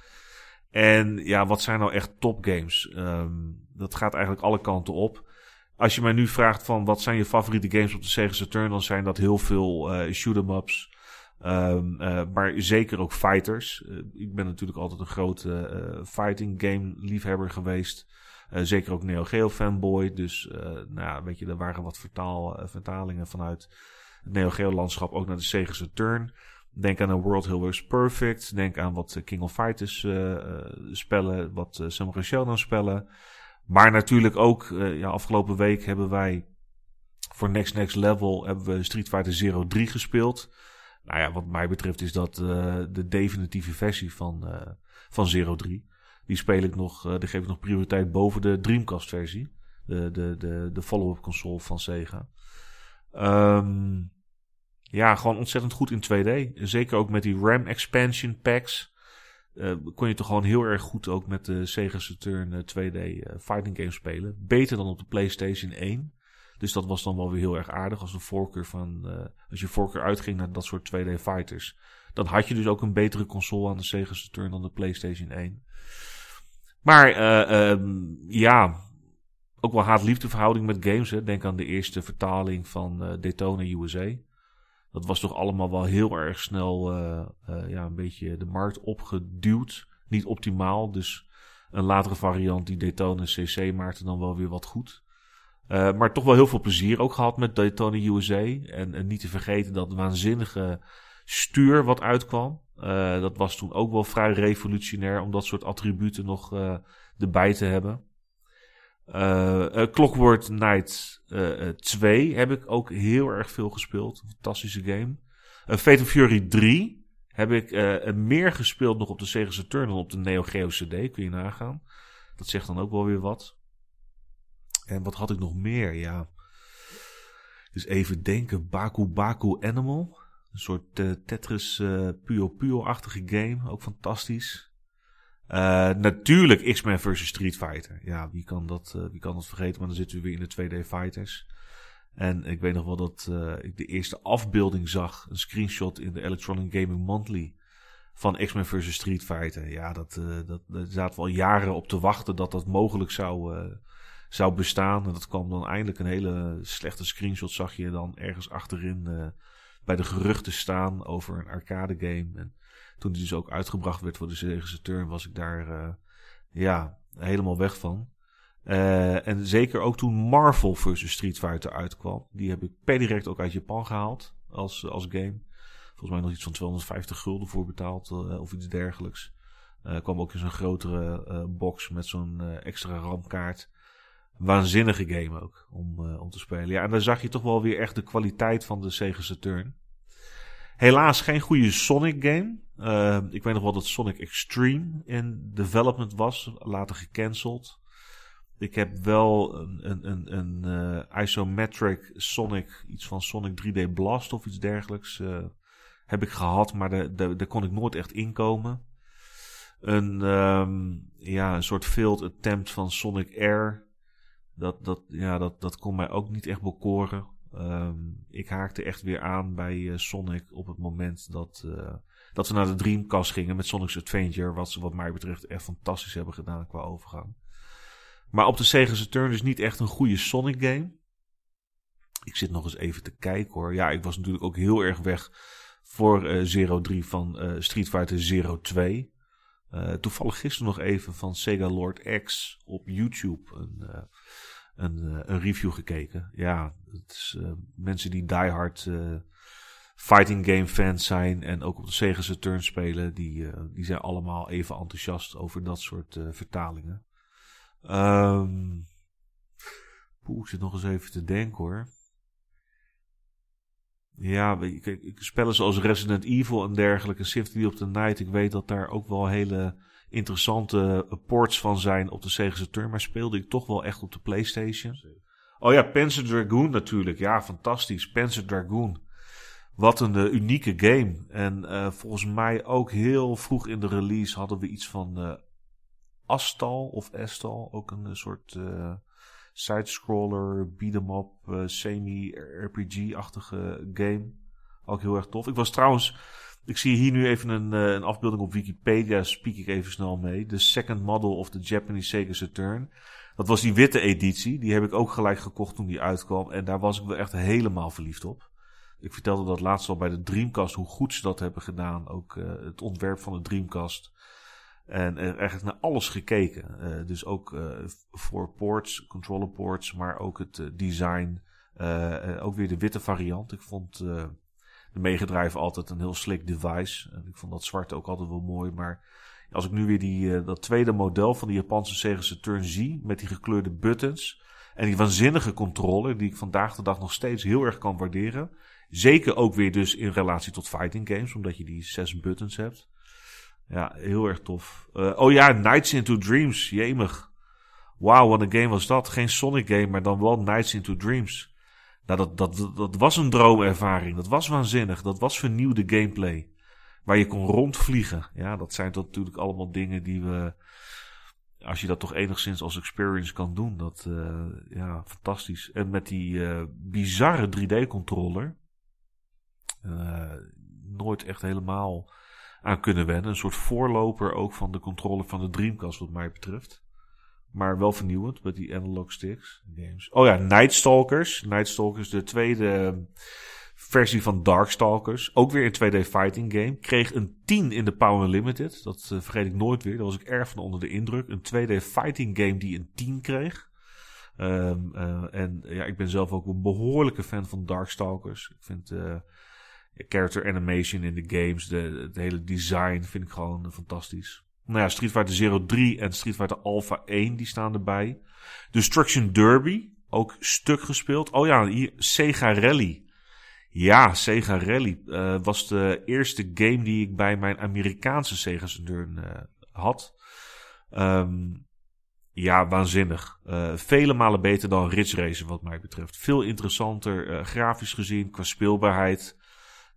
En ja, wat zijn nou echt topgames? Um, dat gaat eigenlijk alle kanten op. Als je mij nu vraagt van wat zijn je favoriete games op de Sega Saturn, dan zijn dat heel veel uh, shoot-em-ups. Um, maar zeker ook fighters. ik ben natuurlijk altijd een grote fighting game liefhebber geweest. Uh, zeker ook Neo Geo fanboy. Dus uh, nou ja, weet je, er waren wat vertaal, uh, vertalingen vanuit het Neo Geo landschap ook naar de Sega Saturn. Denk aan een World Healers Perfect. Denk aan wat King of Fighters spellen, wat Samurai Shodown spellen. Maar natuurlijk ook, ja, afgelopen week hebben wij voor Next Next Level hebben we Street Fighter Zero 3 gespeeld. Nou ja, wat mij betreft is dat de definitieve versie van, van Zero 3. Die speel ik nog, uh, die geef ik nog prioriteit boven de Dreamcast versie. De, de, de, de follow-up console van Sega. Um, ja, gewoon ontzettend goed in 2D. Zeker ook met die RAM expansion packs. Uh, kon je toch gewoon heel erg goed ook met de Sega Saturn 2D uh, fighting games spelen. Beter dan op de PlayStation 1. Dus dat was dan wel weer heel erg aardig als een voorkeur van. Als je voorkeur uitging naar dat soort 2D fighters. Dan had je dus ook een betere console aan de Sega Saturn dan de PlayStation 1. Maar uh, um, ja, ook wel haat-liefde verhouding met games. Hè. Denk aan de eerste vertaling van uh, Daytona USA. Dat was toch allemaal wel heel erg snel uh, ja, een beetje de markt opgeduwd. Niet optimaal, dus een latere variant die Daytona CC maakte dan wel weer wat goed. Maar toch wel heel veel plezier ook gehad met Daytona USA. En niet te vergeten dat waanzinnige stuur wat uitkwam. Uh, dat was toen ook wel vrij revolutionair om dat soort attributen nog uh, erbij te hebben. Clockwork Knight 2 heb ik ook heel erg veel gespeeld. fantastische game. Fatal Fury 3 heb ik meer gespeeld nog op de Sega Saturn dan op de Neo Geo CD. Kun je nagaan. Dat zegt dan ook wel weer wat. En wat had ik nog meer? Ja. Dus even denken. Baku Baku Animal. Een soort uh, Tetris uh, Puyo Puyo-achtige game. Ook fantastisch. Uh, natuurlijk X-Men versus Street Fighter. Ja, wie kan, dat, wie kan dat vergeten? Maar dan zitten we weer in de 2D fighters. En ik weet nog wel dat ik de eerste afbeelding zag. Een screenshot in de Electronic Gaming Monthly. Van X-Men versus Street Fighter. Ja, dat, dat, daar zaten we al jaren op te wachten dat dat mogelijk zou, zou bestaan. En dat kwam dan eindelijk een hele slechte screenshot. Zag je dan ergens achterin bij de geruchten staan over een arcade game. En toen die dus ook uitgebracht werd voor de Sega Saturn, was ik daar uh, ja, helemaal weg van. Uh, en zeker ook toen Marvel vs. Street Fighter uitkwam. Die heb ik per direct ook uit Japan gehaald als, als game. Volgens mij nog iets van 250 gulden voor betaald of iets dergelijks. kwam ook in zo'n grotere box met zo'n extra RAM-kaart waanzinnige game ook om, uh, om te spelen. Ja, en dan zag je toch wel weer echt de kwaliteit van de Sega Saturn. Helaas geen goede Sonic game. Uh, ik weet nog wel dat Sonic Extreme in development was, later gecanceld. Ik heb wel een, een, een, een uh, isometric Sonic, iets van Sonic 3D Blast of iets dergelijks, heb ik gehad, maar daar, kon ik nooit echt inkomen. Een, um, ja, een soort failed attempt van Sonic Air dat, dat, ja, dat, dat kon mij ook niet echt bekoren. Um, ik haakte echt weer aan bij uh, Sonic op het moment dat, uh, dat we naar de Dreamcast gingen met Sonic's Adventure. Wat ze wat mij betreft echt fantastisch hebben gedaan qua overgang. Maar op de Sega Saturn is niet echt een goede Sonic game. Ik zit nog eens even te kijken hoor. Ja, ik was natuurlijk ook heel erg weg voor uh, Zero 3 van Street Fighter Zero 2. Uh, toevallig gisteren nog even van Sega Lord X op YouTube. Een, een, eh, een review gekeken. Ja, het is, uh, mensen die diehard uh, fighting game fans zijn en ook op de Sega Saturn spelen, die, die zijn allemaal even enthousiast over dat soort vertalingen. Poeh, ik zit nog eens even te denken hoor. Ja, kijk, spellen zoals Resident Evil en dergelijke, Symphony of the Night, ik weet dat daar ook wel hele interessante ports van zijn op de Sega Saturn. Maar speelde ik toch wel echt op de PlayStation. Oh ja, Panzer Dragoon natuurlijk. Ja, fantastisch. Panzer Dragoon. Wat een uh, unieke game. En uh, volgens mij ook heel vroeg in de release hadden we iets van uh, Astal of Estal. Ook een soort side-scroller, beat-em-up, semi-RPG-achtige game. Ook heel erg tof. Ik was trouwens ik zie hier nu even een, uh, een afbeelding op Wikipedia, spiek ik even snel mee. De second model of the Japanese Sega Saturn. Dat was die witte editie. Die heb ik ook gelijk gekocht toen die uitkwam. En daar was ik wel echt helemaal verliefd op. Ik vertelde dat laatst al bij de Dreamcast, hoe goed ze dat hebben gedaan. Ook uh, het ontwerp van de Dreamcast. En er eigenlijk naar alles gekeken. Dus ook voor ports, controller ports, maar ook het design. ook weer de witte variant. Ik vond de Mega Drive altijd een heel slick device. En ik vond dat zwart ook altijd wel mooi. Maar als ik nu weer die, uh, dat tweede model van die Japanse Sega Saturn zie, met die gekleurde buttons en die waanzinnige controller, die ik vandaag de dag nog steeds heel erg kan waarderen. Zeker ook weer dus in relatie tot fighting games, omdat je die zes buttons hebt. Ja, heel erg tof. Uh, oh ja, Nights into Dreams, jemig. Wauw, wat een game was dat. Geen Sonic game, maar dan wel Nights into Dreams. Nou, dat, dat, dat was een droomervaring. Dat was waanzinnig. Dat was vernieuwde gameplay. Waar je kon rondvliegen. Ja, dat zijn toch natuurlijk allemaal dingen die we. Als je dat toch enigszins als experience kan doen. Dat, uh, ja, fantastisch. En met die uh, bizarre 3D-controller. Uh, nooit echt helemaal aan kunnen wennen. Een soort voorloper ook van de controller van de Dreamcast, wat mij betreft. Maar wel vernieuwend met die analog sticks games. Oh ja, Nightstalkers. Nightstalkers, de tweede versie van Darkstalkers. Ook weer een 2D fighting game. Kreeg een 10 in de Power Limited. Dat uh, vergeet ik nooit weer. Daar was ik erg van onder de indruk. Een 2D fighting game die een 10 kreeg. Ehm, eh, en ja, ik ben zelf ook een behoorlijke fan van Darkstalkers. Ik vind uh, character animation in de games, de, het hele design vind ik gewoon fantastisch. Nou ja, Street Fighter Zero 3 en Street Fighter Alpha 1 die staan erbij. Destruction Derby, ook stuk gespeeld. Oh ja, hier, Sega Rally. Ja, Sega Rally uh, was de eerste game die ik bij mijn Amerikaanse Sega Saturn uh, had. Um, ja, waanzinnig. Uh, vele malen beter dan Ridge Racer wat mij betreft. Veel interessanter, grafisch gezien, qua speelbaarheid.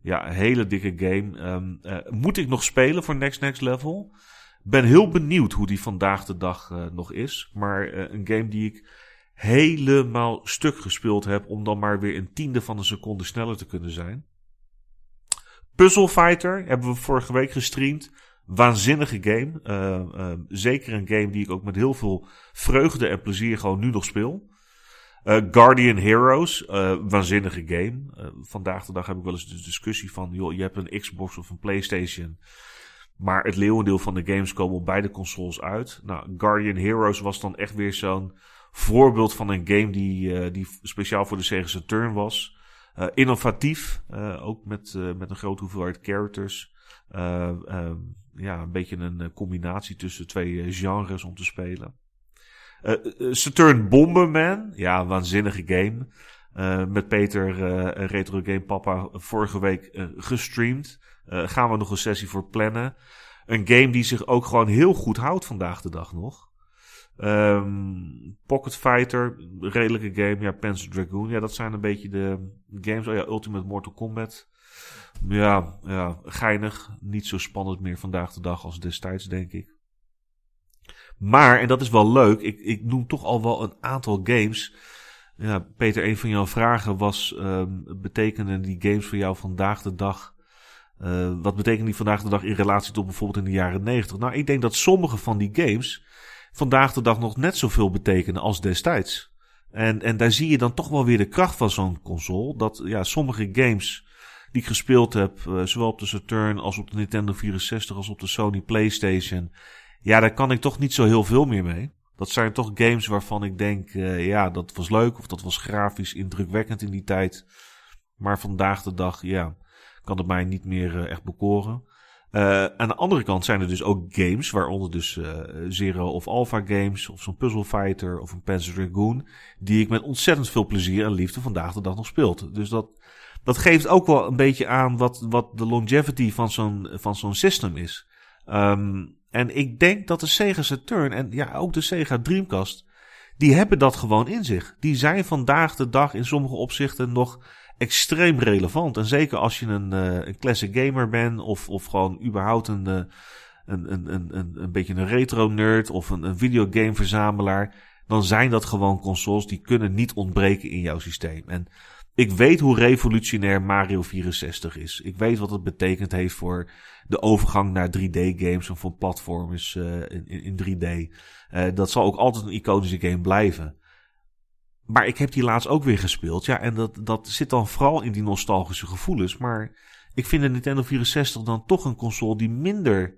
Ja, hele dikke game. Um, moet ik nog spelen voor Next Next Level? Ben heel benieuwd hoe die vandaag de dag nog is. Maar een game die ik helemaal stuk gespeeld heb om dan maar weer een tiende van een seconde sneller te kunnen zijn. Puzzle Fighter hebben we vorige week gestreamd. Waanzinnige game. Uh, zeker een game die ik ook met heel veel vreugde en plezier gewoon nu nog speel. Guardian Heroes, waanzinnige game. vandaag de dag heb ik wel eens de discussie van, joh, je hebt een Xbox of een PlayStation. Maar het leeuwendeel van de games komen op beide consoles uit. Nou, Guardian Heroes was dan echt weer zo'n voorbeeld van een game die, uh, die speciaal voor de Sega Saturn was. Uh, innovatief, uh, ook met, met een grote hoeveelheid characters. ja, een beetje een combinatie tussen twee genres om te spelen. Saturn Bomberman, ja, waanzinnige game. met Peter, Retro Game Papa, vorige week gestreamd. Gaan we nog een sessie voor plannen. Een game die zich ook gewoon heel goed houdt vandaag de dag nog. Um, Pocket Fighter, redelijke game. Ja, Panzer Dragoon. Ja, dat zijn een beetje de games. Oh ja, Ultimate Mortal Kombat. Ja, ja, geinig. Niet zo spannend meer vandaag de dag als destijds, denk ik. Maar, en dat is wel leuk, ik, ik noem toch al wel een aantal games. Ja, Peter, een van jouw vragen was: um, betekenen die games voor jou vandaag de dag. Uh, wat betekenen die vandaag de dag in relatie tot bijvoorbeeld in de jaren 90? Nou, ik denk dat sommige van die games vandaag de dag nog net zoveel betekenen als destijds. En, en daar zie je dan toch wel weer de kracht van zo'n console. Dat ja, sommige games die ik gespeeld heb, uh, zowel op de Saturn als op de Nintendo 64 als op de Sony PlayStation. Ja, daar kan ik toch niet zo heel veel meer mee. Dat zijn toch games waarvan ik denk, uh, ja, dat was leuk of dat was grafisch indrukwekkend in die tijd. Maar vandaag de dag, ja, kan het mij niet meer uh, echt bekoren. Uh, aan de andere kant zijn er dus ook games, waaronder dus uh, Zero of Alpha games, of zo'n Puzzle Fighter of een Panzer Dragoon, die ik met ontzettend veel plezier en liefde vandaag de dag nog speelt. Dus dat, dat geeft ook wel een beetje aan wat, wat de longevity van zo'n, van zo'n system is. Um, en ik denk dat de Sega Saturn en ja, ook de Sega Dreamcast, die hebben dat gewoon in zich. Die zijn vandaag de dag in sommige opzichten nog extreem relevant. En zeker als je een, uh, een classic gamer bent of, of gewoon überhaupt een, uh, een, een, een, een, beetje een retro nerd of een, een videogame verzamelaar. Dan zijn dat gewoon consoles die kunnen niet ontbreken in jouw systeem. En ik weet hoe revolutionair Mario 64 is. Ik weet wat het betekend heeft voor de overgang naar 3D-games en voor platformers uh, in, in 3D. Uh, dat zal ook altijd een iconische game blijven. Maar ik heb die laatst ook weer gespeeld. Ja, en dat, dat zit dan vooral in die nostalgische gevoelens. Maar ik vind de Nintendo 64 dan toch een console die minder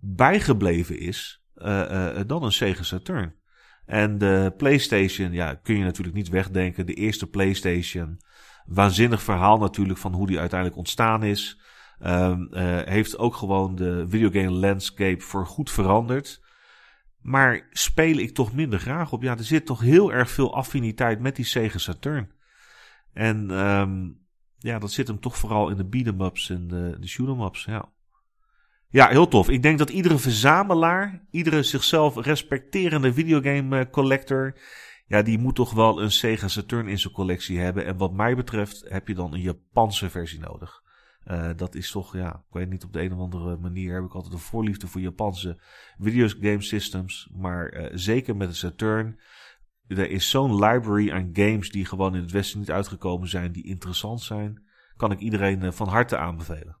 bijgebleven is uh, uh, dan een Sega Saturn. En de PlayStation, ja, kun je natuurlijk niet wegdenken. De eerste PlayStation. Waanzinnig verhaal natuurlijk van hoe die uiteindelijk ontstaan is. Uh, heeft ook gewoon de videogame landscape voor goed veranderd. Maar speel ik toch minder graag op. Ja, er zit toch heel erg veel affiniteit met die Sega Saturn. En um, ja, dat zit hem toch vooral in de beat'em-ups en de, de shoot'em-ups. Ja. ja, heel tof. Ik denk dat iedere verzamelaar, iedere zichzelf respecterende videogame eh, collector... Ja, die moet toch wel een Sega Saturn in zijn collectie hebben. En wat mij betreft heb je dan een Japanse versie nodig. Uh, dat is toch, ja, ik weet niet, op de een of andere manier heb ik altijd een voorliefde voor Japanse videogame systems. Maar uh, zeker met de Saturn. Er is zo'n library aan games die gewoon in het Westen niet uitgekomen zijn, die interessant zijn. Kan ik iedereen uh, van harte aanbevelen.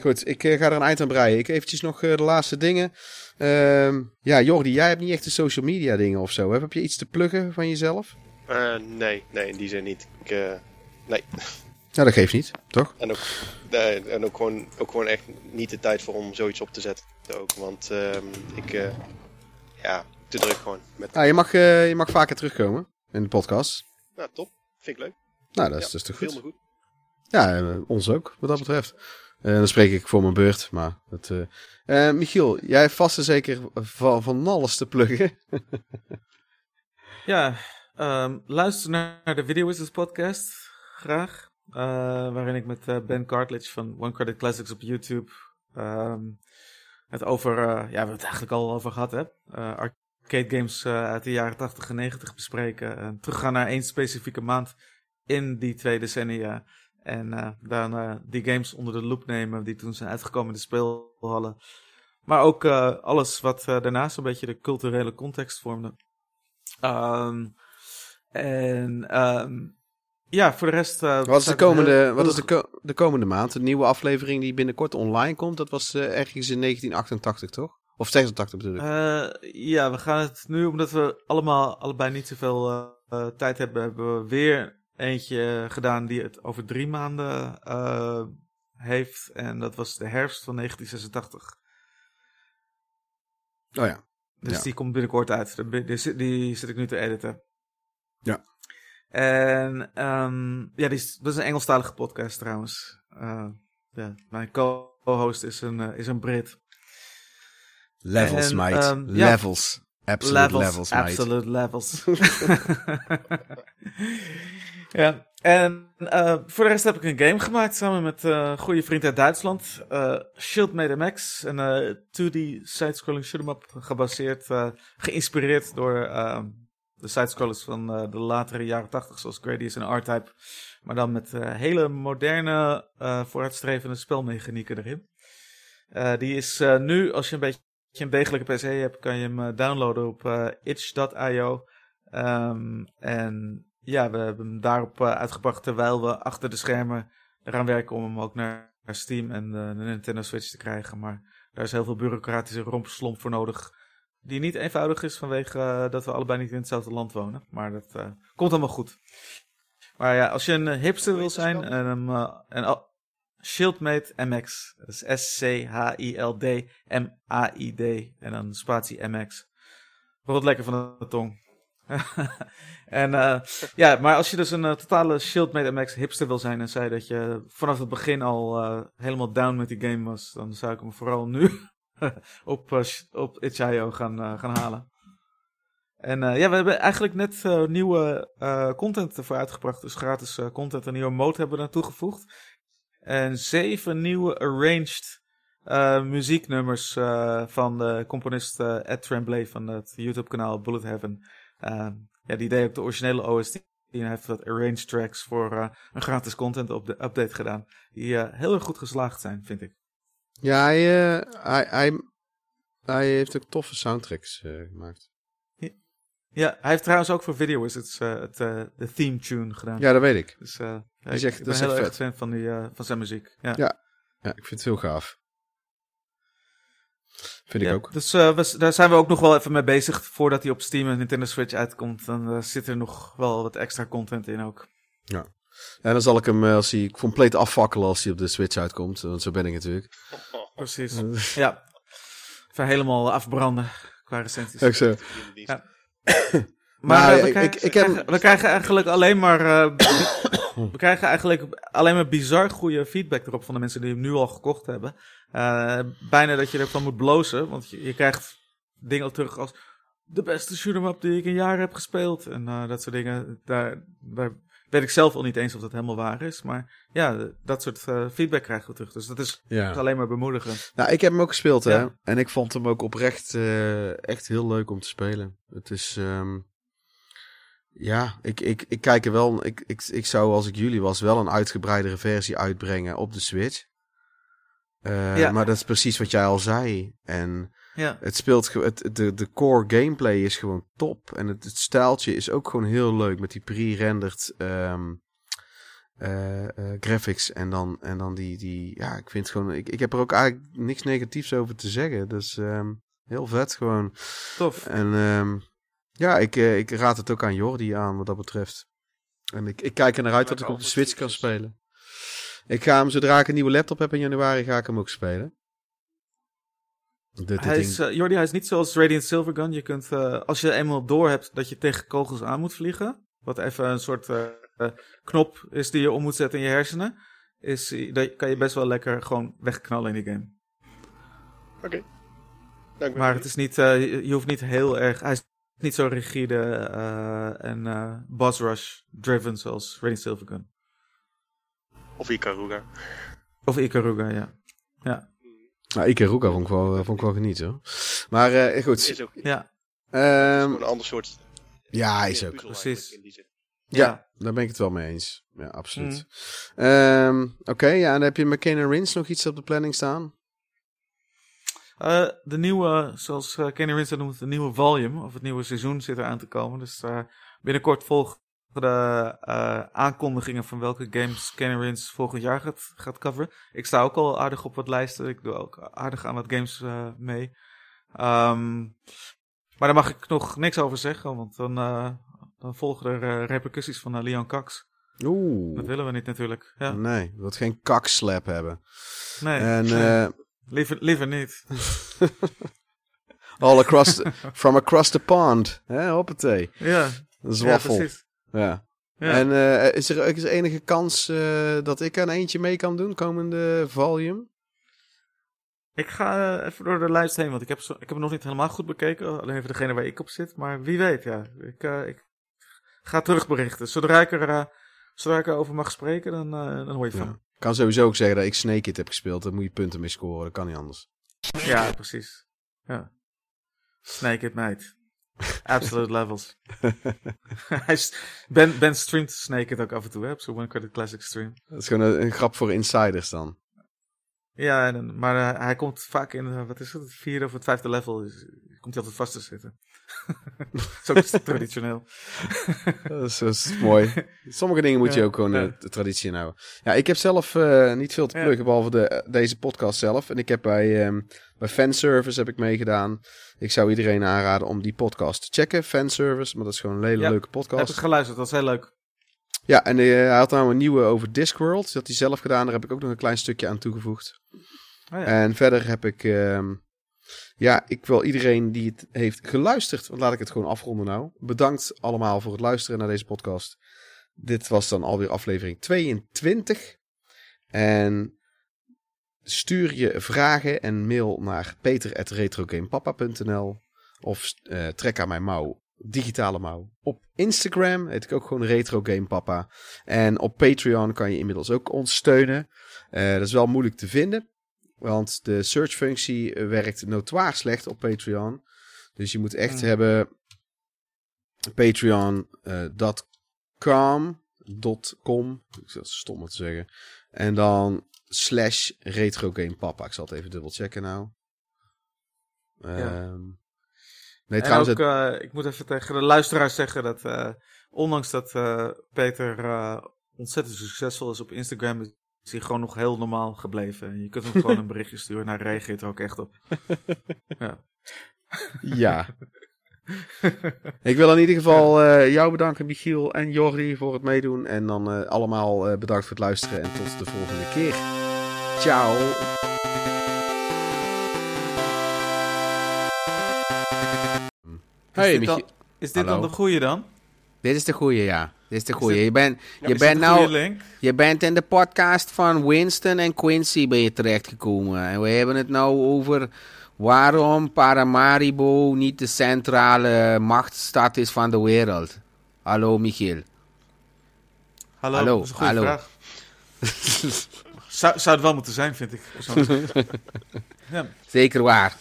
Goed, ik ga er een eind aan breien. Ik eventjes nog de laatste dingen. Uh, ja, Jordi, jij hebt niet echt de social media dingen of zo. Heb je iets te pluggen van jezelf? Uh, nee, nee, in die zin niet. Ik, nee. Ja, dat geeft niet, toch? En ook, nee, en ook, gewoon, ook gewoon echt niet de tijd voor om zoiets op te zetten. Ook, want ehm, ik, eh, ja, te druk gewoon. Met, Ja, je, mag, eh, je mag vaker terugkomen in de podcast. nou, top. Vind ik leuk. Nou, dat is, Ja, dat is toch goed? Ja, eh, ons ook, wat dat betreft. Eh, dan spreek ik voor mijn beurt, maar... Dat, eh eh, Michiel, jij vast en zeker van, van alles te pluggen. Ja, ehm, luister naar de Video Wizards podcast, graag. Waarin ik met Ben Cartledge van One Credit Classics op YouTube ehm, het over, ja, we hebben het eigenlijk al over gehad, hè. Arcade games uit de jaren 80 en 90 bespreken. En teruggaan naar één specifieke maand in die twee decennia. En eh, eh, die games onder de loep nemen die toen zijn uitgekomen in de speelhallen. Maar ook eh, alles wat eh, daarnaast een beetje de culturele context vormde. Ehm, en ehm, ja, voor de rest. Wat is, de komende, heel- wat is de, ko- de komende maand? Een nieuwe aflevering die binnenkort online komt. Dat was ergens in 1988, toch? Of 86 bedoel ik. Ja, we gaan het nu, omdat we allemaal allebei niet zoveel tijd hebben, hebben we weer eentje gedaan die het over drie maanden eh, heeft. En dat was de herfst van 1986. oh ja. Dus Ja. die komt binnenkort uit. Die, zit- die zit ik nu te editen. Ja. En ehm, ja, die is, dat is een Engelstalige podcast trouwens. Eh, ja, mijn co-host is een, eh, is een Brit. Levels, En, mate. ehm, ja. levels. Absolute levels, mate. absolute levels. ja, en eh, voor de rest heb ik een game gemaakt samen met eh, een goede vriend uit Duitsland. eh Shieldmade MX, een eh, 2D side-scrolling shoot-em-up gebaseerd, geïnspireerd door eh, de side-scrollers van de latere jaren 80, zoals Gradius en R-Type. Maar dan met hele moderne, vooruitstrevende spelmechanieken erin. Eh, die is eh, nu, als je een beetje een degelijke PC hebt, kan je hem downloaden op itch.io. Ehm, en ja, we hebben hem daarop eh, uitgebracht terwijl we achter de schermen eraan werken om hem ook naar, naar Steam en eh, de Nintendo Switch te krijgen. Maar daar is heel veel bureaucratische rompslomp voor nodig. Die niet eenvoudig is vanwege eh, dat we allebei niet in hetzelfde land wonen. Maar dat komt allemaal goed. Maar ja, als je een hipster wil zijn en hem. eh, en, al- Shieldmate MX. Dat is S-C-H-I-L-D-M-A-I-D. En dan spatie MX. Wordt lekker van de tong. en eh, ja, maar als je dus een eh, totale Shieldmate MX hipster wil zijn en zei dat je vanaf het begin al eh, helemaal down met die game was, dan zou ik hem vooral nu op, op itch.io gaan, gaan halen. En ja, we hebben eigenlijk net nieuwe content ervoor uitgebracht. Dus gratis content, een nieuwe mode hebben we daar toegevoegd. En zeven nieuwe arranged muzieknummers van de componist Ed Tremblay van het YouTube-kanaal Bullet Heaven. Ehm, ja, die deed ook de originele OST. En hij heeft wat arranged tracks voor eh, een gratis content op de update gedaan. Die eh, heel erg goed geslaagd zijn, vind ik. Ja, hij, eh, hij, hij, hij heeft ook toffe soundtracks gemaakt. Ja, hij heeft trouwens ook voor Video Wizards het, de theme tune gedaan. Ja, dat weet ik. Dus ja, ik- echt- ik ben heel erg fan van, die, van zijn muziek. Ja. Ja. Ja, ik vind het heel gaaf. Vind ik Ja, ook. Dus eh, we, daar zijn we ook nog wel even mee bezig. Voordat hij op Steam en Nintendo Switch uitkomt, dan eh, zit er nog wel wat extra content in ook. En dan zal ik hem, eh, als hij compleet afvakkelen als hij op de Switch uitkomt. Want zo ben ik natuurlijk. Precies. ja. Even helemaal afbranden qua recensies. Ook zo. Ja. Maar Nou, we, ik- krijgen, ik- ik heb- we krijgen eigenlijk alleen maar. eh, we krijgen eigenlijk alleen maar bizar goede feedback erop van de mensen die hem nu al gekocht hebben. Eh, bijna dat je ervan moet blozen, want je, je krijgt dingen terug als. De beste shoot 'em up die ik in jaren heb gespeeld. En eh, dat soort dingen. Daar, daar weet ik zelf al niet eens of dat helemaal waar is. Maar ja, dat soort eh, feedback krijgen we terug. Dus dat is Ja. alleen maar bemoedigend. Nou, ik heb hem ook gespeeld, hè. Ja. En ik vond hem ook oprecht eh, echt heel leuk om te spelen. Het is... ehm, ja, ik, ik, ik kijk er wel... Ik, ik, ik zou, als ik jullie was, wel een uitgebreidere versie uitbrengen op de Switch. Eh, Ja. Maar dat is precies wat jij al zei. En Ja. het speelt... Het, de, de core gameplay is gewoon top. En het, het stijltje is ook gewoon heel leuk. Met die pre-rendered... ehm, eh, eh, graphics en dan, en dan die, die, ja, ik vind het gewoon, ik, ik heb er ook eigenlijk niks negatiefs over te zeggen. Dus ehm, heel vet gewoon. Tof. En ehm, ja, ik, eh, ik raad het ook aan Jordi aan wat dat betreft. En ik, ik kijk er naar uit dat ik op de Switch kan spelen. Ik ga hem, zodra ik een nieuwe laptop heb in januari, ga ik hem ook spelen. Dit Hij ding- is, eh, Jordi, hij is niet zoals Radiant Silvergun. Je kunt, eh, als je eenmaal door hebt dat je tegen kogels aan moet vliegen, wat even een soort knop is die je om moet zetten in je hersenen, is, dat kan je best wel lekker gewoon wegknallen in die game. Oké. Ben Maar het is niet, eh, je je hoeft niet heel erg, hij is niet zo rigide eh, en eh boss rush driven zoals Radiant Silvergun. Of Ikaruga. Of Ikaruga, ja. Ja, Nou, Ikaruga vond ik wel, vond ik wel genieten hoor. Maar eh, goed. Is ook ja, Ehm, een ander soort ja, hij is ook. Precies. Ja, daar ben ik het wel mee eens. Ja, absoluut. Mhm. Ehm, Oké, ja, en dan heb je McKenna Rins nog iets op de planning staan? Eh, de nieuwe, zoals eh Kenny Rins dat noemt, de nieuwe volume, of het nieuwe seizoen zit er aan te komen. Dus eh, binnenkort volgen de eh, aankondigingen van welke games Kenny Rins volgend jaar gaat, gaat coveren. Ik sta ook al aardig op wat lijsten. Ik doe ook aardig aan wat games eh, mee. Ehm, maar daar mag ik nog niks over zeggen, want dan, eh, dan volgen er repercussies van Leon Cox. Oeh. Dat willen we niet natuurlijk. Ja. Nee, ik wil geen kakslap hebben. Nee, En nee. liever, liever niet. all across, the- from across the pond. Hè, hoppatee. Ja, is ja precies. Ja. Ja. En eh, is, er, is er enige kans eh, dat ik aan eentje mee kan doen, komende volume? Ik ga eh, even door de lijst heen, want ik heb, zo, ik heb hem nog niet helemaal goed bekeken. Alleen even degene waar ik op zit. Maar wie weet, ja. Ik, ik ga terugberichten. Zodra ik, er, zodra ik erover mag spreken, dan, dan hoor je van Ja. Ik kan sowieso ook zeggen dat ik Snake It heb gespeeld. Daar moet je punten mee scoren. Dat kan niet anders. Ja, precies. Ja. Snake it, mate. Absolute levels. Ben, ben streamt Snake it ook af en toe, hè, op zo'n One Credit Classic stream. Dat is gewoon een, een grap voor insiders dan. Ja, en, dan- maar eh, hij komt vaak in, eh, wat is het, het vierde of het vijfde level. Dus, komt hij altijd vast te zitten. Zo is het traditioneel. Dat is, dat is mooi. Sommige dingen moet je Ja, ook gewoon ja. eh, de traditie inhouden. Ja, ik heb zelf eh, niet veel te Ja. pluggen, behalve de, eh, deze podcast zelf. En ik heb bij, ehm bij Fanservice heb ik meegedaan. Ik zou iedereen aanraden om die podcast te checken. Fanservice, maar dat is gewoon een hele Ja, leuke Ik heb podcast. het geluisterd, dat is heel leuk. Ja, en hij had nou een nieuwe over Discworld. Dat had hij zelf gedaan. Daar heb ik ook nog een klein stukje aan toegevoegd. Oh ja. En verder heb ik... ehm, ja, ik wil iedereen die het heeft geluisterd... Want laat ik het gewoon afronden nou. Bedankt allemaal voor het luisteren naar deze podcast. Dit was dan alweer aflevering 22. En stuur je vragen en mail naar peter.retrogamepapa.nl Of eh, trek aan mijn mouw, digitale mouw. Op Instagram heet ik ook gewoon Retro Game Papa. En op Patreon kan je inmiddels ook ons steunen. Eh, dat is wel moeilijk te vinden. Want de search-functie eh, werkt notoir slecht op Patreon. Dus je moet echt Mm. hebben patreon.com .com, dat is stom om te zeggen. En dan slash retro game papa. Ik zal het even dubbel checken nou. Ehm, nee, en trouwens, ook, het- eh, ik moet even tegen de luisteraars zeggen dat, eh, ondanks dat eh, Peter eh, ontzettend succesvol is op Instagram, is hij gewoon nog heel normaal gebleven. En je kunt hem gewoon een berichtje sturen en hij reageert er ook echt op. Ja. ja. Ik wil in ieder geval eh, jou bedanken, Michiel en Jordi, voor het meedoen. En dan eh, allemaal eh, bedankt voor het luisteren en tot de volgende keer. Ciao. Hey, is dit, Michiel. dan, is dit dan de goede dan? Dit is de goeie, ja. Dit is de goeie. Je bent, Ja, je bent nou, je bent in de podcast van Winston en Quincy ben je terechtgekomen. En we hebben het nou over waarom Paramaribo niet de centrale machtsstad is van de wereld. Hallo, Michiel. Hallo, Hallo, dat is een goede hallo. vraag. zou, zou het wel moeten zijn, vind ik. ja. Zeker waar.